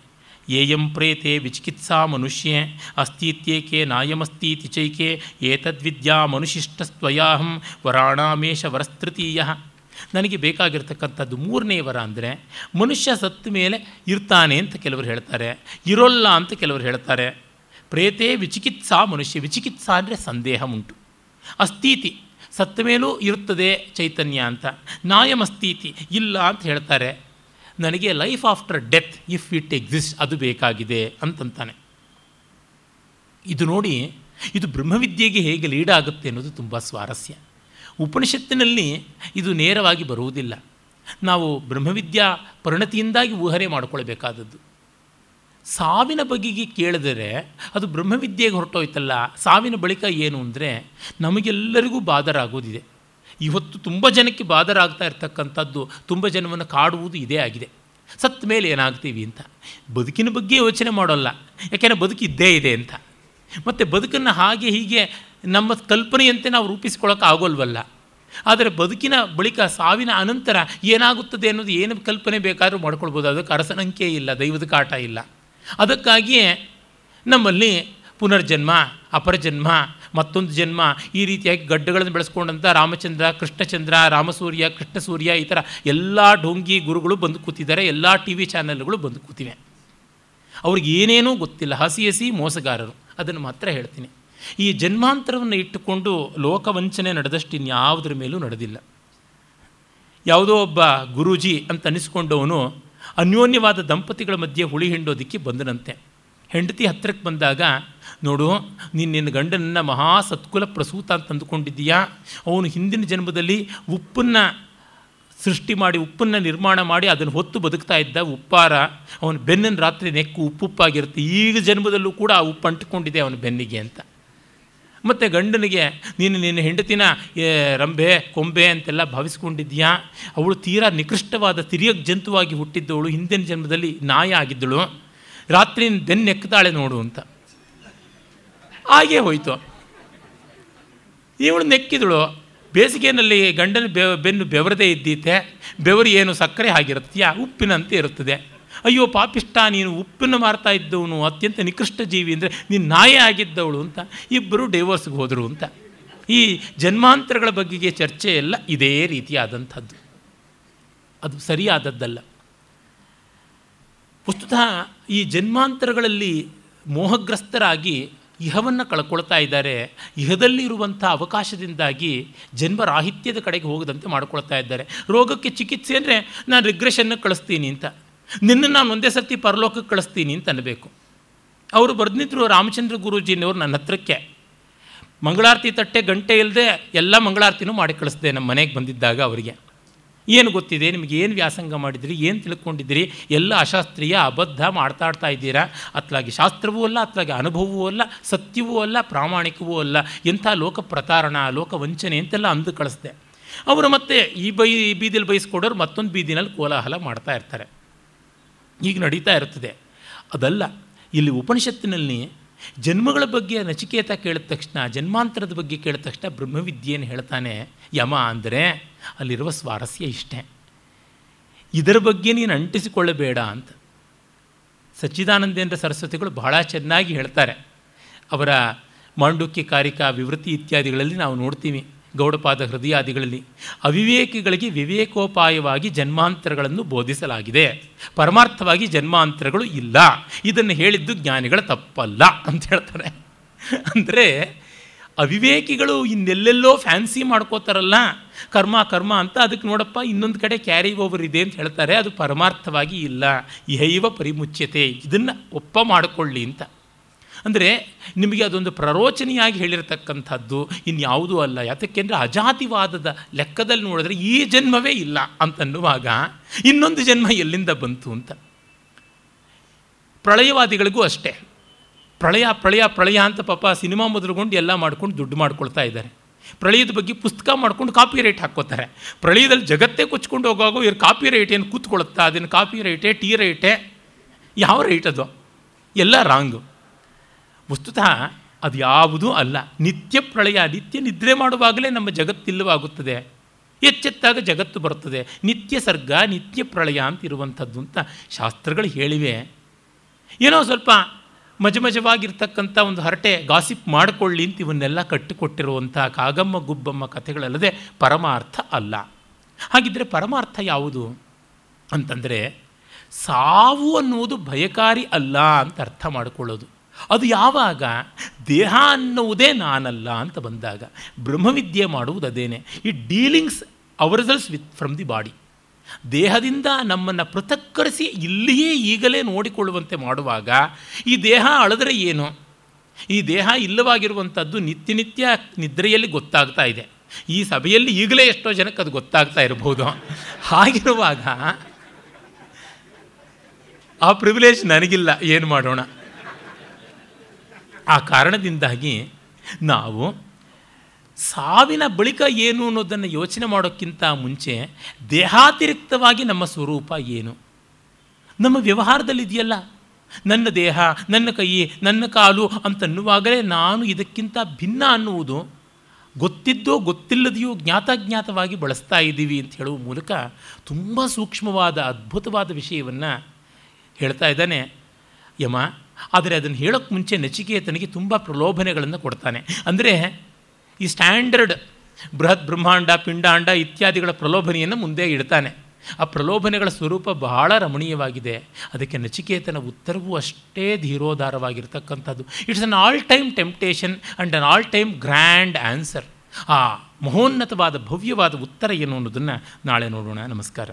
ಏಯಂ ಪ್ರೇತೆ ವಿಚಿಕಿತ್ಸಾ ಮನುಷ್ಯೇ, ಅಸ್ತೀತ್ಯೇಕೆ ನಾಯಮಸ್ತೀತಿ ಚೈಕೆ ಏತದ್ವಿದ್ಯಾ ಮನುಶಿಷ್ಟಸ್ತ್ವಯಾಹಂ ವರಾಣಾಮೇಶ ವರಸ್ತೃತೀಯ ನನಗೆ ಬೇಕಾಗಿರ್ತಕ್ಕಂಥದ್ದು ಮೂರನೇ ವರ ಅಂದರೆ, ಮನುಷ್ಯ ಸತ್ತ ಮೇಲೆ ಇರ್ತಾನೆ ಅಂತ ಕೆಲವರು ಹೇಳ್ತಾರೆ, ಇರೋಲ್ಲ ಅಂತ ಕೆಲವರು ಹೇಳ್ತಾರೆ. ಪ್ರೇತೆ ವಿಚಿಕಿತ್ಸಾ ಮನುಷ್ಯ, ವಿಚಿಕಿತ್ಸಾ ಅಂದರೆ ಸಂದೇಹ ಉಂಟು. ಅಸ್ತೀತಿ ಸತ್ತ ಮೇಲೂ ಇರುತ್ತದೆ ಚೈತನ್ಯ ಅಂತ, ನಾಯಮಸ್ತೀತಿ ಇಲ್ಲ ಅಂತ ಹೇಳ್ತಾರೆ. ನನಗೆ life after death if it exist ಅದು ಬೇಕಾಗಿದೆ ಅಂತಂತಾನೆ. ಇದು ನೋಡಿ, ಇದು ಬ್ರಹ್ಮವಿದ್ಯೆಗೆ ಹೇಗೆ ಲೀಡ್ ಆಗುತ್ತೆ ಅನ್ನೋದು ತುಂಬ ಸ್ವಾರಸ್ಯ. ಉಪನಿಷತ್ತಿನಲ್ಲಿ ಇದು ನೇರವಾಗಿ ಬರುವುದಿಲ್ಲ. ನಾವು ಬ್ರಹ್ಮವಿದ್ಯಾ ಪರಿಣತಿಯಿಂದಾಗಿ ಊಹನೆ ಮಾಡಿಕೊಳ್ಬೇಕಾದದ್ದು ಸಾವಿನ ಬಗೆಗೆ ಕೇಳಿದರೆ ಅದು ಬ್ರಹ್ಮವಿದ್ಯೆಗೆ ಹೊರಟೋಯ್ತಲ್ಲ, ಸಾವಿನ ಬಳಿಕ ಏನು ಅಂದರೆ ನಮಗೆಲ್ಲರಿಗೂ ಬಾದರಾಗೋದಿದೆ ಇವತ್ತು ತುಂಬ ಜನಕ್ಕೆ ಬಾದರಾಗ್ತಾ ಇರ್ತಕ್ಕಂಥದ್ದು ತುಂಬ ಜನವನ್ನು ಕಾಡುವುದು ಇದೇ ಆಗಿದೆ. ಸತ್ತ ಮೇಲೆ ಏನಾಗ್ತೀವಿ ಅಂತ? ಬದುಕಿನ ಬಗ್ಗೆ ಯೋಚನೆ ಮಾಡೋಲ್ಲ. ಯಾಕೆಂದರೆ ಬದುಕು ಇದ್ದೇ ಇದೆ ಅಂತ. ಮತ್ತು ಬದುಕನ್ನು ಹಾಗೆ ಹೀಗೆ ನಮ್ಮ ಕಲ್ಪನೆಯಂತೆ ನಾವು ರೂಪಿಸ್ಕೊಳ್ಳೋಕೆ ಆಗೋಲ್ವಲ್ಲ? ಆದರೆ ಬದುಕಿನ ಬಳಿಕ ಸಾವಿನ ಅನಂತರ ಏನಾಗುತ್ತದೆ ಅನ್ನೋದು ಏನು ಕಲ್ಪನೆ ಬೇಕಾದರೂ ಮಾಡ್ಕೊಳ್ಬೋದು. ಅದಕ್ಕೆ ಅರಸನಂಕೆ ಇಲ್ಲ, ದೈವದ ಕಾಟ ಇಲ್ಲ. ಅದಕ್ಕಾಗಿಯೇ ನಮ್ಮಲ್ಲಿ ಪುನರ್ಜನ್ಮ, ಅಪರಜನ್ಮ ಮತ್ತೊಂದು ಜನ್ಮ ಈ ರೀತಿಯಾಗಿ ಗಡ್ಡಗಳನ್ನು ಬೆಳೆಸ್ಕೊಂಡಂಥ ರಾಮಚಂದ್ರ, ಕೃಷ್ಣಚಂದ್ರ, ರಾಮಸೂರ್ಯ, ಕೃಷ್ಣಸೂರ್ಯ ಈ ಥರ ಎಲ್ಲ ಢೋಂಗಿ ಗುರುಗಳು ಬಂದು ಕೂತಿದ್ದಾರೆ, ಎಲ್ಲ ಟಿ ವಿ ಚಾನೆಲ್ಗಳು ಬಂದು ಕೂತಿವೆ. ಅವ್ರಿಗೆ ಏನೇನೂ ಗೊತ್ತಿಲ್ಲ, ಹಸಿ ಹಸಿ ಮೋಸಗಾರರು, ಅದನ್ನು ಮಾತ್ರ ಹೇಳ್ತೀನಿ. ಈ ಜನ್ಮಾಂತರವನ್ನು ಇಟ್ಟುಕೊಂಡು ಲೋಕವಂಚನೆ ನಡೆದಷ್ಟು ಇನ್ಯಾವುದ್ರ ಮೇಲೂ ನಡೆದಿಲ್ಲ. ಯಾವುದೋ ಒಬ್ಬ ಗುರೂಜಿ ಅಂತ ಅನಿಸ್ಕೊಂಡವನು ಅನ್ಯೋನ್ಯವಾದ ದಂಪತಿಗಳ ಮಧ್ಯೆ ಹುಳಿ ಹಿಂಡೋದಕ್ಕೆ ಬಂದನಂತೆ. ಹೆಂಡತಿ ಹತ್ತಿರಕ್ಕೆ ಬಂದಾಗ ನೋಡು, ನೀನು ನಿನ್ನ ಗಂಡನನ್ನು ಮಹಾ ಸತ್ಕುಲ ಪ್ರಸೂತ ಅಂತ ತಂದುಕೊಂಡಿದ್ದೀಯಾ ಅವನು ಹಿಂದಿನ ಜನ್ಮದಲ್ಲಿ ಉಪ್ಪನ್ನು ಸೃಷ್ಟಿ ಮಾಡಿ, ಉಪ್ಪನ್ನು ನಿರ್ಮಾಣ ಮಾಡಿ ಅದನ್ನು ಹೊತ್ತು ಬದುಕ್ತಾ ಇದ್ದ ಉಪ್ಪಾರ. ಅವನ ಬೆನ್ನನ್ನು ರಾತ್ರಿ ನೆಕ್ಕು ಉಪ್ಪುಪ್ಪಾಗಿರುತ್ತೆ ಈಗ ಜನ್ಮದಲ್ಲೂ ಕೂಡ ಆ ಉಪ್ಪು ಅಂಟಿಕೊಂಡಿದೆ ಅವನ ಬೆನ್ನಿಗೆ ಅಂತ. ಮತ್ತು ಗಂಡನಿಗೆ, ನೀನು ನಿನ್ನ ಹೆಂಡತಿನ ರಂಬೆ ಕೊಂಬೆ ಅಂತೆಲ್ಲ ಭಾವಿಸ್ಕೊಂಡಿದ್ದೀಯಾ? ಅವಳು ತೀರಾ ನಿಕೃಷ್ಟವಾದ ತಿರಿಯ ಜಂತುವಾಗಿ ಹುಟ್ಟಿದ್ದವಳು, ಹಿಂದಿನ ಜನ್ಮದಲ್ಲಿ ನಾಯ ಆಗಿದ್ದಳು. ರಾತ್ರಿ ಬೆನ್ನೆಕ್ತಾಳೆ ನೋಡು ಅಂತ. ಹಾಗೇ ಹೋಯಿತು. ಇವಳು ನೆಕ್ಕಿದಳು. ಬೇಸಿಗೆಯಲ್ಲಿ ಗಂಡನ ಬೆ, ಬೆನ್ನು ಬೆವರದೇ ಇದ್ದೀತೆ ಬೆವರು ಏನು ಸಕ್ಕರೆ ಆಗಿರುತ್ತೀಯ ಉಪ್ಪಿನಂತೆ ಇರುತ್ತದೆ. ಅಯ್ಯೋ ಪಾಪಿಷ್ಟ ನೀನು ಉಪ್ಪನ್ನು ಮಾರ್ತಾ ಇದ್ದವನು, ಅತ್ಯಂತ ನಿಕೃಷ್ಟ ಜೀವಿ ಅಂದರೆ ನೀನು ನಾಯೇ ಆಗಿದ್ದವಳು ಅಂತ ಇಬ್ಬರು ಡೈವೋರ್ಸ್ಗೆ ಹೋದರು ಅಂತ. ಈ ಜನ್ಮಾಂತರಗಳ ಬಗ್ಗೆ ಚರ್ಚೆ ಎಲ್ಲ ಇದೇ ರೀತಿಯಾದಂಥದ್ದು. ಅದು ಸರಿಯಾದದ್ದಲ್ಲ. ವಸ್ತುತಃ ಈ ಜನ್ಮಾಂತರಗಳಲ್ಲಿ ಮೋಹಗ್ರಸ್ತರಾಗಿ ಇಹವನ್ನು ಕಳ್ಕೊಳ್ತಾ ಇದ್ದಾರೆ. ಇಹದಲ್ಲಿರುವಂಥ ಅವಕಾಶದಿಂದಾಗಿ ಜನ್ಮರಾಹಿತ್ಯದ ಕಡೆಗೆ ಹೋಗದಂತೆ ಮಾಡ್ಕೊಳ್ತಾ ಇದ್ದಾರೆ. ರೋಗಕ್ಕೆ ಚಿಕಿತ್ಸೆ ಅಂದರೆ ನಾನು ರಿಗ್ರೆಷನ್ನು ಕಳಿಸ್ತೀನಿ ಅಂತ. ನಿನ್ನ ನಾನು ಒಂದೇ ಸರ್ತಿ ಪರಲೋಕಕ್ಕೆ ಕಳಿಸ್ತೀನಿ ಅಂತ ಅನ್ನಬೇಕು. ಅವರು ಬರೆದಿದ್ರು ರಾಮಚಂದ್ರ ಗುರೂಜಿನವರು ನನ್ನ ಹತ್ರಕ್ಕೆ. ಮಂಗಳಾರತಿ ತಟ್ಟೆ ಗಂಟೆ ಇಲ್ಲದೆ ಎಲ್ಲ ಮಂಗಳಾರತಿನೂ ಮಾಡಿ ಕಳಿಸ್ದೆ ನಮ್ಮ ಮನೆಗೆ ಬಂದಿದ್ದಾಗ ಅವರಿಗೆ. ಏನು ಗೊತ್ತಿದೆ? ನಿಮಗೆ ಏನು ವ್ಯಾಸಂಗ ಮಾಡಿದಿರಿ? ಏನು ತಿಳ್ಕೊಂಡಿದ್ದೀರಿ? ಎಲ್ಲ ಅಶಾಸ್ತ್ರೀಯ ಅಬದ್ಧ ಮಾಡ್ತಾಡ್ತಾ ಇದ್ದೀರಾ? ಅತ್ಲಾಗಿ ಶಾಸ್ತ್ರವೂ ಅಲ್ಲ, ಅತ್ಲಾಗಿ ಅನುಭವವೂ ಅಲ್ಲ, ಸತ್ಯವೂ ಅಲ್ಲ, ಪ್ರಾಮಾಣಿಕವೂ ಅಲ್ಲ. ಎಂಥ ಲೋಕ ಪ್ರತಾರಣ, ಲೋಕ ವಂಚನೆ ಅಂತೆಲ್ಲ ಅಂದು ಕಳಿಸ್ದೆ. ಅವರು ಮತ್ತೆ ಈ ಬೈ, ಈ ಬೀದಿಲಿ ಬಯಸ್ಕೊಡೋರು ಮತ್ತೊಂದು ಬೀದಿನಲ್ಲಿ ಕೋಲಾಹಲ ಮಾಡ್ತಾ ಇರ್ತಾರೆ. ಈಗ ನಡೀತಾ ಇರ್ತದೆ ಅದಲ್ಲ, ಇಲ್ಲಿ ಉಪನಿಷತ್ತಿನಲ್ಲಿ ಜನ್ಮಗಳ ಬಗ್ಗೆ ನಚಿಕೇತ ಕೇಳಿದ ತಕ್ಷಣ, ಜನ್ಮಾಂತರದ ಬಗ್ಗೆ ಕೇಳಿದ ತಕ್ಷಣ ಬ್ರಹ್ಮವಿದ್ಯೆಯನ್ನು ಹೇಳ್ತಾನೆ, ಯಮ ಅಂದರೆ ಅಲ್ಲಿರುವ ಸ್ವಾರಸ್ಯ ಇಷ್ಟೇ. ಇದರ ಬಗ್ಗೆ ನೀನು ಅಂಟಿಸಿಕೊಳ್ಳಬೇಡ ಅಂತ. ಸಚ್ಚಿದಾನಂದೇಂದ್ರ ಸರಸ್ವತಿಗಳು ಬಹಳ ಚೆನ್ನಾಗಿ ಹೇಳ್ತಾರೆ. ಅವರ ಮಾಂಡುಕ್ಯ ಕಾರಿಕಾ ವಿವೃತಿ ಇತ್ಯಾದಿಗಳಲ್ಲಿ ನಾವು ನೋಡ್ತೀವಿ. ಗೌಡಪಾದ ಹೃದಯಾದಿಗಳಲ್ಲಿ ಅವಿವೇಕಿಗಳಿಗೆ ವಿವೇಕೋಪಾಯವಾಗಿ ಜನ್ಮಾಂತರಗಳನ್ನು ಬೋಧಿಸಲಾಗಿದೆ. ಪರಮಾರ್ಥವಾಗಿ ಜನ್ಮಾಂತರಗಳು ಇಲ್ಲ. ಇದನ್ನು ಹೇಳಿದ್ದು ಜ್ಞಾನಿಗಳ ತಪ್ಪಲ್ಲ ಅಂತ ಹೇಳ್ತಾರೆ. ಅಂದರೆ ಅವಿವೇಕಿಗಳು ಇನ್ನೆಲ್ಲೆಲ್ಲೋ ಫ್ಯಾನ್ಸಿ ಮಾಡ್ಕೋತಾರಲ್ಲ. ಕರ್ಮ ಕರ್ಮ ಅಂತ ಅದಕ್ಕೆ ನೋಡಪ್ಪ, ಇನ್ನೊಂದು ಕಡೆ ಕ್ಯಾರಿ ಓವರ್ ಇದೆ ಅಂತ ಹೇಳ್ತಾರೆ. ಅದು ಪರಮಾರ್ಥವಾಗಿ ಇಲ್ಲ. ಇಹೈವ ಪರಿಮುಚ್ಯತೆ. ಇದನ್ನು ಒಪ್ಪ ಮಾಡಿಕೊಳ್ಳಿ ಅಂತ. ಅಂದರೆ ನಿಮಗೆ ಅದೊಂದು ಪ್ರರೋಚನೆಯಾಗಿ ಹೇಳಿರತಕ್ಕಂಥದ್ದು ಇನ್ಯಾವುದೂ ಅಲ್ಲ. ಯಾತಕ್ಕೆಂದರೆ ಅಜಾತಿವಾದದ ಲೆಕ್ಕದಲ್ಲಿ ನೋಡಿದ್ರೆ ಈ ಜನ್ಮವೇ ಇಲ್ಲ ಅಂತನ್ನುವಾಗ ಇನ್ನೊಂದು ಜನ್ಮ ಎಲ್ಲಿಂದ ಬಂತು ಅಂತ. ಪ್ರಳಯವಾದಿಗಳಿಗೂ ಅಷ್ಟೇ. ಪ್ರಳಯ ಪ್ರಳಯ ಪ್ರಳಯ ಅಂತ ಪಾಪ ಸಿನಿಮಾ ಮೊದಲುಗೊಂಡು ಎಲ್ಲ ಮಾಡ್ಕೊಂಡು ದುಡ್ಡು ಮಾಡ್ಕೊಳ್ತಾ ಇದ್ದಾರೆ. ಪ್ರಳಯದ ಬಗ್ಗೆ ಪುಸ್ತಕ ಮಾಡ್ಕೊಂಡು ಕಾಪಿ ರೈಟ್ ಹಾಕ್ಕೋತಾರೆ. ಪ್ರಳಯದಲ್ಲಿ ಜಗತ್ತೇ ಕೊಚ್ಕೊಂಡು ಹೋಗುವಾಗ ಇವ್ರು ಕಾಪಿ ರೈಟ್ ಏನು ಕೂತ್ಕೊಳುತ್ತಾ? ಅದನ್ನು ಕಾಪಿ ರೈಟೇ ಟೀ ರೈಟೇ ಯಾವ ರೈಟ್ ಅದು? ಎಲ್ಲ ರಾಂಗು ವಸ್ತುತಃ ಅದು ಯಾವುದೂ ಅಲ್ಲ. ನಿತ್ಯ ಪ್ರಳಯ, ನಿತ್ಯ ನಿದ್ರೆ ಮಾಡುವಾಗಲೇ ನಮ್ಮ ಜಗತ್ತಿಲ್ಲವಾಗುತ್ತದೆ ಎಚ್ಚೆತ್ತಾಗ ಜಗತ್ತು ಬರುತ್ತದೆ. ನಿತ್ಯ ಸರ್ಗ, ನಿತ್ಯ ಪ್ರಳಯ ಅಂತ ಇರುವಂಥದ್ದು ಅಂತ ಶಾಸ್ತ್ರಗಳು ಹೇಳಿವೆ. ಏನೋ ಸ್ವಲ್ಪ ಮಜಮಜವಾಗಿರ್ತಕ್ಕಂಥ ಒಂದು ಹರಟೆ ಗಾಸಿಪ್ ಮಾಡಿಕೊಳ್ಳಿ ಅಂತ ಇವನ್ನೆಲ್ಲ ಕಟ್ಟಿಕೊಟ್ಟಿರುವಂಥ ಕಾಗಮ್ಮ, ಗುಬ್ಬಮ್ಮ ಕಥೆಗಳಲ್ಲದೆ ಪರಮಾರ್ಥ ಅಲ್ಲ. ಹಾಗಿದ್ದರೆ ಪರಮಾರ್ಥ ಯಾವುದು? ಅಂತಂದರೆ ಸಾವು ಅನ್ನುವುದು ಭಯಕಾರಿ ಅಲ್ಲ ಅಂತ ಅರ್ಥ ಮಾಡಿಕೊಳ್ಳೋದು. ಅದು ಯಾವಾಗ? ದೇಹ ಅನ್ನುವುದೇ ನಾನಲ್ಲ ಅಂತ ಬಂದಾಗ ಬ್ರಹ್ಮವಿದ್ಯೆ ಮಾಡುವುದು ಅದೇನೆ. ಈ dealings ourselves with from the body. ದೇಹದಿಂದ ನಮ್ಮನ್ನು ಪೃಥಕ್ಕರಿಸಿ ಇಲ್ಲಿಯೇ ಈಗಲೇ ನೋಡಿಕೊಳ್ಳುವಂತೆ ಮಾಡುವಾಗ ಈ ದೇಹ ಅಳೆದರೆ ಏನು? ಈ ದೇಹ ಇಲ್ಲವಾಗಿರುವಂಥದ್ದು ನಿತ್ಯ ನಿತ್ಯ ನಿದ್ರೆಯಲ್ಲಿ ಗೊತ್ತಾಗ್ತಾ ಇದೆ. ಈ ಸಭೆಯಲ್ಲಿ ಈಗಲೇ ಎಷ್ಟೋ ಜನಕ್ಕೆ ಅದು ಗೊತ್ತಾಗ್ತಾ ಇರಬಹುದು. ಹಾಗಿರುವಾಗ ಆ ಪ್ರಿವಿಲೇಜ್ ನನಗಿಲ್ಲ. ಏನು ಮಾಡೋಣ? ಆ ಕಾರಣದಿಂದಾಗಿ ನಾವು ಸಾವಿನ ಬಳಿಕ ಏನು ಅನ್ನೋದನ್ನು ಯೋಚನೆ ಮಾಡೋಕ್ಕಿಂತ ಮುಂಚೆ ದೇಹಾತಿರಿಕ್ತವಾಗಿ ನಮ್ಮ ಸ್ವರೂಪ ಏನು? ನಮ್ಮ ವ್ಯವಹಾರದಲ್ಲಿ ಇದೆಯಲ್ಲ, ನನ್ನ ದೇಹ, ನನ್ನ ಕೈ, ನನ್ನ ಕಾಲು ಅಂತನ್ನುವಾಗಲೇ ನಾನು ಇದಕ್ಕಿಂತ ಭಿನ್ನ ಅನ್ನುವುದು ಗೊತ್ತಿದ್ದೋ ಗೊತ್ತಿಲ್ಲದೆಯೋ ಜ್ಞಾತಾಜ್ಞಾತವಾಗಿ ಬಳಸ್ತಾ ಇದ್ದೀವಿ ಅಂತ ಹೇಳುವ ಮೂಲಕ ತುಂಬ ಸೂಕ್ಷ್ಮವಾದ ಅದ್ಭುತವಾದ ವಿಷಯವನ್ನು ಹೇಳ್ತಾ ಇದ್ದಾನೆ. ಯಮ ಆದರೆ ಅದನ್ನು ಹೇಳೋಕ್ಕೆ ಮುಂಚೆ ನಚಿಕೇತನಿಗೆ ತುಂಬ ಪ್ರಲೋಭನೆಗಳನ್ನು ಕೊಡ್ತಾನೆ. ಅಂದರೆ ಈ ಸ್ಟ್ಯಾಂಡರ್ಡ್ ಬೃಹತ್ ಬ್ರಹ್ಮಾಂಡ, ಪಿಂಡಾಂಡ ಇತ್ಯಾದಿಗಳ ಪ್ರಲೋಭನೆಯನ್ನು ಮುಂದೆ ಇಡ್ತಾನೆ. ಆ ಪ್ರಲೋಭನೆಗಳ ಸ್ವರೂಪ ಬಹಳ ರಮಣೀಯವಾಗಿದೆ. ಅದಕ್ಕೆ ನಚಿಕೇತನ ಉತ್ತರವೂ ಅಷ್ಟೇ ಧೀರೋದಾರವಾಗಿರ್ತಕ್ಕಂಥದ್ದು. It's an all time temptation and an all time grand answer ಆ ಮಹೋನ್ನತವಾದ ಭವ್ಯವಾದ ಉತ್ತರ ಏನು ಅನ್ನೋದನ್ನು ನಾಳೆ ನೋಡೋಣ. ನಮಸ್ಕಾರ.